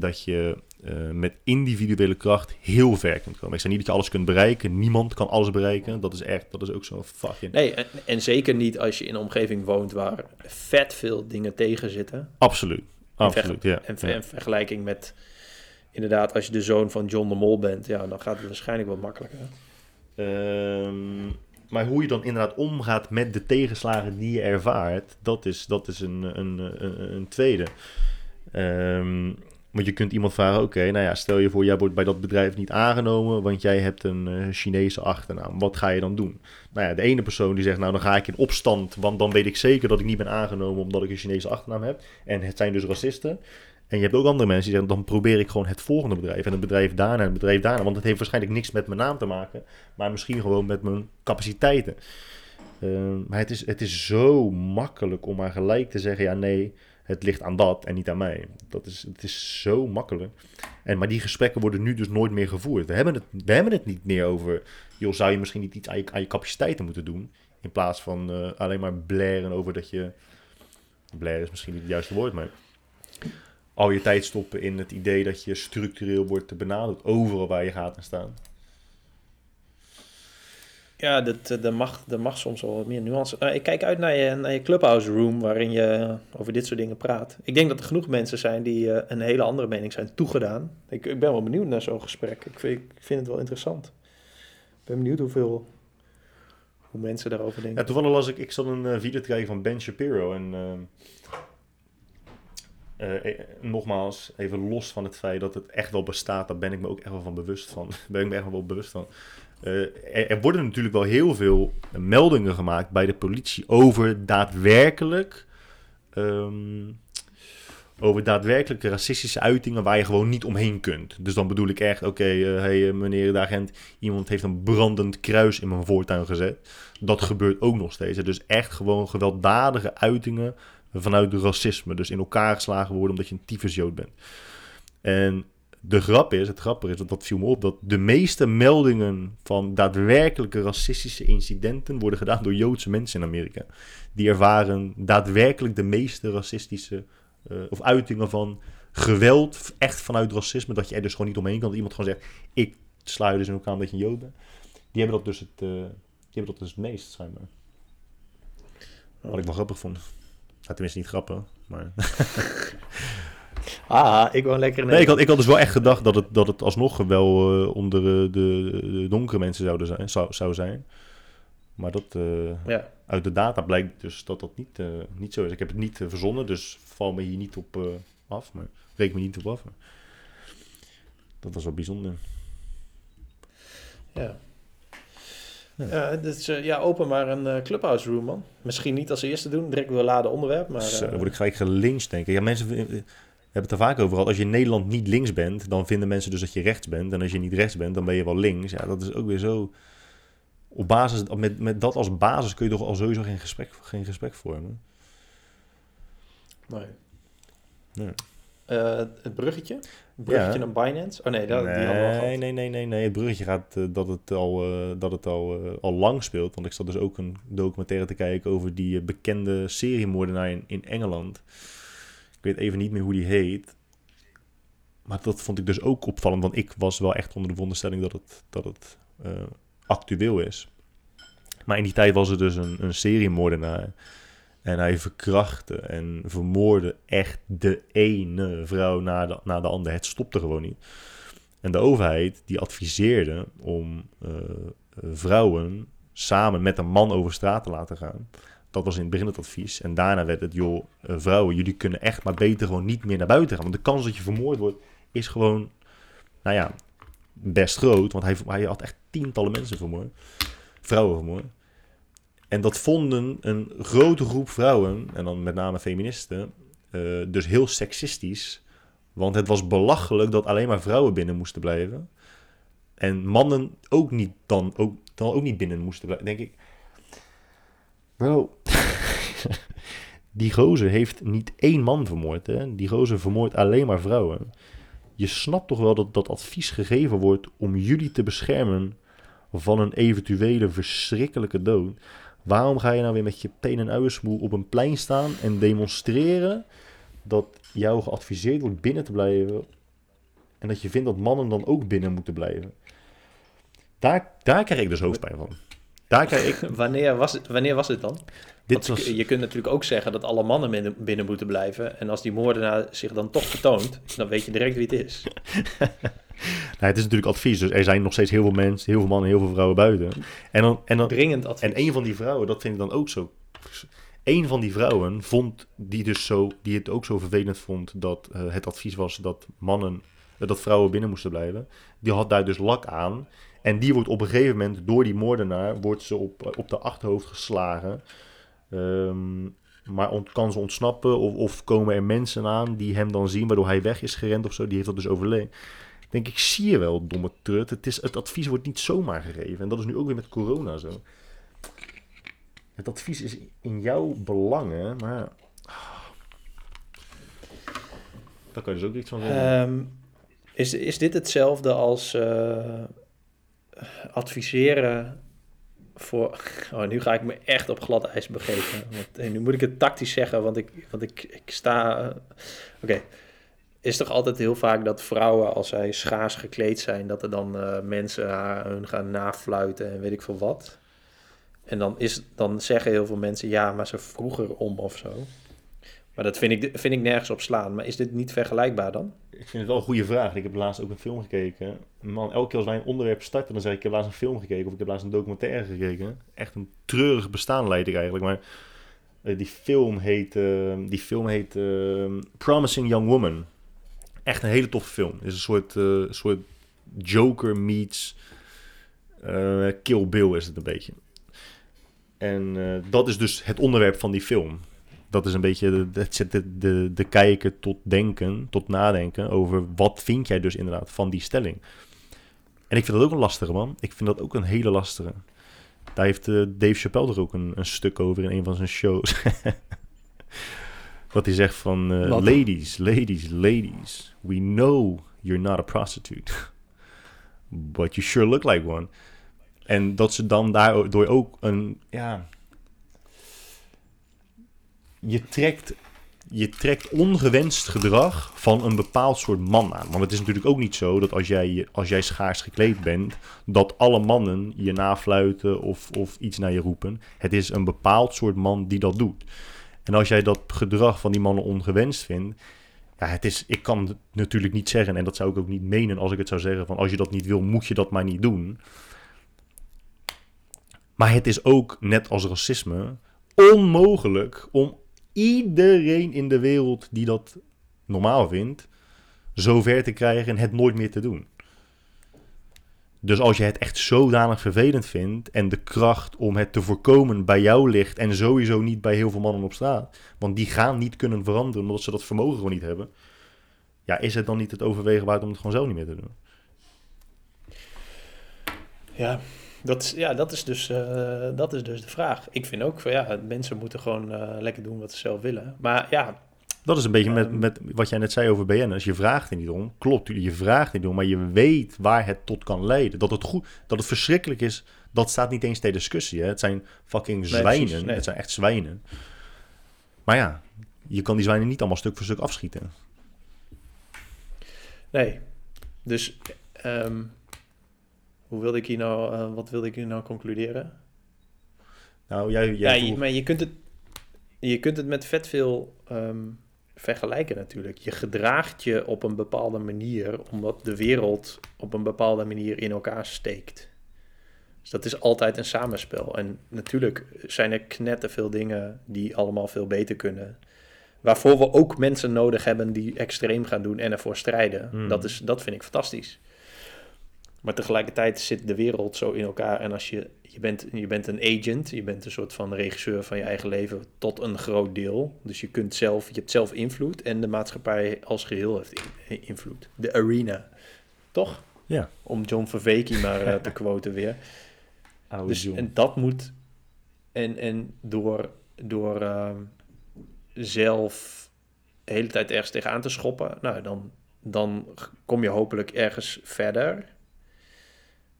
dat je eh, met individuele kracht heel ver kunt komen. Ik zeg niet dat je alles kunt bereiken. Niemand kan alles bereiken. Dat is echt, dat is ook zo'n fucking... Nee, en, en zeker niet als je in een omgeving woont waar vet veel dingen tegen zitten. Absoluut. Absoluut, ja. En ver- ja. in vergelijking met, inderdaad, als je de zoon van John de Mol bent, ja, dan gaat het waarschijnlijk wat makkelijker. Ehm, maar hoe je dan inderdaad omgaat met de tegenslagen die je ervaart, dat is, dat is een, een, een, een tweede. Ehm, want je kunt iemand vragen, oké, nou ja, stel je voor, jij wordt bij dat bedrijf niet aangenomen, want jij hebt een eh, Chinese achternaam. Wat ga je dan doen? Nou ja, de ene persoon die zegt, nou dan ga ik in opstand, want dan weet ik zeker dat ik niet ben aangenomen omdat ik een Chinese achternaam heb. En het zijn dus racisten. En je hebt ook andere mensen die zeggen, dan probeer ik gewoon het volgende bedrijf. En het bedrijf daarna en het bedrijf daarna. Want het heeft waarschijnlijk niks met mijn naam te maken. Maar misschien gewoon met mijn capaciteiten. Ehm, maar het is, het is zo makkelijk om maar gelijk te zeggen, ja nee, het ligt aan dat en niet aan mij. Dat is, het is zo makkelijk. En, maar die gesprekken worden nu dus nooit meer gevoerd. We hebben het, we hebben het niet meer over, joh, zou je misschien niet iets aan je, aan je capaciteiten moeten doen? In plaats van eh, alleen maar blaren over dat je... Blaren is misschien niet het juiste woord, maar... Al je tijd stoppen in het idee dat je structureel wordt benaderd. Overal waar je gaat en staan. Ja, dat, dat, mag, dat mag soms wel wat meer nuance. Nou, ik kijk uit naar je, naar je clubhouse room waarin je over dit soort dingen praat. Ik denk dat er genoeg mensen zijn die uh, een hele andere mening zijn toegedaan. Ik, ik ben wel benieuwd naar zo'n gesprek. Ik vind, ik vind het wel interessant. Ik ben benieuwd hoeveel hoe mensen daarover denken. Ja, toevallig las ik, ik zat een video te kijken van Ben Shapiro en uh, nogmaals, even los van het feit dat het echt wel bestaat, daar ben ik me ook echt wel van bewust van. ben ik me echt wel bewust van. Uh, er, worden natuurlijk wel heel veel meldingen gemaakt bij de politie over daadwerkelijk. Um, over daadwerkelijke racistische uitingen waar je gewoon niet omheen kunt. Dus dan bedoel ik echt, oké, uh, hey, meneer de agent, iemand heeft een brandend kruis in mijn voortuin gezet. Dat gebeurt ook nog steeds. Dus echt gewoon gewelddadige uitingen vanuit racisme. Dus in elkaar geslagen worden omdat je een tyfusjood bent. En de grap is, het grappige is, dat, dat viel me op, dat de meeste meldingen van daadwerkelijke racistische incidenten worden gedaan door Joodse mensen in Amerika. Die ervaren daadwerkelijk de meeste racistische, uh, of uitingen van geweld, echt vanuit racisme, dat je er dus gewoon niet omheen kan. Dat iemand gewoon zegt, ik sla je dus in elkaar omdat je een Jood bent. Die hebben dat dus het, uh, die hebben dat dus het meest, schijnbaar. Wat ik wel grappig vond. Nou, tenminste niet grappig, maar... ah, ik woon lekker in Nee, ik had, ik had dus wel echt gedacht dat het, dat het alsnog wel uh, onder uh, de, de, donkere mensen zouden zijn, zou, zou zijn. Maar dat, uh, ja. uit de data blijkt dus dat dat niet, niet zo is. Ik heb het niet verzonnen, dus val me hier niet op af. Maar reken me niet op af. Maar dat was wel bijzonder. Ja. Ja, dus, uh, ja, open maar een uh, clubhouse room, man. Misschien niet als eerste doen, direct wel laden onderwerp, maar... Zo, dan word ik gelijk gelincht, denk ik. Ja, mensen hebben het er vaak over gehad. Als je in Nederland niet links bent, dan vinden mensen dus dat je rechts bent. En als je niet rechts bent, dan ben je wel links. Ja, dat is ook weer zo... Op basis, met, met dat als basis kun je toch al sowieso geen gesprek, geen gesprek vormen. Nee. nee. Uh, het bruggetje? Bruggetje ja. naar Binance? Oh nee, dat, nee, die hadden we al nee, nee, nee, nee, nee. Het bruggetje gaat uh, dat het al, uh, dat het al, al lang speelt. Want ik zat dus ook een documentaire te kijken over die bekende seriemoordenaar in, in Engeland. Weet even niet meer hoe die heet. Maar dat vond ik dus ook opvallend. Want ik was wel echt onder de wonderstelling dat het, dat het actueel is. Maar in die tijd was er dus een, een seriemoordenaar. En hij verkrachtte en vermoordde echt de ene vrouw na de, na de andere. Het stopte gewoon niet. En de overheid die adviseerde om uh, vrouwen samen met een man over straat te laten gaan. Dat was in het begin het advies. En daarna werd het, joh, uh, vrouwen, jullie kunnen echt maar beter gewoon niet meer naar buiten gaan. Want de kans dat je vermoord wordt is gewoon, nou ja, best groot. Want hij, hij had echt tientallen mensen vermoord. Vrouwen vermoord. En dat vonden een grote groep vrouwen, en dan met name feministen, uh, dus heel seksistisch. Want het was belachelijk dat alleen maar vrouwen binnen moesten blijven. En mannen ook niet dan ook, dan ook niet binnen moesten blijven. Denk ik. Wel, die gozer heeft niet één man vermoord. Hè? Die gozer vermoordt alleen maar vrouwen. Je snapt toch wel dat dat advies gegeven wordt om jullie te beschermen van een eventuele verschrikkelijke dood. Waarom ga je nou weer met je pen en uiensmoel op een plein staan en demonstreren dat jou geadviseerd wordt binnen te blijven en dat je vindt dat mannen dan ook binnen moeten blijven? Daar, daar krijg ik dus hoofdpijn van. Daar krijg ik... wanneer, was het, wanneer was het dan? Dit was... Je kunt natuurlijk ook zeggen dat alle mannen binnen, binnen moeten blijven. En als die moordenaar zich dan toch vertoont, dan weet je direct wie het is. Nou, het is natuurlijk advies, dus er zijn nog steeds heel veel mensen, heel veel mannen, heel veel vrouwen buiten. En dan, en dan, Dringend advies. En een van die vrouwen, dat vind ik dan ook zo. Een van die vrouwen vond die dus zo, die het ook zo vervelend vond dat uh, het advies was dat mannen, uh, dat vrouwen binnen moesten blijven. Die had daar dus lak aan. En die wordt op een gegeven moment door die moordenaar wordt ze op, op de achterhoofd geslagen. Um, maar ont- kan ze ontsnappen of, of komen er mensen aan die hem dan zien, waardoor hij weg is gerend of zo. Die heeft dat dus overleefd. Denk ik, zie je wel, domme trut. Het, is, het advies wordt niet zomaar gegeven. En dat is nu ook weer met corona zo. Het advies is in jouw belangen, maar... Daar kan je dus ook iets van zeggen. Ehm, is, is dit hetzelfde als eh, adviseren voor... Oh, nu ga ik me echt op glad ijs begeven. Want, nu moet ik het tactisch zeggen, want ik, want ik, ik sta... eh, Oké. Is toch altijd heel vaak dat vrouwen, als zij schaars gekleed zijn... dat er dan eh, mensen hun gaan nafluiten en weet ik veel wat... En dan, is, dan zeggen heel veel mensen, ja, maar ze vroeger om of zo. Maar dat vind ik, vind ik nergens op slaan. Maar is dit niet vergelijkbaar dan? Ik vind het wel een goede vraag. Ik heb laatst ook een film gekeken. Man, elke keer als wij een onderwerp starten, dan zeg ik, ik heb laatst een film gekeken of ik heb laatst een documentaire gekeken. Echt een treurig bestaan leid ik eigenlijk. Maar eh, die film heet, eh, die film heet eh, Promising Young Woman. Echt een hele toffe film. Het is een soort, eh, soort Joker meets eh, Kill Bill is het een beetje. En dat is dus het onderwerp van die film. Dat is een beetje, zet de, de, de kijker tot denken, tot nadenken over wat vind jij dus inderdaad van die stelling. En ik vind dat ook een lastige man. Ik vind dat ook een hele lastige. Daar heeft eh, Dave Chappelle er ook een, een stuk over in een van zijn shows. Wat hij zegt van, eh, ladies, ladies, ladies, we know you're not a prostitute. But you sure look like one. En dat ze dan daardoor ook een, ja... Je trekt, je trekt ongewenst gedrag van een bepaald soort man aan. Want het is natuurlijk ook niet zo dat als jij, als jij schaars gekleed bent... dat alle mannen je nafluiten of, of iets naar je roepen. Het is een bepaald soort man die dat doet. En als jij dat gedrag van die mannen ongewenst vindt... Ja, het is, ik kan het natuurlijk niet zeggen, en dat zou ik ook niet menen als ik het zou zeggen... van als je dat niet wil, moet je dat maar niet doen... Maar het is ook, net als racisme, onmogelijk om iedereen in de wereld die dat normaal vindt, zover te krijgen het nooit meer te doen. Dus als je het echt zodanig vervelend vindt en de kracht om het te voorkomen bij jou ligt en sowieso niet bij heel veel mannen op straat, want die gaan niet kunnen veranderen omdat ze dat vermogen gewoon niet hebben, ja, is het dan niet het overwegen waard om het gewoon zelf niet meer te doen? Ja, dat is, ja, dat is, dus, eh, dat is dus de vraag. Ik vind ook van ja, mensen moeten gewoon eh, lekker doen wat ze zelf willen. Maar ja, Dat is een beetje met, Ehm. met wat jij net zei over BN'ers. Je vraagt er niet om. Klopt, je vraagt er niet om. Maar je weet waar het tot kan leiden. Dat het, goed, dat het verschrikkelijk is, dat staat niet eens ter discussie. Hè? Het zijn fucking Nee, zwijnen. precies, nee. Het zijn echt zwijnen. Maar ja, je kan die zwijnen niet allemaal stuk voor stuk afschieten. nee. Dus ehm, hoe wilde ik hier nou, eh, wat wilde ik hier nou concluderen? Nou, jij... Ja, jij je- maar je kunt het, je kunt het met vet veel ehm, vergelijken natuurlijk. Je gedraagt je op een bepaalde manier omdat de wereld op een bepaalde manier in elkaar steekt. Dus dat is altijd een samenspel. En natuurlijk zijn er knetterveel dingen die allemaal veel beter kunnen. Waarvoor we ook mensen nodig hebben die extreem gaan doen en ervoor strijden. Hmm. Dat, is, dat vind ik fantastisch. Maar tegelijkertijd zit de wereld zo in elkaar. En als je, je, bent, je bent een agent, je bent een soort van regisseur van je eigen leven tot een groot deel. Dus je, kunt zelf, je hebt zelf invloed en de maatschappij als geheel heeft in- invloed. De arena, toch? Ja. Om John Verveke maar eh, te quoten weer. Oude Dus, John. en dat moet. En, en door, door ehm, zelf de hele tijd ergens tegenaan te schoppen, nou, dan, dan kom je hopelijk ergens verder.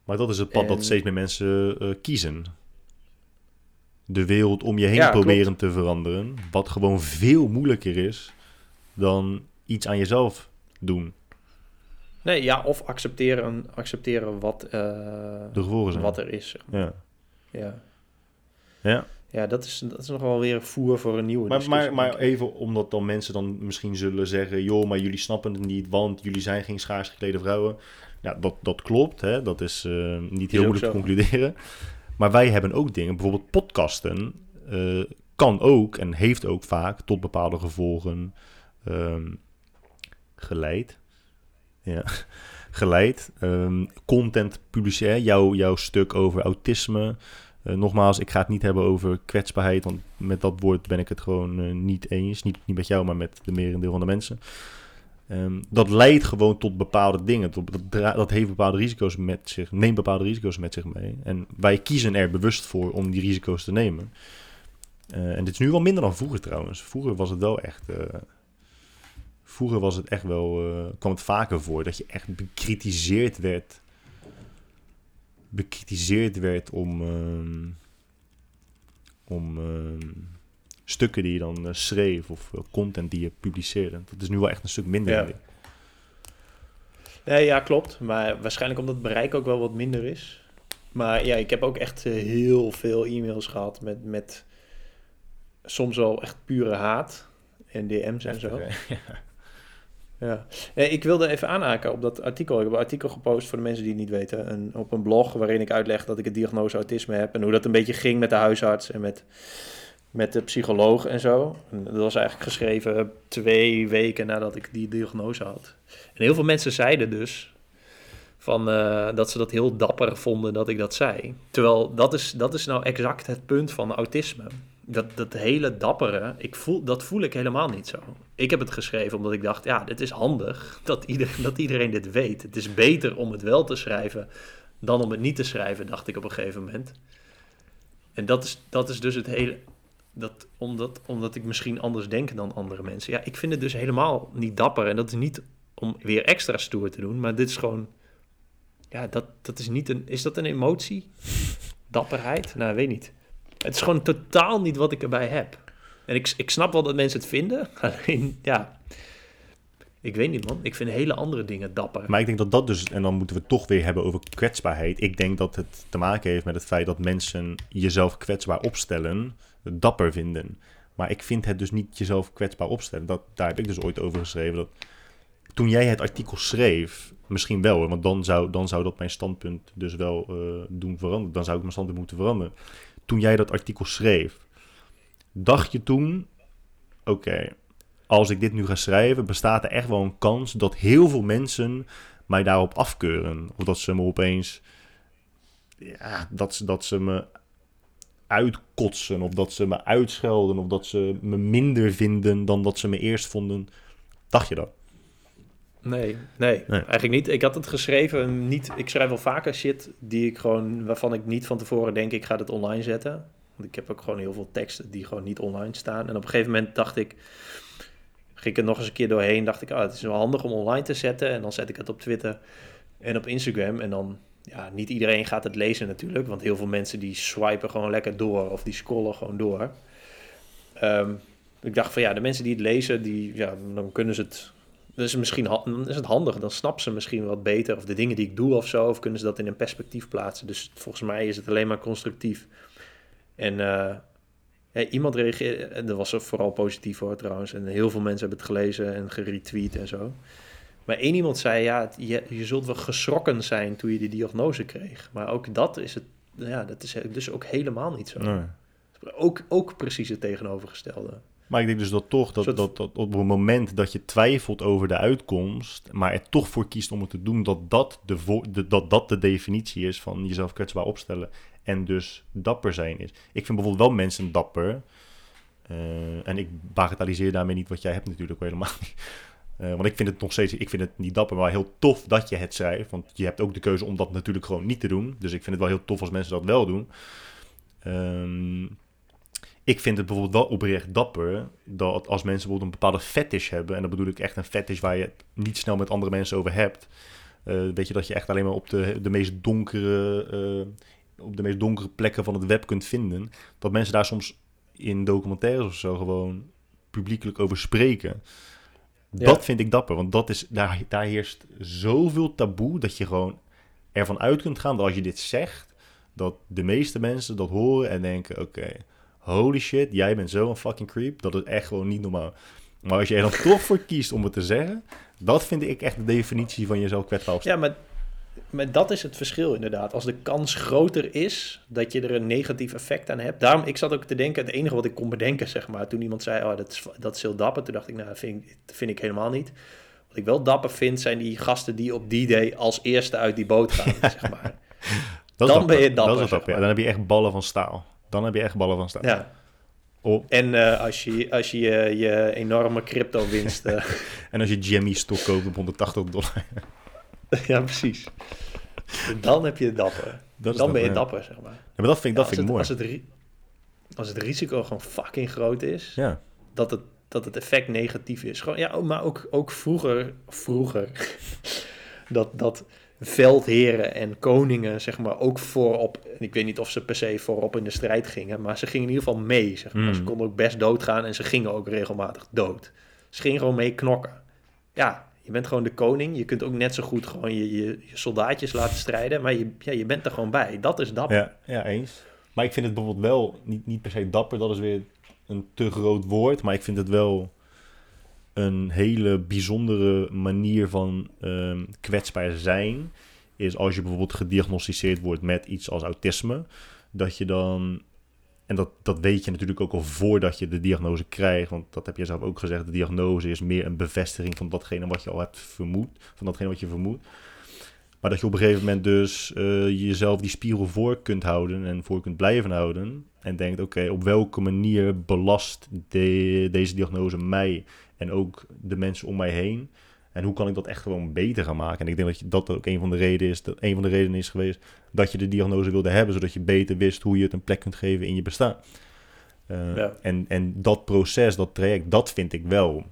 Maar dat is het pad En- dat steeds meer mensen eh, kiezen. De wereld om je heen Ja, klopt. proberen te veranderen. Wat gewoon veel moeilijker is dan iets aan jezelf doen. Nee, ja, of accepteren, accepteren wat, eh, De wat er is. zeg maar. Ja. Ja, ja. ja dat, is, dat is nog wel weer voer voor een nieuwe Maar, discussie, maar, maar even omdat dan mensen dan misschien zullen zeggen... joh, maar jullie snappen het niet, want jullie zijn geen schaars geklede vrouwen. Ja, dat, dat klopt, hè? dat is eh, niet heel ook moeilijk te concluderen. Maar wij hebben ook dingen, bijvoorbeeld podcasten... eh, kan ook en heeft ook vaak tot bepaalde gevolgen ehm, geleid. Ja, geleid. Ehm, content publiceren, jouw, jouw stuk over autisme... Uh, nogmaals, ik ga het niet hebben over kwetsbaarheid, want met dat woord ben ik het gewoon uh, niet eens. Niet, niet met jou, maar met de merendeel van de mensen. Um, dat leidt gewoon tot bepaalde dingen. Dat, dat heeft bepaalde risico's met zich, neemt bepaalde risico's met zich mee. En wij kiezen er bewust voor om die risico's te nemen. Uh, en dit is nu wel minder dan vroeger trouwens. Vroeger was het wel echt. Uh, vroeger was het echt wel. Uh, kwam het vaker voor dat je echt bekritiseerd werd. Bekritiseerd werd om. Uh, om uh, stukken die je dan schreef of content die je publiceerde. Dat is nu wel echt een stuk minder. Ja. Nee, ja, klopt. Maar waarschijnlijk omdat het bereik ook wel wat minder is. Maar ja, ik heb ook echt heel veel e-mails gehad met, met soms wel echt pure haat en DM's en zo. Ja. ja. Ik wilde even aanhaken op dat artikel. Ik heb een artikel gepost voor de mensen die het niet weten. Een, op een blog waarin ik uitleg dat ik een diagnose autisme heb. En hoe dat een beetje ging met de huisarts en met, met de psycholoog en zo. En dat was eigenlijk geschreven twee weken nadat ik die diagnose had. En heel veel mensen zeiden dus van, uh, dat ze dat heel dapper vonden dat ik dat zei. Terwijl dat is, dat is nou exact het punt van autisme dat, dat hele dappere, ik voel, dat voel ik helemaal niet zo. Ik heb het geschreven omdat ik dacht, ja, het is handig dat, ieder, dat iedereen dit weet. Het is beter om het wel te schrijven dan om het niet te schrijven, dacht ik op een gegeven moment. En dat is, dat is dus het hele, dat, omdat, omdat ik misschien anders denk dan andere mensen. Ja, ik vind het dus helemaal niet dapper. En dat is niet om weer extra stoer te doen, maar dit is gewoon, ja, dat, dat is niet een, is dat een emotie? Dapperheid? Nou, weet niet. Het is gewoon totaal niet wat ik erbij heb. En ik, ik snap wel dat mensen het vinden. Alleen, ja, ik weet niet man. Ik vind hele andere dingen dapper. Maar ik denk dat dat dus, en dan moeten we toch weer hebben over kwetsbaarheid. Ik denk dat het te maken heeft met het feit dat mensen jezelf kwetsbaar opstellen, dapper vinden. Maar ik vind het dus niet jezelf kwetsbaar opstellen. Dat, daar heb ik dus ooit over geschreven. Dat toen jij het artikel schreef, misschien wel, want dan zou, dan zou dat mijn standpunt dus wel uh, doen veranderen. Dan zou ik mijn standpunt moeten veranderen toen jij dat artikel schreef, dacht je toen: oké, als ik dit nu ga schrijven, bestaat er echt wel een kans dat heel veel mensen mij daarop afkeuren. Of dat ze me opeens. Ja, dat ze, dat ze me uitkotsen, of dat ze me uitschelden, of dat ze me minder vinden dan dat ze me eerst vonden. Dacht je dat? Nee, nee, eigenlijk niet. Ik had het geschreven, niet, ik schrijf wel vaker shit die ik gewoon, waarvan ik niet van tevoren denk ik ga het online zetten. Want ik heb ook gewoon heel veel teksten die gewoon niet online staan. En op een gegeven moment dacht ik, ging ik er nog eens een keer doorheen, dacht ik, ah, het is wel handig om online te zetten. En dan zet ik het op Twitter en op Instagram. En dan, ja, niet iedereen gaat het lezen natuurlijk, want heel veel mensen die swipen gewoon lekker door of die scrollen gewoon door. Ehm, ik dacht van ja, de mensen die het lezen, die, ja, dan kunnen ze het dus misschien is het handig. Dan snappen ze misschien wat beter. Of de dingen die ik doe of zo. Of kunnen ze dat in een perspectief plaatsen. Dus volgens mij is het alleen maar constructief. En ja, iemand reageerde. En dat was vooral positief hoor trouwens. En heel veel mensen hebben het gelezen en geretweet en zo. Maar één iemand zei: Ja, je, je zult wel geschrokken zijn toen je die diagnose kreeg. Maar ook dat is het. Ja, dat is dus ook helemaal niet zo. Nee. Ook, ook precies het tegenovergestelde. Maar ik denk dus dat toch, dat, dat, dat, op het moment dat je twijfelt over de uitkomst, maar er toch voor kiest om het te doen, dat dat de, de, dat, dat de definitie is van jezelf kwetsbaar opstellen en dus dapper zijn is. Ik vind bijvoorbeeld wel mensen dapper, uh, en ik bagatelliseer daarmee niet wat jij hebt natuurlijk helemaal niet. Uh, want ik vind het nog steeds, ik vind het niet dapper, maar heel tof dat je het schrijft. Want je hebt ook de keuze om dat natuurlijk gewoon niet te doen. Dus ik vind het wel heel tof als mensen dat wel doen. Um, ik vind het bijvoorbeeld wel oprecht dapper dat als mensen bijvoorbeeld een bepaalde fetish hebben, en dan bedoel ik echt een fetish waar je het niet snel met andere mensen over hebt. Uh, weet je dat je echt alleen maar op de, de meest donkere, uh, op de meest donkere plekken van het web kunt vinden. Dat mensen daar soms in documentaires of zo gewoon publiekelijk over spreken. Dat vind ik dapper, want dat is, daar, daar heerst zoveel taboe dat je gewoon ervan uit kunt gaan dat als je dit zegt, dat de meeste mensen dat horen en denken: oké holy shit, jij bent zo'n fucking creep. Dat is echt gewoon niet normaal. Maar als je er dan toch voor kiest om het te zeggen, dat vind ik echt de definitie van jezelf kwetsbaar Ja, maar, maar dat is het verschil inderdaad. Als de kans groter is dat je er een negatief effect aan hebt. Daarom, ik zat ook te denken, het enige wat ik kon bedenken, zeg maar, toen iemand zei, oh, dat is, dat is heel dapper. Toen dacht ik, nou, dat vind, dat vind ik helemaal niet. Wat ik wel dapper vind, zijn die gasten die op die day als eerste uit die boot gaan, zeg maar. Dat Dan ben je Dat dapper, is zeg dapper. Ja, maar. dan heb je echt ballen van staal. Dan heb je echt ballen van staal. Ja. Oh, En eh, als je als je, je, je enorme crypto-winst... eh, en als je Jammy stok koopt op 180 dollar. ja, precies. Dan heb je dapper. Dat is Dan ben je dapper, zeg maar. Ja, maar dat vind ik, dat vind ik mooi. als het, Als het, ri- als het risico gewoon fucking groot is, Ja. dat, het, dat het effect negatief is. Gewoon, ja, maar ook, ook vroeger, vroeger, dat, dat veldheren en koningen, zeg maar, ook voorop, ik weet niet of ze per se voorop in de strijd gingen, maar ze gingen in ieder geval mee, zeg maar. Mm. Ze konden ook best doodgaan en ze gingen ook regelmatig dood. Ze gingen gewoon mee knokken. Ja, je bent gewoon de koning. Je kunt ook net zo goed gewoon je, je, je soldaatjes laten strijden, maar je, ja, je bent er gewoon bij. Dat is dapper. Ja, ja, eens. Maar ik vind het bijvoorbeeld wel, niet, niet per se dapper, dat is weer een te groot woord. Maar ik vind het wel een hele bijzondere manier van ehm, kwetsbaar zijn. Is als je bijvoorbeeld gediagnosticeerd wordt met iets als autisme. Dat je dan, en dat, dat weet je natuurlijk ook al voordat je de diagnose krijgt. Want dat heb je zelf ook gezegd. De diagnose is meer een bevestiging van datgene wat je al hebt vermoed. Van datgene wat je vermoedt. Maar dat je op een gegeven moment dus eh, jezelf die spiegel voor kunt houden en voor kunt blijven houden. En denkt, oké, op welke manier belast de- deze diagnose mij en ook de mensen om mij heen? En hoe kan ik dat echt gewoon beter gaan maken? En ik denk dat je, dat ook een van de redenen is, dat een van de redenen is geweest dat je de diagnose wilde hebben, zodat je beter wist hoe je het een plek kunt geven in je bestaan. Eh, Ja. en, en dat proces, dat traject, dat vind ik wel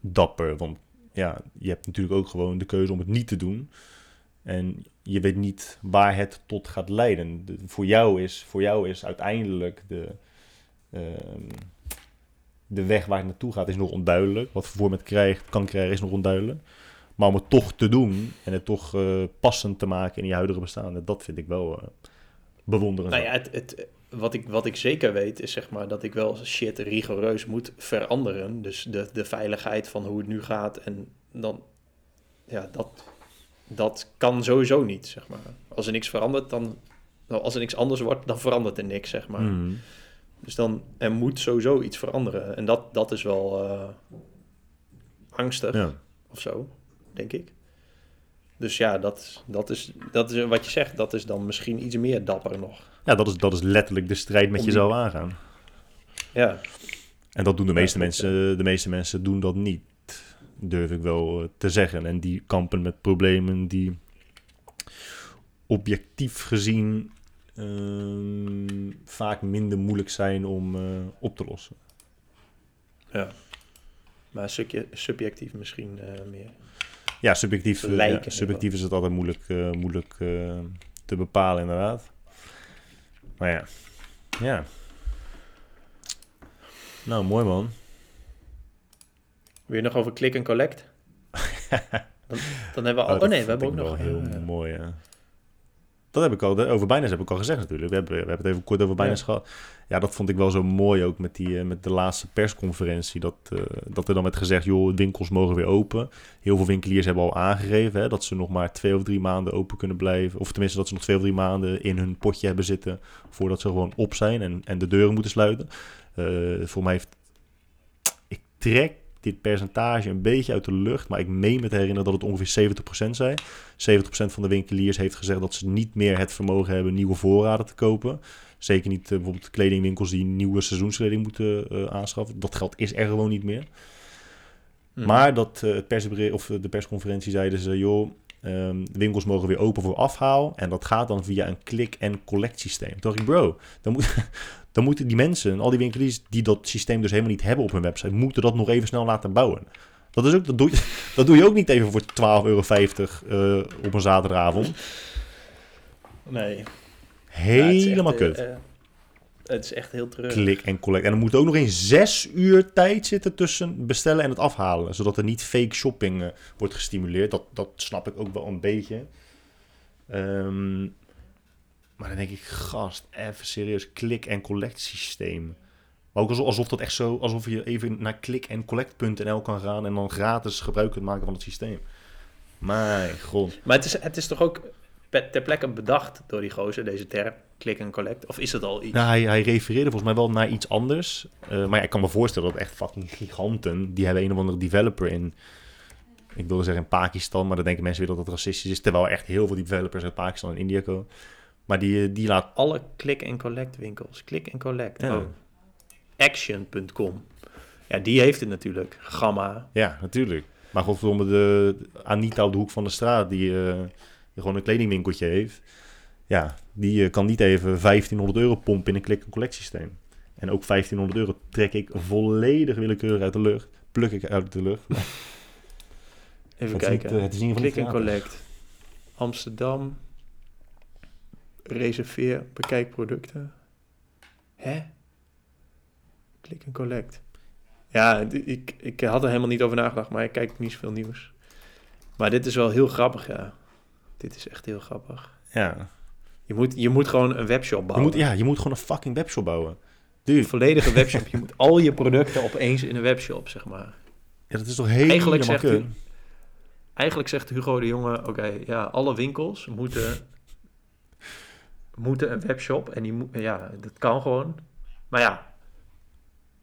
dapper. Want ja, je hebt natuurlijk ook gewoon de keuze om het niet te doen. En je weet niet waar het tot gaat leiden. De- voor, jou is, voor jou is uiteindelijk de, ehm, de weg waar het naartoe gaat is nog onduidelijk. Wat voor vorm het krijgt, kan krijgen is nog onduidelijk. Maar om het toch te doen en het toch eh, passend te maken in je huidige bestaan, dat vind ik wel eh bewonderend. Nou ja, het, het, wat, ik, wat ik zeker weet is zeg maar dat ik wel shit rigoureus moet veranderen. Dus de, de veiligheid van hoe het nu gaat. En dan, ja, dat, dat kan sowieso niet, zeg maar. Als er niks verandert, dan, nou, als er niks anders wordt, dan verandert er niks, zeg maar. Mhm. Dus dan, er moet sowieso iets veranderen. En dat, dat is wel eh, angstig Ja. of zo, denk ik. Dus ja, dat, dat, is, dat is wat je zegt. Dat is dan misschien iets meer dapper nog. ja, dat is, dat is letterlijk de strijd met die- jezelf aangaan. Ja, En dat doen de meeste mensen, de meeste mensen doen dat niet, durf ik wel eh, te zeggen. En die kampen met problemen die objectief gezien ehm, vaak minder moeilijk zijn om eh, op te lossen. ja. Maar subje- subjectief misschien eh, meer. Ja, subjectief, eh, ja, subjectief is het altijd moeilijk, moeilijk te bepalen, inderdaad. Maar ja, ja. Nou, mooi man. Wil je nog over click en collect? dan, dan hebben we al... Oh, nee, we hebben ook nog... heel mooi. ja. Dat heb ik al, over Binance heb ik al gezegd natuurlijk. We hebben, we hebben het even kort over Binance gehad. Ja, dat vond ik wel zo mooi ook met, die, eh, met de laatste persconferentie. Dat, eh, dat er dan werd gezegd, joh, winkels mogen weer open. Heel veel winkeliers hebben al aangegeven hè, dat ze nog maar twee of drie maanden open kunnen blijven. Of tenminste dat ze nog twee of drie maanden in hun potje hebben zitten voordat ze gewoon op zijn en, en de deuren moeten sluiten. Eh, voor mij heeft... Ik trek dit percentage een beetje uit de lucht, maar ik meen me te herinneren dat het ongeveer 70% zei. 70% van de winkeliers heeft gezegd dat ze niet meer het vermogen hebben nieuwe voorraden te kopen. Zeker niet eh, bijvoorbeeld kledingwinkels die nieuwe seizoenskleding moeten eh, aanschaffen. Dat geld is er gewoon niet meer. hm. Maar dat eh, het of de persconferentie zeiden ze, joh, ehm, winkels mogen weer open voor afhaal. En dat gaat dan via een click- en collect systeem. Toen dacht ik, bro, dan, moet, dan moeten die mensen, al die winkeliers die dat systeem dus helemaal niet hebben op hun website, moeten dat nog even snel laten bouwen. Dat, is ook, dat, doe, je, dat doe je ook niet even voor 12,50 euro eh, op een zaterdagavond. Nee. Helemaal echt, kut. eh, eh, het is echt heel terug. Klik en collect. En er moet ook nog eens zes uur tijd zitten tussen bestellen en het afhalen. Zodat er niet fake shopping eh, wordt gestimuleerd. Dat, dat snap ik ook wel een beetje. Ehm, maar dan denk ik, gast, even serieus, klik en collect systeem. Maar ook alsof, dat echt zo, alsof je even naar klik en collect.nl kan gaan en dan gratis gebruik kunt maken van het systeem. Mijn god. Maar het is, het is toch ook ter plekke bedacht door die gozer, deze term, click en collect? Of is het al iets? Nou, hij, hij refereerde volgens mij wel naar iets anders. Eh, maar ja, ik kan me voorstellen dat echt fucking giganten... die hebben een of andere developer in... ik wilde zeggen in Pakistan... maar dan denken mensen weer dat het racistisch is... terwijl er echt heel veel developers uit Pakistan en India komen. Maar die, die laat... Alle click-and-collect winkels. Click-and-collect. Ja. Oh. Action.com. Ja, die heeft het natuurlijk. Gamma. Ja, natuurlijk. Maar godverdomme, de Anita op de hoek van de straat, die, eh, die gewoon een kledingwinkeltje heeft. Ja, die eh, kan niet even 1500 euro pompen in een click-and-collect systeem. En ook 1500 euro trek ik volledig willekeurig uit de lucht. Pluk ik uit de lucht. Even niet, kijken. eh, het is in ieder geval collect. Amsterdam. Reserveer, bekijk producten. Hè? Click and collect. Ja, ik, ik had er helemaal niet over nagedacht, maar ik kijk niet zoveel nieuws. Maar dit is wel heel grappig, ja. Dit is echt heel grappig. Ja. Je moet, je moet gewoon een webshop Je bouwen. moet, ja, je moet gewoon een fucking webshop bouwen. Een Dude, volledige webshop. Je moet al je producten opeens in een webshop, zeg maar. ja, dat is toch helemaal Eigenlijk zegt u- Eigenlijk zegt Hugo de Jonge, oké, ja, alle winkels moeten, moeten een webshop. En die moet, ja, dat kan gewoon. Maar ja,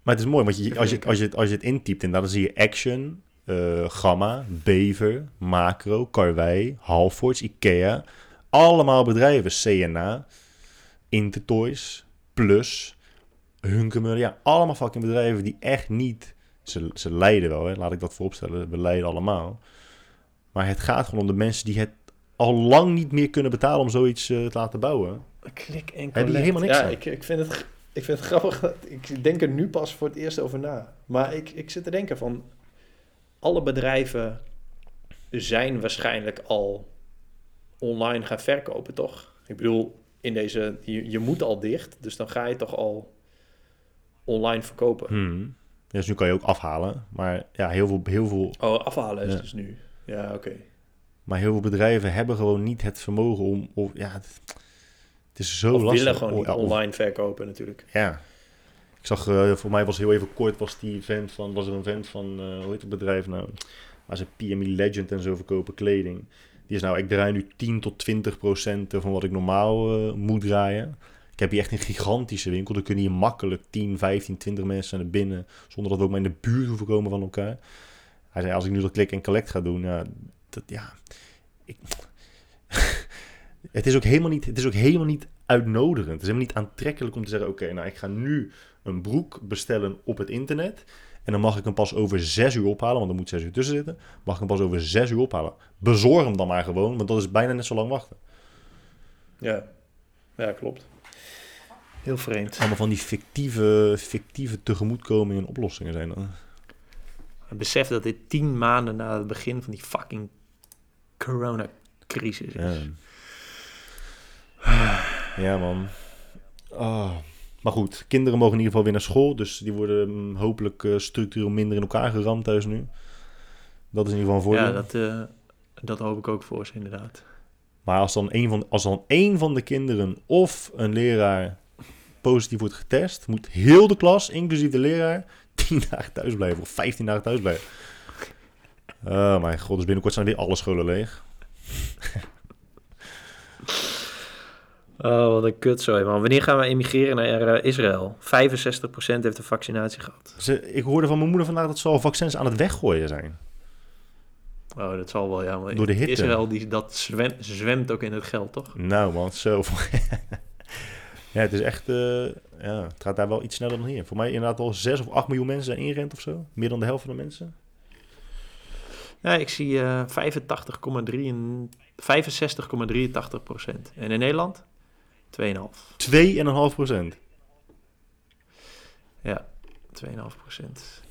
Maar het is mooi, want je, als, je, als, je, het- als je het intypt, en dan zie je Action, eh, Gamma, Bever, Macro, Karwei, Halfords, Ikea. Allemaal bedrijven, CNA, Intertoys, Plus, Hunkemuller. Ja, allemaal fucking bedrijven die echt niet... Ze, ze lijden wel, hè? laat ik dat vooropstellen. We lijden allemaal. Maar het gaat gewoon om de mensen die het al lang niet meer kunnen betalen om zoiets eh, te laten bouwen. klik en je collect. helemaal niks ja, aan. ik, ik, vind het, ik vind het grappig. dat- Ik denk er nu pas voor het eerst over na. Maar ik, ik zit te denken van... Alle bedrijven zijn waarschijnlijk al online gaan verkopen, toch? Ik bedoel, in deze... Je, je moet al dicht, dus dan ga je toch al online verkopen. Hmm. Dus nu kan je ook afhalen. Maar ja, heel veel, heel veel Oh, afhalen is Ja. dus nu. Ja, oké. Maar heel veel bedrijven hebben gewoon niet het vermogen om... Of, ja, het, het is zo Of lastig. willen gewoon Oh, niet of- online verkopen natuurlijk. ja. Ik zag, eh, voor mij was heel even kort, was die vent van... Was er een vent van, eh, hoe heet het bedrijf nou? Waar ze PME Legend en zo verkopen kleding. Die is nou, ik draai nu 10 tot 20 procent van wat ik normaal eh, moet draaien. Ik heb hier echt een gigantische winkel. Er kunnen hier makkelijk 10, 15, 20 mensen naar binnen. Zonder dat we ook maar in de buurt hoeven komen van elkaar. Hij zei, als ik nu dat click en collect ga doen, ja, dat, ja, ik, het, is ook helemaal niet, het is ook helemaal niet uitnodigend. Het is helemaal niet aantrekkelijk om te zeggen, oké, nou ik ga nu een broek bestellen op het internet. En dan mag ik hem pas over zes uur ophalen, want er moet zes uur tussen zitten. Mag ik hem pas over zes uur ophalen. Bezorg hem dan maar gewoon, want dat is bijna net zo lang wachten. Ja, ja klopt. Heel vreemd. Allemaal van die fictieve, fictieve tegemoetkomingen en oplossingen zijn dan. Besef dat dit tien maanden na het begin van die fucking coronacrisis is. Ja, ja man. Ah. Maar goed, kinderen mogen in ieder geval weer naar school. Dus die worden mm, hopelijk eh, structureel minder in elkaar geramd thuis nu. Dat is in ieder geval een voordeel. Ja, dat, eh, dat hoop ik ook voor ze inderdaad. Maar als dan, een van, als dan één van de kinderen of een leraar positief wordt getest, moet heel de klas, inclusief de leraar, 10 dagen thuis blijven of 15 dagen thuis blijven. Oh mijn god, dus binnenkort zijn weer alle scholen leeg. Oh, wat een kutzooi man. Wanneer gaan we emigreren naar eh, Israël? 65% heeft de vaccinatie gehad. Ze, ik hoorde van mijn moeder vandaag dat ze al vaccins aan het weggooien zijn. Oh, dat zal wel, ja. Maar Door de hitte. Israël, die, dat zwemt, zwemt ook in het geld, toch? Nou man, zo. ja, het is echt, eh, ja, het gaat daar wel iets sneller dan hier. Voor mij inderdaad al 6 of 8 miljoen mensen zijn ingerend of zo. Meer dan de helft van de mensen. Ja, ik zie eh 85,3 en 65,83 procent. En in Nederland? 2,5. 2,5 procent. Ja, 2,5 procent.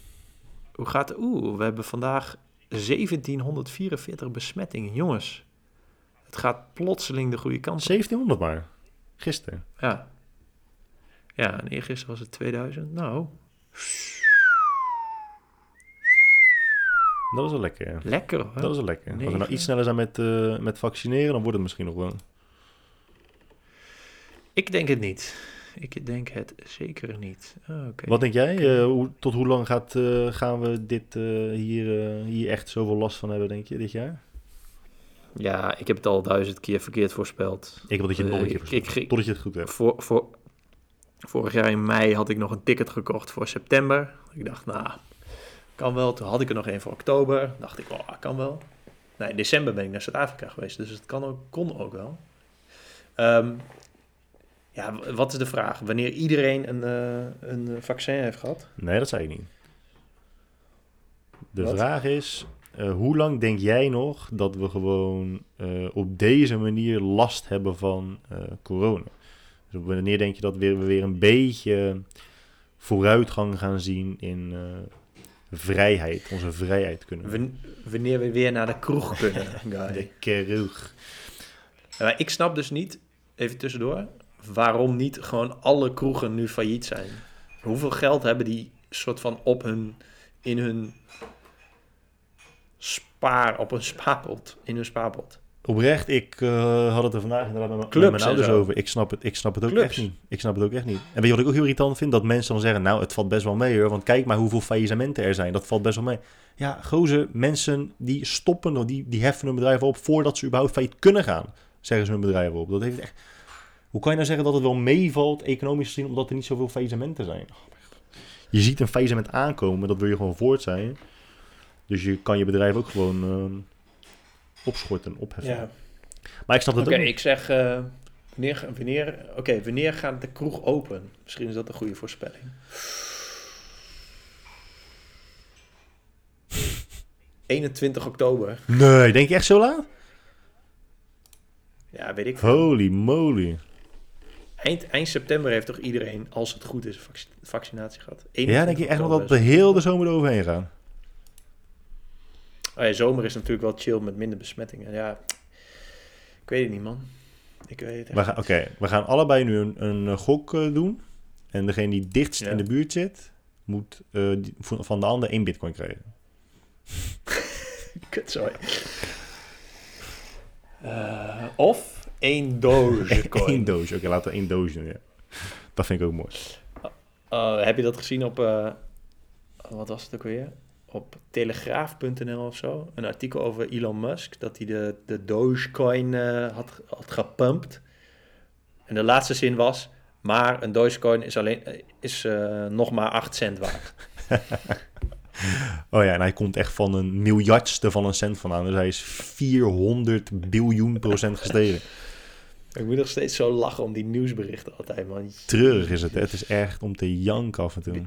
Hoe gaat het? Oeh, we hebben vandaag 1744 besmettingen. Jongens, het gaat plotseling de goede kant op. 1700 maar. Gisteren. Ja. Ja, en eergisteren was het 2000. Nou, Dat is wel lekker, lekker hoor. Dat is wel lekker. Als we nou iets sneller zijn met, eh, met vaccineren, dan wordt het misschien nog wel. Ik denk het niet. Ik denk het zeker niet. Oh, Oké. Wat denk jij? Eh, hoe, tot hoe lang gaat, eh, gaan we dit, eh, hier, eh, hier echt zoveel last van hebben, denk je, dit jaar? Ja, ik heb het al duizend keer verkeerd voorspeld. Ik wil dat je het nog een Eh, keer ik- verstopt. ik ging- Totdat je het goed hebt. Voor, voor, vorig jaar in mei had ik nog een ticket gekocht voor september. Ik dacht, nou, kan wel. Toen had ik er nog één voor oktober. Dacht ik, oh, kan wel. Nee, in december ben ik naar Zuid-Afrika geweest, dus het kan ook, kon ook wel. Ehm, ja, wat is de vraag? Wanneer iedereen een, eh, een vaccin heeft gehad? Nee, dat zei je niet. De Wat? vraag is, eh, hoe lang denk jij nog dat we gewoon eh, op deze manier last hebben van eh, corona? Dus wanneer denk je dat we weer een beetje vooruitgang gaan zien in eh, vrijheid, onze vrijheid kunnen? Wan- wanneer we weer naar de kroeg kunnen, guy. De. Maar ik snap dus niet, even tussendoor, waarom niet gewoon alle kroegen nu failliet zijn. Hoeveel geld hebben die soort van op hun, in hun spaar, op een spaarpot, in hun spaarpot. Oprecht, ik eh, had het er vandaag inderdaad met, Clubs met mijn ouders over. Ik snap het, ik snap het ook Clubs. echt niet. Ik snap het ook echt niet. En weet je wat ik ook heel irritant vind? Dat mensen dan zeggen, nou, het valt best wel mee hoor. Want kijk maar hoeveel faillissementen er zijn. Dat valt best wel mee. Ja, gozer, mensen die stoppen, of die, die heffen hun bedrijf op voordat ze überhaupt failliet kunnen gaan. Zeggen ze hun bedrijf op. Dat heeft echt... Hoe kan je nou zeggen dat het wel meevalt, economisch gezien, omdat er niet zoveel faillissementen zijn? Je ziet een faillissement aankomen, dat wil je gewoon voort zijn. Dus je kan je bedrijf ook gewoon ehm, opschorten, opheffen. Ja. Maar ik snap Oké, dat ook niet. ik zeg, eh, wanneer, wanneer, oké, wanneer gaat de kroeg open? Misschien is dat een goede voorspelling. ...21 oktober. Nee, denk je echt zo laat? Ja, weet ik veel. Holy moly. Eind, eind september heeft toch iedereen, als het goed is, vac- vaccinatie gehad? Ja, denk je echt nog dat oktober de is- hele zomer eroverheen gaan? Oh ja, zomer is natuurlijk wel chill met minder besmettingen. Ja, ik weet het niet, man. Ik weet het We Oké, we gaan allebei nu een, een eh, gok eh, doen. En degene die dichtst Ja. in de buurt zit, moet eh, die- van de ander één bitcoin krijgen. Kut, sorry. Eh, of één Dogecoin. Eén doosje. Oké, laten we één doosje doen, ja. Dat vind ik ook mooi. Eh, heb je dat gezien op, eh, wat was het ook weer? Op telegraaf.nl of zo. Een artikel over Elon Musk. Dat hij de, de Dogecoin eh, had, had gepumpt. En de laatste zin was... Maar een Dogecoin is, alleen, eh, is eh, nog maar 8 cent waard. Oh ja, en hij komt echt van een miljardste van een cent vandaan. Dus hij is 400 biljoen procent gestegen. Ik moet nog steeds zo lachen om die nieuwsberichten altijd, man. Treurig is het, hè? Het is echt om te janken af en toe.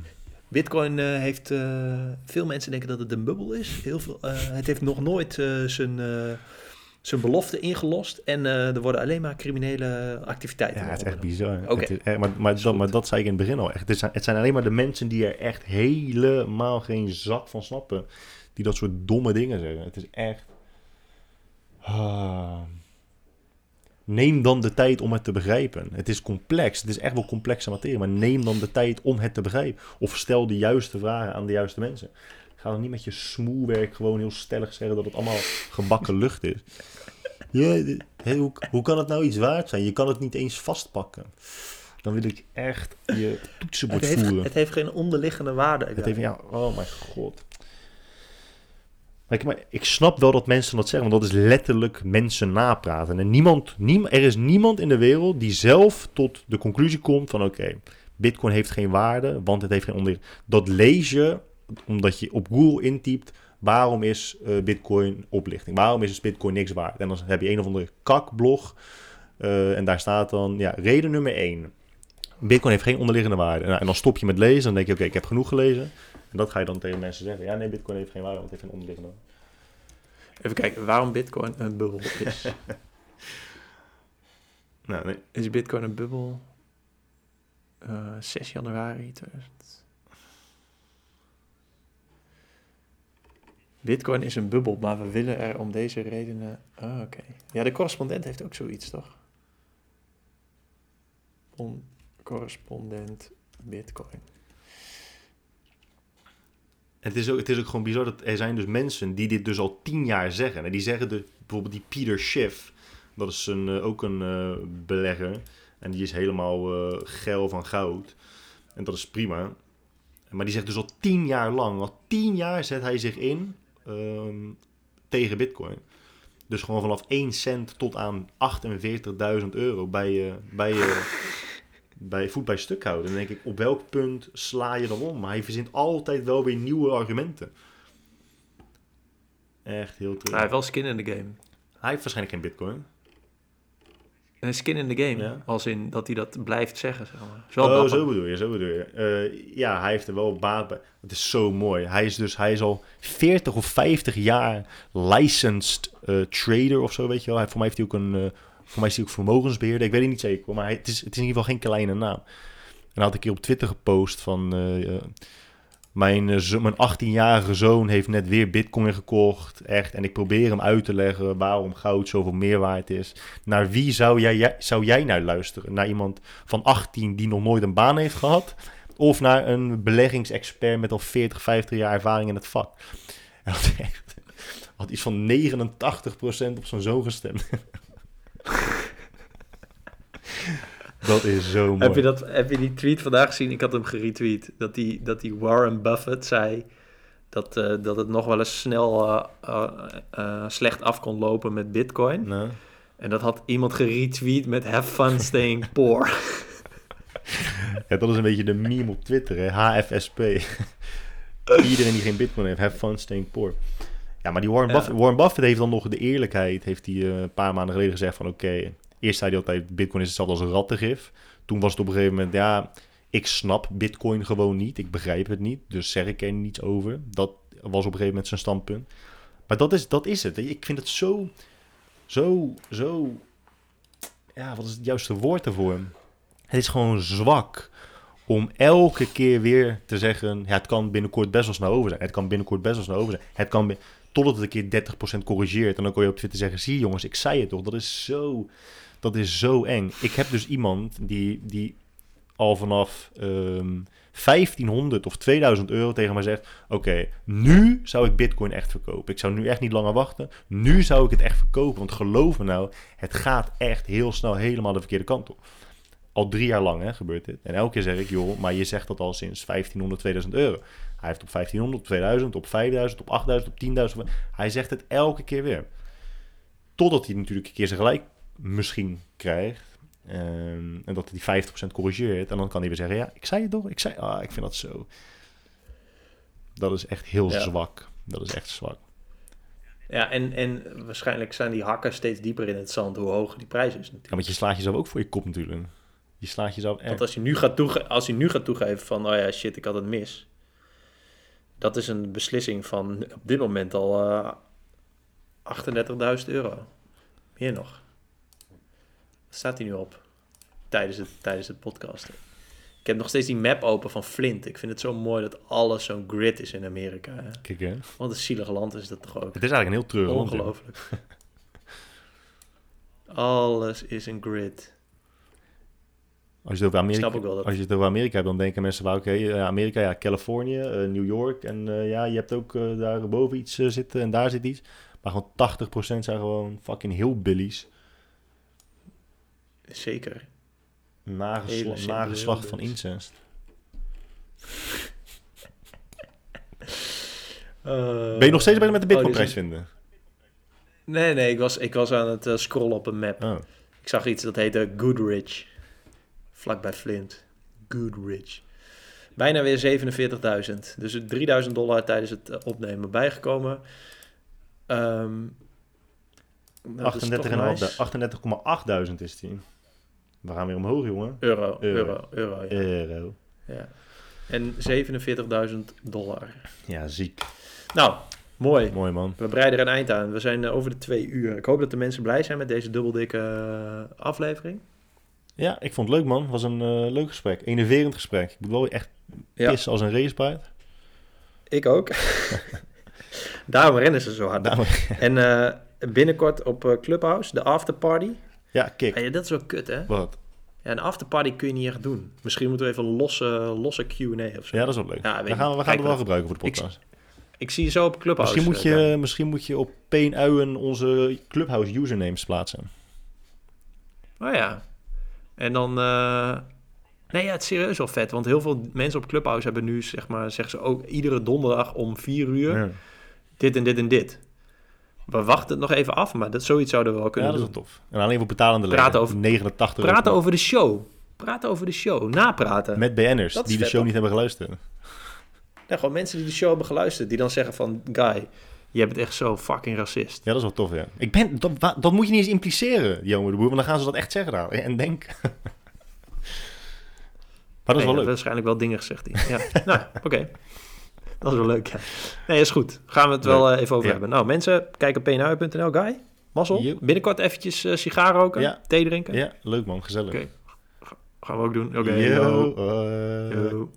Bitcoin eh, heeft... eh, veel mensen denken dat het een bubbel is. Heel veel, eh, het heeft nog nooit zijn, zijn belofte ingelost. En er worden alleen maar criminele activiteiten. Ja, het is echt bizar. Oké. Maar, maar, dat, maar dat zei ik in het begin al echt. Het zijn, het zijn alleen maar de mensen die er echt helemaal geen zak van snappen. Die dat soort domme dingen zeggen. Het is echt... Ah. Neem dan de tijd om het te begrijpen. Het is complex. Het is echt wel complexe materie. Maar neem dan de tijd om het te begrijpen. Of stel de juiste vragen aan de juiste mensen. Ga dan niet met je smoelwerk gewoon heel stellig zeggen dat het allemaal gebakken lucht is. Ja, hoe, hoe kan het nou iets waard zijn? Je kan het niet eens vastpakken. Dan wil ik echt je toetsenbord Het heeft, voeren. het heeft geen onderliggende waarde. Het heeft, ja, oh mijn god. Maar ik, snap wel dat mensen dat zeggen, want dat is letterlijk mensen napraten. En niemand, niem, er is niemand in de wereld die zelf tot de conclusie komt van oké, bitcoin heeft geen waarde, want het heeft geen onder. Dat lees je omdat je op Google intypt, waarom is eh, bitcoin oplichting? Waarom is bitcoin niks waard? En dan heb je een of andere kakblog eh, en daar staat dan, ja, reden nummer één. Bitcoin heeft geen onderliggende waarde. En, en dan stop je met lezen. Dan denk je, oké, ik heb genoeg gelezen. En dat ga je dan tegen mensen zeggen. Ja, nee, Bitcoin heeft geen waarde, want het heeft geen onderliggende. Even kijken, waarom Bitcoin een bubbel is. Nou, nee. is Bitcoin een bubbel? Eh 6 januari 2000. Bitcoin is een bubbel, maar we willen er om deze redenen. Ah, oké. Ja, de correspondent heeft ook zoiets, toch? On correspondent Bitcoin. Het is, ook, het is ook gewoon bizar dat er zijn dus mensen die dit dus al tien jaar zeggen. En die zeggen de, bijvoorbeeld die Peter Schiff, dat is een, eh, ook een eh, belegger. En die is helemaal eh geil van goud. En dat is prima. Maar die zegt dus al tien jaar lang, al tien jaar zet hij zich in ehm, tegen bitcoin. Dus gewoon vanaf 1 cent tot aan 48.000 euro bij bij bij voet bij stuk houden. Dan denk ik, op welk punt sla je dan om? Maar hij verzint altijd wel weer nieuwe argumenten. Echt heel Nou, hij heeft wel skin in de game. Hij heeft waarschijnlijk geen bitcoin. Een skin in the game. Ja. Als in dat hij dat blijft zeggen, zeg maar. Is wel Oh, dapper. zo bedoel je, zo bedoel je. Eh, ja, hij heeft er wel baat bij. Het is zo mooi. Hij is dus, hij is al 40 of 50 jaar licensed eh, trader of zo, weet je wel. Hij, voor mij heeft hij ook een, eh, voor mij is hij ook vermogensbeheerder. Ik weet het niet zeker, maar hij, het, is, het is in ieder geval geen kleine naam. En hij had een keer op Twitter gepost van... eh, mijn, eh, mijn 18-jarige zoon heeft net weer bitcoin gekocht. Echt. En ik probeer hem uit te leggen waarom goud zoveel meer waard is. Naar wie zou jij, zou jij nou luisteren? Naar iemand van 18 die nog nooit een baan heeft gehad? Of naar een beleggingsexpert met al 40, 50 jaar ervaring in het vak? Echt had iets van 89% op zijn zoon gestemd. dat is zo mooi. Heb je, dat, heb je die tweet vandaag gezien? Ik had hem geretweet. Dat die, dat die Warren Buffett zei dat, eh, dat het nog wel eens snel eh, eh, slecht af kon lopen met bitcoin. Nou, En dat had iemand geretweet met have fun staying poor. ja, dat is een beetje de meme op Twitter, hè? HFSP. Iedereen die geen bitcoin heeft, have fun staying poor. Ja, maar die Warren, Ja. Buffett, Warren Buffett heeft dan nog de eerlijkheid, heeft hij eh, een paar maanden geleden gezegd van oké, eerst zei hij altijd bitcoin is hetzelfde als een rattengif. Toen was het op een gegeven moment, ja, ik snap bitcoin gewoon niet, ik begrijp het niet, dus zeg ik er niets over. Dat was op een gegeven moment zijn standpunt. Maar dat is, dat is het. Ik vind het zo, zo, zo, ja, wat is het juiste woord ervoor? Het is gewoon zwak om elke keer weer te zeggen... Ja, het kan binnenkort best wel snel over zijn. Het kan binnenkort best wel snel over zijn. Het kan... Totdat het een keer 30% corrigeert. En dan kun je op Twitter zeggen... Zie jongens, ik zei het toch. Dat is zo, dat is zo eng. Ik heb dus iemand die, die al vanaf ehm 1500 of 2000 euro tegen mij zegt... Oké, nu zou ik bitcoin echt verkopen. Ik zou nu echt niet langer wachten. Nu zou ik het echt verkopen. Want geloof me nou, het gaat echt heel snel helemaal de verkeerde kant op. Al drie jaar lang hè, gebeurt dit. En elke keer zeg ik, joh, maar je zegt dat al sinds 1500, 2000 euro. Hij heeft op 1500, op 2000, op 5000, op 8000, op 10.000. Hij zegt het elke keer weer. Totdat hij natuurlijk een keer zijn gelijk misschien krijgt. Ehm, en dat hij die 50% corrigeert. En dan kan hij weer zeggen, ja, ik zei het toch? Ik zei, ah, ik vind dat zo. Dat is echt heel Ja. zwak. Dat is echt zwak. ja, en, en waarschijnlijk zijn die hakken steeds dieper in het zand hoe hoger die prijs is natuurlijk. Ja, want je slaat jezelf ook voor je kop natuurlijk. Je slaat jezelf echt. Want als je, nu gaat toege als je nu gaat toegeven van, oh ja, shit, ik had het mis. Dat is een beslissing van op dit moment al eh 38.000 euro. Meer nog. Wat staat hij nu op? Tijdens het, tijdens het podcasten. Ik heb nog steeds die map open van Flint. Ik vind het zo mooi dat alles zo'n grid is in Amerika. hè. Kijk hè. Wat een zielig land is dat toch ook. Het is eigenlijk een heel treurig land. Ongelooflijk. Alles is een grid. Als je het over Amerika, dat- als je het over Amerika hebt, dan denken mensen oké, eh, Amerika, ja, Californië, eh, New York en eh, ja, je hebt ook daar boven iets zitten en daar zit iets. Maar gewoon 80% zijn gewoon fucking hillbillies. Zeker. Nagesla Hele simpele nageslacht van incest. Ben je nog steeds bezig met de Oh, bitcoinprijs een- vinden? Nee, nee, ik was, ik was aan het scrollen op een map. Oh. Ik zag iets dat heette Goodrich. Vlakbij Flint. Goodrich. Bijna weer 47.000. Dus het 3000 dollar tijdens het eh, opnemen bijgekomen. Ehm dat is toch 38,5 nice. 38,8 is die. We gaan weer omhoog, jongen. Euro, Euro. euro, euro. ja. Euro. Ja. En 47.000 dollar. Ja, ziek. Nou, mooi. Mooi man. We breiden er een eind aan. We zijn eh, over de twee uur. Ik hoop dat de mensen blij zijn met deze dubbeldikke eh, aflevering. Ja, ik vond het leuk man. Het was een eh, leuk gesprek. Enerverend gesprek. Ik moet wel echt Ja. pissen als een racepaard. Ik ook. Daarom rennen ze zo hard. Daarom- En eh, binnenkort op eh, Clubhouse, de afterparty. Ja, kijk. Ah, dat is wel kut, hè? Wat? Ja, een afterparty kun je niet echt doen. Misschien moeten we even een losse, losse Q&A of zo. Ja, dat is wel leuk. Ja, we gaan, we gaan het wel gebruiken voor de podcast. Ik zie je zo op Clubhouse. Misschien moet, je, Dan. misschien moet je op Peen onze Clubhouse usernames plaatsen. Oh ja. En dan... eh, Nee, ja, het is serieus wel vet. Want heel veel mensen op Clubhouse hebben nu, zeg maar, zeggen ze ook iedere donderdag om vier uur Ja, dit en dit en dit. We wachten het nog even af, maar dat zoiets zouden we wel ja kunnen dat is wel tof. En alleen voor betalende Praten leden. over- 89 Praten euro. over de show. Praten over de show. Napraten. Met BN'ers die de show niet hebben geluisterd. Ja, gewoon mensen die de show hebben geluisterd, die dan zeggen van... Guy, Je bent echt zo fucking racist. Ja, dat is wel tof, ja. Ik ben, dat, dat moet je niet eens impliceren, jongen de boer, want dan gaan ze dat echt zeggen daar. En denk. maar dat is Nee, wel leuk. waarschijnlijk wel dingen gezegd. die- Ja, nou, oké. Dat is wel leuk, ja. Nee, is goed. Gaan we het wel eh, even over Ja. hebben. Nou, mensen, kijk op pnui.nl, Guy. Mazzel. Binnenkort eventjes eh sigaar roken, Ja. thee drinken. Ja, leuk man, gezellig. Oké. Gaan we ook doen. Oké, Yo, yo. eh, Yo.